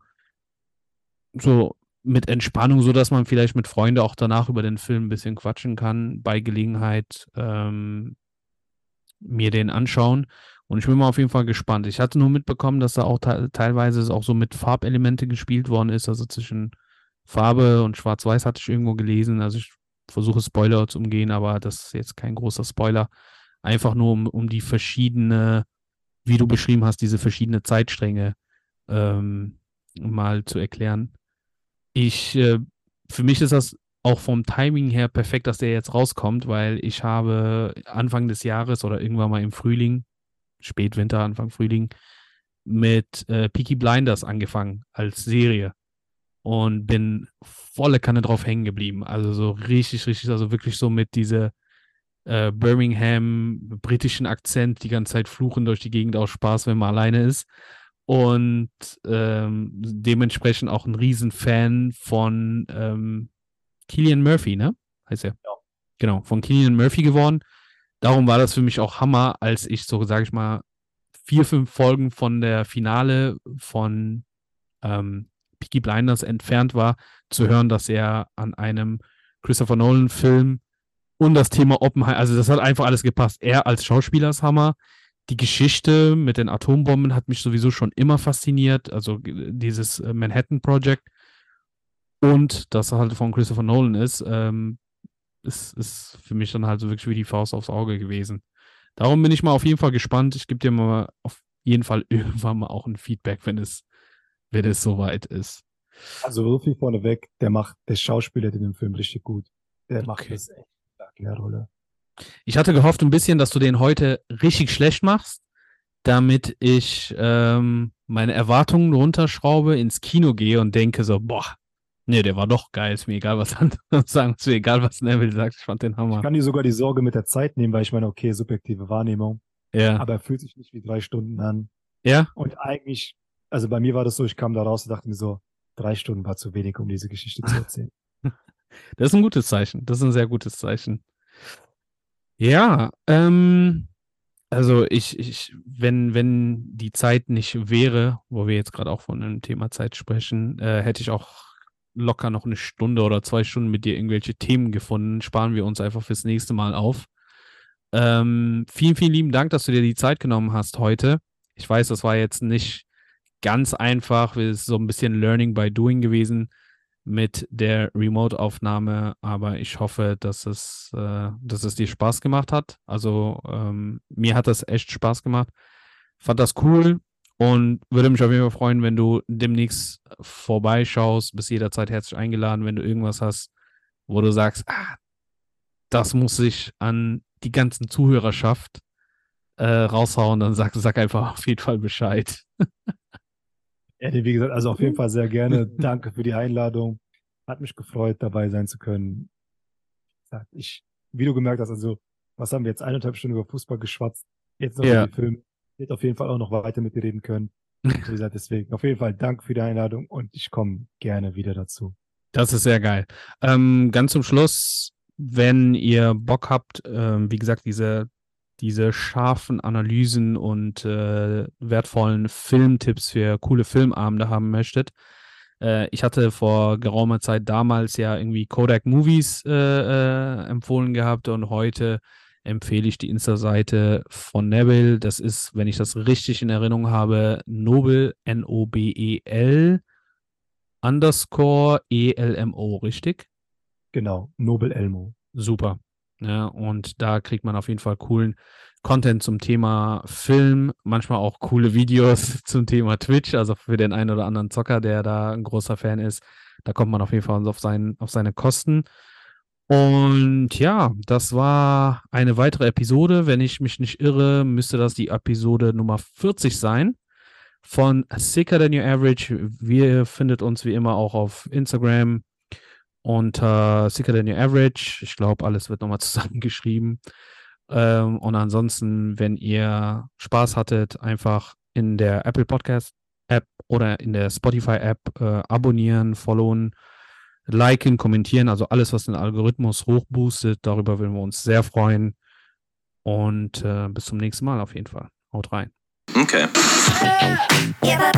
so mit Entspannung, so dass man vielleicht mit Freunden auch danach über den Film ein bisschen quatschen kann, bei Gelegenheit ähm, mir den anschauen. Und ich bin mal auf jeden Fall gespannt. Ich hatte nur mitbekommen, dass da auch te teilweise auch so mit Farbelemente gespielt worden ist, also zwischen Farbe und Schwarz-Weiß hatte ich irgendwo gelesen. Also ich versuche Spoiler zu umgehen, aber das ist jetzt kein großer Spoiler. Einfach nur um, um die verschiedene, wie du beschrieben hast, diese verschiedene Zeitstränge ähm, mal zu erklären ich, äh, für mich ist das auch vom Timing her perfekt, dass der jetzt rauskommt, weil ich habe Anfang des Jahres oder irgendwann mal im Frühling, Spätwinter, Anfang Frühling, mit äh, Peaky Blinders angefangen als Serie und bin volle Kanne drauf hängen geblieben. Also so richtig, richtig, also wirklich so mit dieser äh, Birmingham britischen Akzent die ganze Zeit fluchen durch die Gegend aus Spaß, wenn man alleine ist und ähm, dementsprechend auch ein Riesenfan von ähm, Killian Murphy, ne? Heißt er? Ja. Genau, von Killian Murphy geworden. Darum war das für mich auch Hammer, als ich so, sage ich mal, vier, fünf Folgen von der Finale von ähm, Peaky Blinders entfernt war, zu hören, dass er an einem Christopher Nolan-Film und das Thema Oppenheimer, also das hat einfach alles gepasst. Er als Schauspieler ist Hammer, die Geschichte mit den Atombomben hat mich sowieso schon immer fasziniert. Also dieses äh, Manhattan Project und das halt von Christopher Nolan ist, ähm, ist, ist für mich dann halt so wirklich wie die Faust aufs Auge gewesen. Darum bin ich mal auf jeden Fall gespannt. Ich gebe dir mal auf jeden Fall irgendwann mal auch ein Feedback, wenn es, wenn es soweit ist. Also so viel vorneweg, der macht, der Schauspieler in dem Film richtig gut. Der macht okay. das echt stark in der Rolle. Ich hatte gehofft ein bisschen, dass du den heute richtig schlecht machst, damit ich ähm, meine Erwartungen runterschraube, ins Kino gehe und denke so, boah, Nee, der war doch geil. Ist mir egal, was andere sagen. Ist mir egal, was Neville sagt. Ich fand den Ich Hammer. kann dir sogar die Sorge mit der Zeit nehmen, weil ich meine, okay, subjektive Wahrnehmung, Ja. aber er fühlt sich nicht wie drei Stunden an. Ja? Und eigentlich, also bei mir war das so, ich kam da raus und dachte mir so, drei Stunden war zu wenig, um diese Geschichte zu erzählen. Das ist ein gutes Zeichen. Das ist ein sehr gutes Zeichen. Ja, ähm, also ich, ich, wenn, wenn die Zeit nicht wäre, wo wir jetzt gerade auch von einem Thema Zeit sprechen, äh, hätte ich auch locker noch eine Stunde oder zwei Stunden mit dir irgendwelche Themen gefunden. Sparen wir uns einfach fürs nächste Mal auf. Ähm, vielen, vielen lieben Dank, dass du dir die Zeit genommen hast heute. Ich weiß, das war jetzt nicht ganz einfach. Es ist so ein bisschen Learning by Doing gewesen mit der Remote-Aufnahme, aber ich hoffe, dass es, äh, dass es dir Spaß gemacht hat. Also ähm, mir hat das echt Spaß gemacht. Fand das cool und würde mich auf jeden Fall freuen, wenn du demnächst vorbeischaust. Bist jederzeit herzlich eingeladen, wenn du irgendwas hast, wo du sagst, ah, das muss ich an die ganzen Zuhörerschaft äh, raushauen, dann sag, sag einfach auf jeden Fall Bescheid. Ja, wie gesagt, also auf jeden Fall sehr gerne. Danke für die Einladung. Hat mich gefreut, dabei sein zu können. Ich, wie du gemerkt hast, also, was haben wir jetzt eineinhalb Stunden über Fußball geschwatzt? Jetzt noch Ja. über die Filme. Hätte auf jeden Fall auch noch weiter mit dir reden können. Wie gesagt, deswegen auf jeden Fall Dank für die Einladung und ich komme gerne wieder dazu. Das ist sehr geil. Ähm, ganz zum Schluss, wenn ihr Bock habt, ähm, wie gesagt, diese, diese scharfen Analysen und äh, wertvollen Filmtipps für coole Filmabende haben möchtet. Äh, ich hatte vor geraumer Zeit damals ja irgendwie Kodak Movies äh, äh, empfohlen gehabt und heute empfehle ich die Insta-Seite von Neville. Das ist, wenn ich das richtig in Erinnerung habe, Nobel, N-O-B-E-L underscore E-L-M-O, richtig? Genau, Nobel Elmo. Super. Ja, und da kriegt man auf jeden Fall coolen Content zum Thema Film, manchmal auch coole Videos zum Thema Twitch, also für den einen oder anderen Zocker, der da ein großer Fan ist. Da kommt man auf jeden Fall auf, seinen, auf seine Kosten. Und ja, das war eine weitere Episode. Wenn ich mich nicht irre, müsste das die Episode Nummer 40 sein von Sicker Than Your Average. Wir findet uns wie immer auch auf Instagram unter Sicker Than Your Average. Ich glaube, alles wird nochmal zusammengeschrieben. Ähm, und ansonsten, wenn ihr Spaß hattet, einfach in der Apple Podcast App oder in der Spotify App äh, abonnieren, followen, liken, kommentieren, also alles, was den Algorithmus hochboostet. Darüber würden wir uns sehr freuen. Und äh, bis zum nächsten Mal auf jeden Fall. Haut rein. Okay. Yeah,